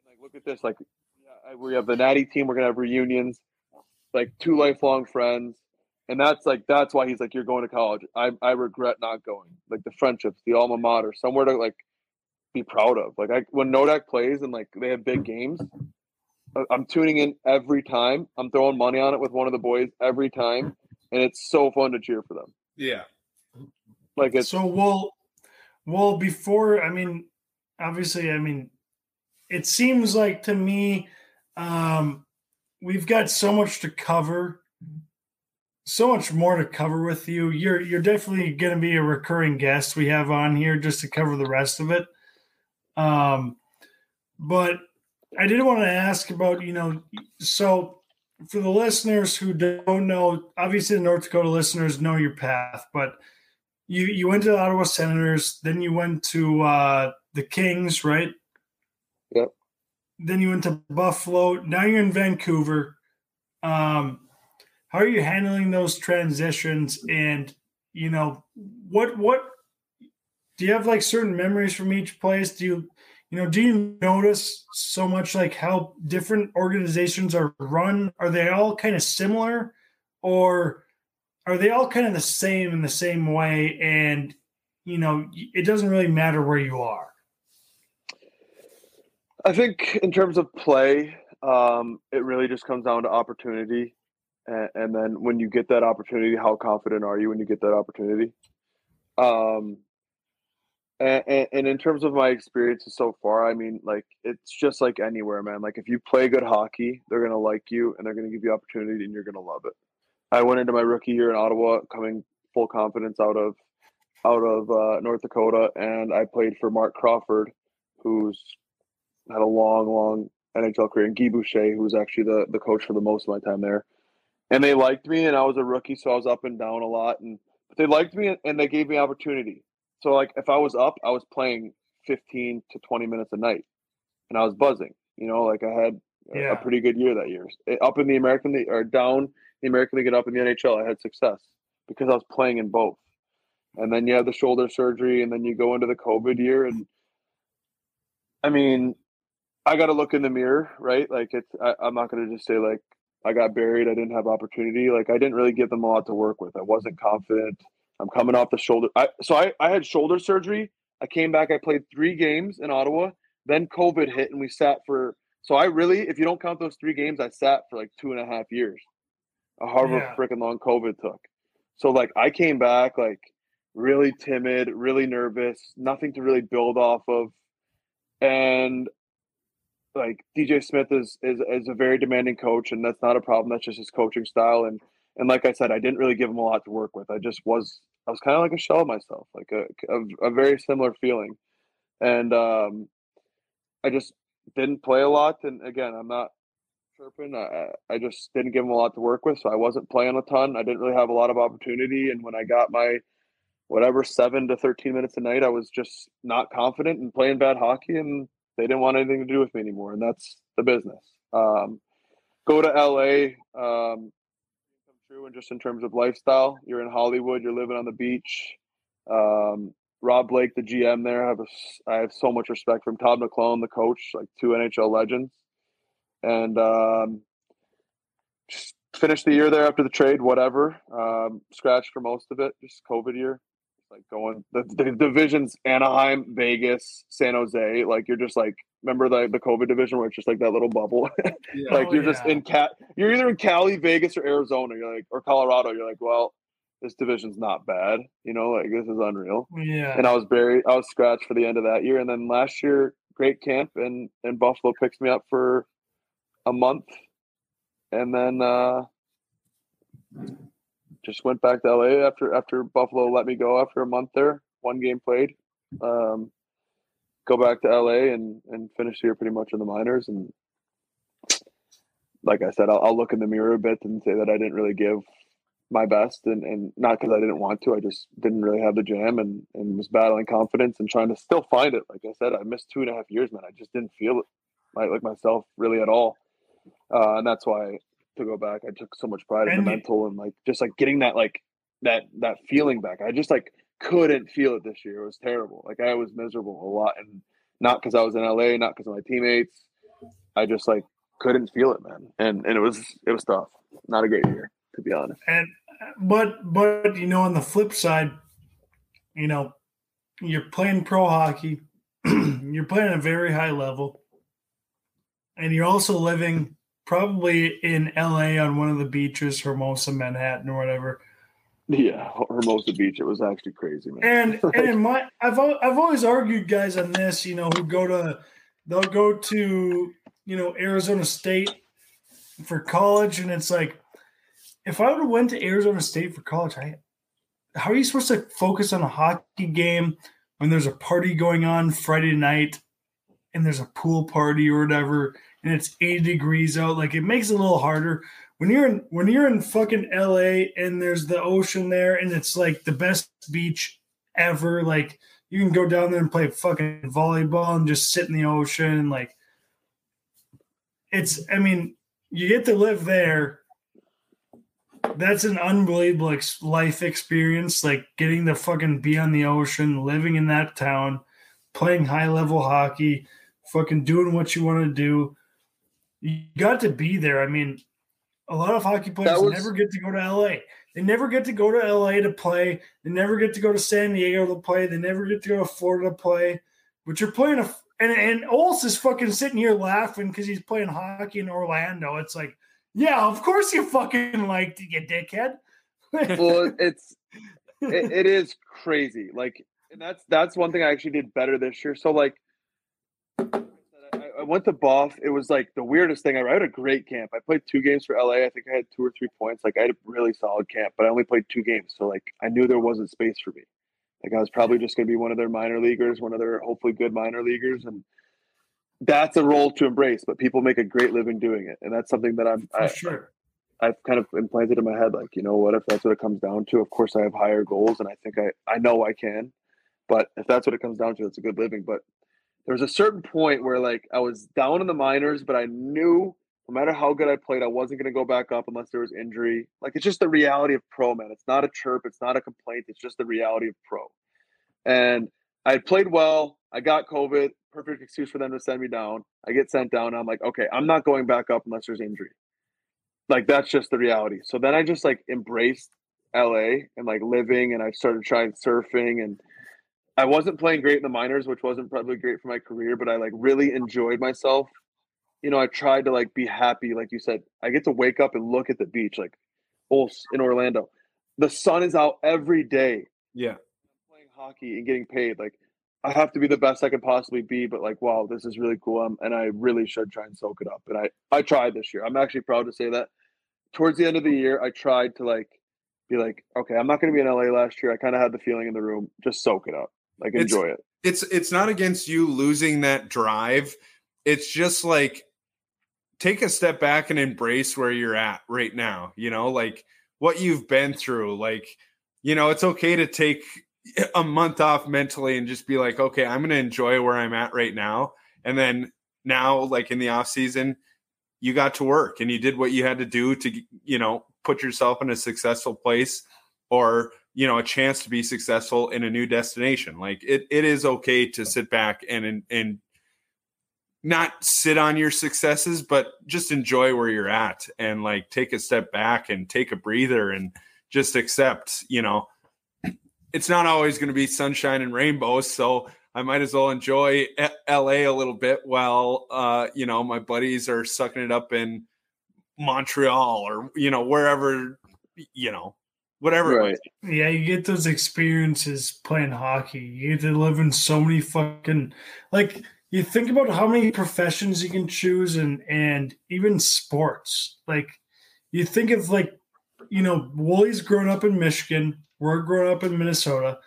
Like, look at this. Like, yeah, we have the Natty team. We're gonna have reunions. Like two lifelong friends, and that's like that's why he's like, you're going to college. I I regret not going. Like the friendships, the alma mater, somewhere to like be proud of. Like I when Nodak plays and like they have big games, I'm tuning in every time. I'm throwing money on it with one of the boys every time, and it's so fun to cheer for them. Yeah. Like it's so we'll well before I mean obviously I mean it seems like to me um we've got so much to cover so much more to cover with you you're you're definitely going to be a recurring guest we have on here just to cover the rest of it um but I did want to ask about, you know, so for the listeners who don't know, obviously the North Dakota listeners know your path, but you you went to the Ottawa Senators, then you went to uh, the Kings, right? Yep. Then you went to Buffalo. Now you're in Vancouver. Um, how are you handling those transitions? And you know, what what do you have like certain memories from each place? Do you you know, do you notice so much like how different organizations are run? Are they all kind of similar or are they all kind of the same in the same way? And, you know, it doesn't really matter where you are. I think in terms of play, um, it really just comes down to opportunity. And, and, then when you get that opportunity, how confident are you when you get that opportunity? Um, and, and, in terms of my experiences so far, I mean, like it's just like anywhere, man. Like if you play good hockey, they're gonna like you and they're gonna give you opportunity, and you're gonna love it. I went into my rookie year in Ottawa, coming full confidence out of out of uh, North Dakota, and I played for Marc Crawford, who's had a long, long NHL career, and Guy Boucher, who was actually the the coach for the most of my time there. And they liked me, and I was a rookie, so I was up and down a lot, and but they liked me, and they gave me opportunity so like if I was up, I was playing 15 to 20 minutes a night and I was buzzing. You know, like I had yeah. a pretty good year that year. Eh, up in the American League or down the American League and up in the NHL, I had success because I was playing in both. And then you have the shoulder surgery and then you go into the COVID year and I mean, I got to look in the mirror, right? Like it's I, I'm not going to just say like I got buried, I didn't have opportunity. Like I didn't really give them a lot to work with. I wasn't confident. I'm coming off the shoulder. I, so I, I had shoulder surgery. I came back. I played three games in Ottawa. Then COVID hit, and we sat for. So I really, if you don't count those three games, I sat for like two and a half years. However yeah. freaking long COVID took. So like I came back like really timid, really nervous, nothing to really build off of, and like DJ Smith is is is a very demanding coach, and that's not a problem. That's just his coaching style, and and like I said, I didn't really give him a lot to work with. I just was I was kind of like a shell of myself, like a, a, a very similar feeling, and um, I just didn't play a lot. And again, I'm not chirping. I I just didn't give him a lot to work with, so I wasn't playing a ton. I didn't really have a lot of opportunity, and when I got my whatever seven to 13 minutes a night, I was just not confident and playing bad hockey, and they didn't want anything to do with me anymore, and that's the business. Um, go to LA. Um, true and just in terms of lifestyle. You're in Hollywood, you're living on the beach. Um, Rob Blake, the GM there, I have a, I have so much respect from. Todd McLellan, the coach, like two NHL legends, and um, just finished the year there after the trade. Whatever, um, scratched for most of it. Just COVID year, like going the, the divisions: Anaheim, Vegas, San Jose. Like you're just like Remember the the COVID division where it's just like that little bubble. Yeah. like oh, you're yeah. just in cat. You're either in Cali, Vegas, or Arizona. You're like or Colorado. You're like, well, this division's not bad. You know, like this is unreal. Yeah. And I was buried. I was scratched for the end of that year, and then last year, great camp, and and Buffalo picks me up for a month, and then uh just went back to LA after after Buffalo let me go after a month there. One game played. Um, go back to LA and and finish here pretty much in the minors. And like I said, I'll, I'll look in the mirror a bit and say that I didn't really give my best and, and not because I didn't want to. I just didn't really have the jam and, and was battling confidence and trying to still find it. Like I said, I missed two and a half years, man. I just didn't feel it like, like myself really at all. Uh, and that's why to go back. I took so much pride in the mental and like just like getting that like that that feeling back. I just like couldn't feel it this year. It was terrible. Like I was miserable a lot, and not because I was in LA, not because of my teammates. I just like couldn't feel it, man. And and it was it was tough. Not a great year, to be honest. And but but you know, on the flip side, you know, you're playing pro hockey, you're playing at a very high level, and you're also living probably in LA on one of the beaches, Hermosa, Manhattan, or whatever. Yeah, Hermosa Beach. It was actually crazy, man. And and my I've I've always argued guys on this, you know, who go to they'll go to you know Arizona State for college, and it's like if I would have went to Arizona State for college, I how are you supposed to focus on a hockey game when there's a party going on Friday night and there's a pool party or whatever and it's 80 degrees out like it makes it a little harder. When you're in when you're in fucking LA and there's the ocean there and it's like the best beach ever like you can go down there and play fucking volleyball and just sit in the ocean like it's I mean you get to live there. That's an unbelievable ex- life experience like getting to fucking be on the ocean living in that town playing high level hockey fucking doing what you want to do you got to be there i mean a lot of hockey players was- never get to go to la they never get to go to la to play they never get to go to san diego to play they never get to go to florida to play but you're playing a and and Ols is fucking sitting here laughing because he's playing hockey in Orlando. It's like, yeah, of course you fucking liked it, you dickhead. well, it's it, it is crazy. Like, and that's that's one thing I actually did better this year. So like, I, went to Buff. It was like the weirdest thing. I had a great camp. I played two games for LA. I think I had two or three points. Like I had a really solid camp, but I only played two games. So like, I knew there wasn't space for me. Like I was probably just going to be one of their minor leaguers, one of their hopefully good minor leaguers, and that's a role to embrace. But people make a great living doing it, and that's something that I'm For I, sure. I've kind of implanted in my head, like, you know what, if that's what it comes down to, of course I have higher goals and I think I, I know I can. But if that's what it comes down to, it's a good living. But there was a certain point where like I was down in the minors, but I knew no matter how good I played, I wasn't gonna go back up unless there was injury. Like it's just the reality of pro, man. It's not a chirp, it's not a complaint, it's just the reality of pro. And I played well. I got COVID, perfect excuse for them to send me down. I get sent down. I'm like, okay, I'm not going back up unless there's injury like that's just the reality. So then I just like embraced LA and like living and I started trying surfing and I wasn't playing great in the minors, which wasn't probably great for my career, but I like really enjoyed myself. You know, I tried to like be happy, like you said. I get to wake up and look at the beach, like Ols in Orlando. The sun is out every day Yeah. I'm playing hockey and getting paid. Like I have to be the best I can possibly be, but like, wow, this is really cool. Um, and I really should try and soak it up. And I, I tried this year. I'm actually proud to say that. Towards the end of the year, I tried to like be like, okay, I'm not going to be in LA last year. I kind of had the feeling in the room, just soak it up, like It's- enjoy it. it's it's not against you losing that drive. It's just like take a step back and embrace where you're at right now you know like what you've been through. Like you know it's okay to take a month off mentally and just be like okay i'm going to enjoy where i'm at right now. And then now like in the off season you got to work and you did what you had to do to you know put yourself in a successful place or you know a chance to be successful in a new destination. Like it, it is okay to sit back and and, and not sit on your successes but just enjoy where you're at and like take a step back and take a breather and just accept you know it's not always going to be sunshine and rainbows so i might as well enjoy la a little bit while uh you know my buddies are sucking it up in montreal or you know wherever you know whatever Right. Yeah, you get those experiences playing hockey. You get to live in so many fucking like you think about how many professions you can choose and and even sports. Like you think of like you know, Woolie's grown up in Michigan, we're growing up in Minnesota.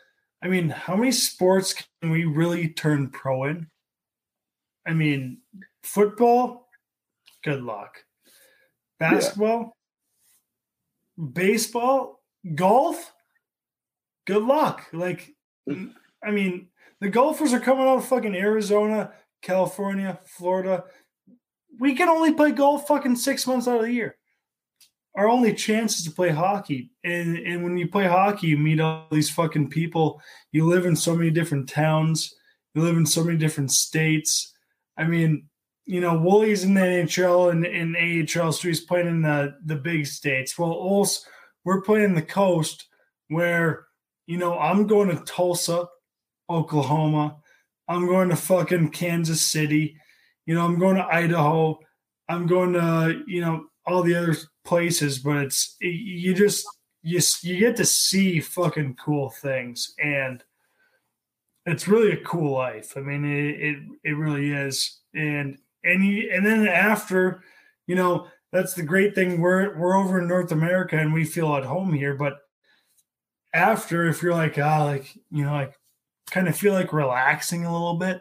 I mean, how many sports can we really turn pro in? I mean, football, good luck. Basketball, baseball, golf, good luck. Like, mm. I mean, the golfers are coming out of fucking Arizona, California, Florida. We can only play golf fucking six months out of the year. our only chance is to play hockey. And and when you play hockey, you meet all these fucking people. You live in so many different towns. You live in so many different states. I mean, you know, Woolie's in the NHL and in AHL, so he's playing in the the big states. Well, also we're playing the coast where, you know, I'm going to Tulsa, Oklahoma. I'm going to fucking Kansas City. You know, I'm going to Idaho. I'm going to, you know, all the other places, but it's you just you you get to see fucking cool things and it's really a cool life. I mean, it it, it really is. And and you, and then after, you know, that's the great thing. We're we're over in North America and we feel at home here. But after, if you're like ah, like you know, like kind of feel like relaxing a little bit,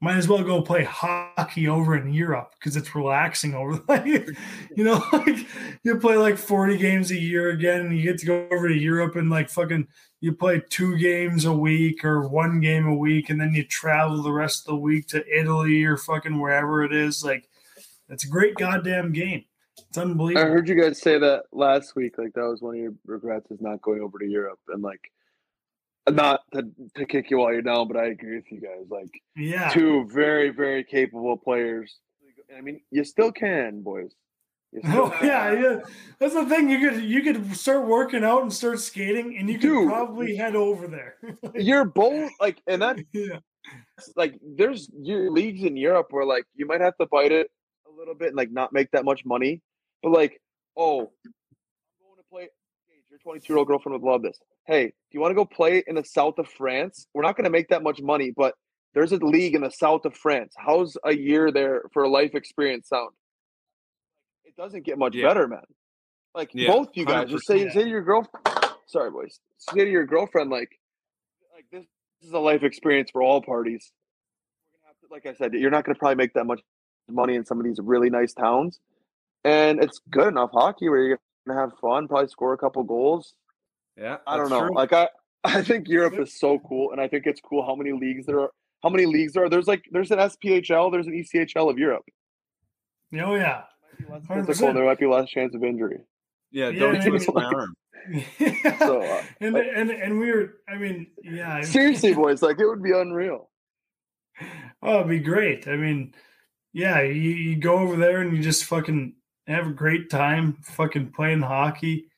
might as well go play hockey over in Europe because it's relaxing over there. you know, like you play like 40 games a year again and you get to go over to Europe and like fucking you play two games a week or one game a week and then you travel the rest of the week to Italy or fucking wherever it is. Like it's a great goddamn game. It's unbelievable. I heard you guys say that last week. Like that was one of your regrets is not going over to Europe and like not to, to kick you while you're down, but I agree with you guys. Like yeah. two very, very capable players. I mean, you still can, boys. Oh yeah, yeah. That's the thing. You could you could start working out and start skating, and you could Dude. probably head over there. You're both like, and that yeah. like there's your leagues in Europe where like you might have to bite it a little bit and like not make that much money, but like, oh, I'm going to play. Your 22 year old girlfriend would love this. Hey, do you want to go play in the south of France? We're not going to make that much money, but there's a league in the south of France. How's a year there for a life experience sound? It doesn't get much Yeah. better, man. Like Yeah, both you guys, just say 100%. say to your girlfriend. Sorry, boys. Say to your girlfriend, like, like this, this is a life experience for all parties. We're gonna have to, like I said, you're not going to probably make that much money in some of these really nice towns, and it's good enough hockey where you're going to have fun, probably score a couple goals. Yeah, I don't know. true. Like I, I think Europe is so cool, and I think it's cool how many leagues there are. How many leagues there are? There's like there's an SPHL, there's an ECHL of Europe. Oh yeah. Might be less 100%. physical, and there might be less chance of injury. yeah, Yeah, don't and twist it's my arm. So, uh, and like- and and we were. I mean, yeah. seriously, boys, like it would be unreal. Oh, it'd be great. I mean, yeah, you, you go over there and you just fucking have a great time fucking playing hockey.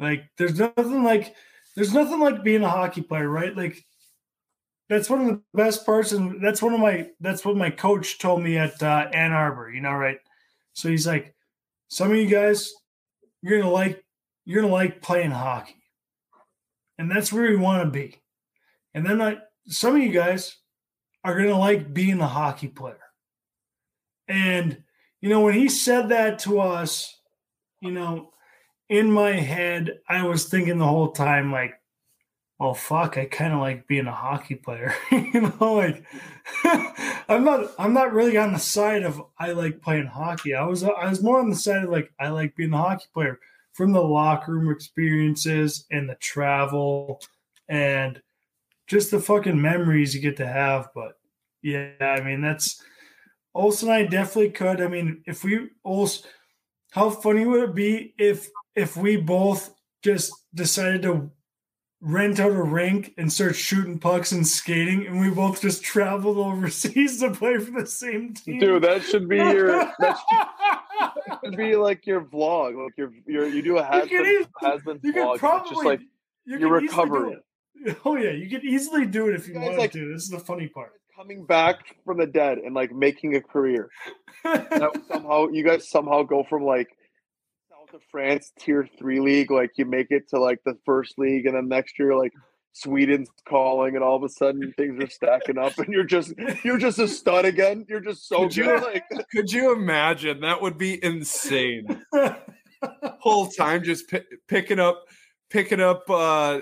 Like there's nothing like there's nothing like being a hockey player, right? Like that's one of the best parts and that's one of my that's what my coach told me at uh, Ann Arbor, you know, right? So he's like some of you guys you're to like you're to like playing hockey. And that's where you want to be. And then like some of you guys are to like being a hockey player. And, you know, when he said that to us, you know, in my head, I was thinking the whole time, like, well, fuck, I kind of like being a hockey player. you know, like, I'm not, I'm not really on the side of I like playing hockey. I was, I was more on the side of like, I like being a hockey player from the locker room experiences and the travel and just the fucking memories you get to have. But yeah, I mean that's Olson and I definitely could. I mean, if we Ols, how funny would it be if if we both just decided to rent out a rink and start shooting pucks and skating, and we both just traveled overseas to play for the same team? Dude, that should be your that should be like your vlog. Like your your you do a has could been eas- has been you vlog. could and It's just like you your could easily do recovery. it. Oh yeah, you could easily do it if you Guys, wanted like- to. This is the funny part. Coming back from the dead and like making a career. That somehow you guys somehow go from like south of France tier three league, like you make it to like the first league, and then next year like Sweden's calling, and all of a sudden things are stacking up, and you're just you're just a stud again. You're just so Could you- Like Could you imagine? That would be insane. Whole time just pi- picking up, picking up uh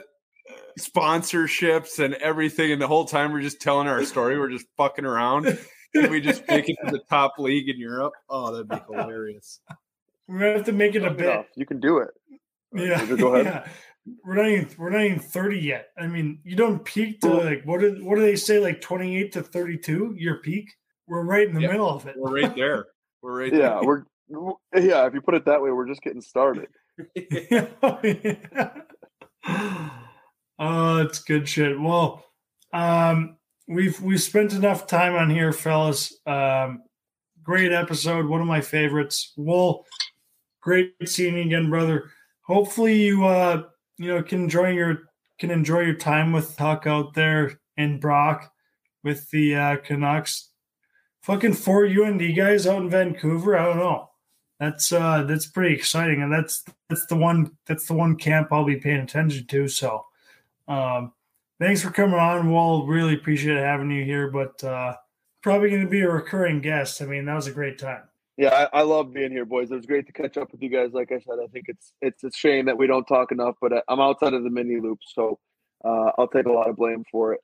sponsorships and everything, and the whole time we're just telling our story. We're just fucking around, and we just make it to the top league in Europe. Oh, that'd be hilarious. We're gonna have to make it a bit. enough, you can do it. Yeah, Go ahead. yeah. We're not even we're not even thirty yet. I mean, you don't peak to like what did what do they say like twenty eight to thirty two? Your peak. We're right in the Yep. middle of it. We're right there. We're right Yeah, there. we're Yeah, if you put it that way, we're just getting started. oh, it's good shit. Well, um, we've we've spent enough time on here, fellas. Um, great episode, one of my favorites. Well, great seeing you again, brother. Hopefully, you uh, you know can enjoy your can enjoy your time with Huck out there in Brock with the uh, Canucks. Fucking four UND guys out in Vancouver. I don't know. That's uh that's pretty exciting, and that's that's the one that's the one camp I'll be paying attention to. So, um, thanks for coming on. We'll really appreciate having you here, but uh, probably going to be a recurring guest. I mean, that was a great time. Yeah, I, I love being here, boys. It was great to catch up with you guys. Like I said, I think it's it's a shame that we don't talk enough, but uh, I'm outside of the mini loop, so uh, I'll take a lot of blame for it.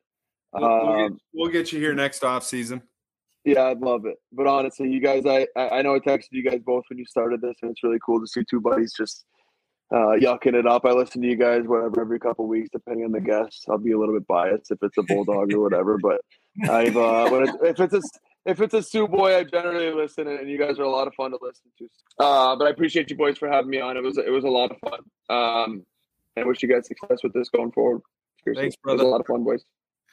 We'll, we'll, get, Um, we'll get you here next off season. Yeah, I'd love it. But honestly, you guys, I I I know I texted you guys both when you started this, and it's really cool to see two buddies just uh, yucking it up. I listen to you guys whatever every couple weeks, depending on the guests. I'll be a little bit biased if it's a bulldog or whatever, but I've uh, when it, if it's a if it's a Sioux boy, I generally listen, and you guys are a lot of fun to listen to. Uh, but I appreciate you boys for having me on. It was it was a lot of fun. Um, and I wish you guys success with this going forward. Seriously, Thanks, It was brother. a lot of fun, boys.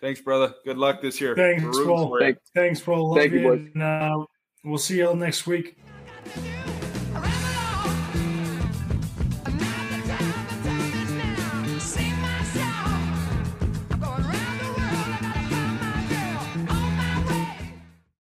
Thanks, brother. Good luck this year. Thanks, We're Will. for. Thank- Thanks, Will. Thank you, boys. And, uh, we'll see you all next week. Yeah.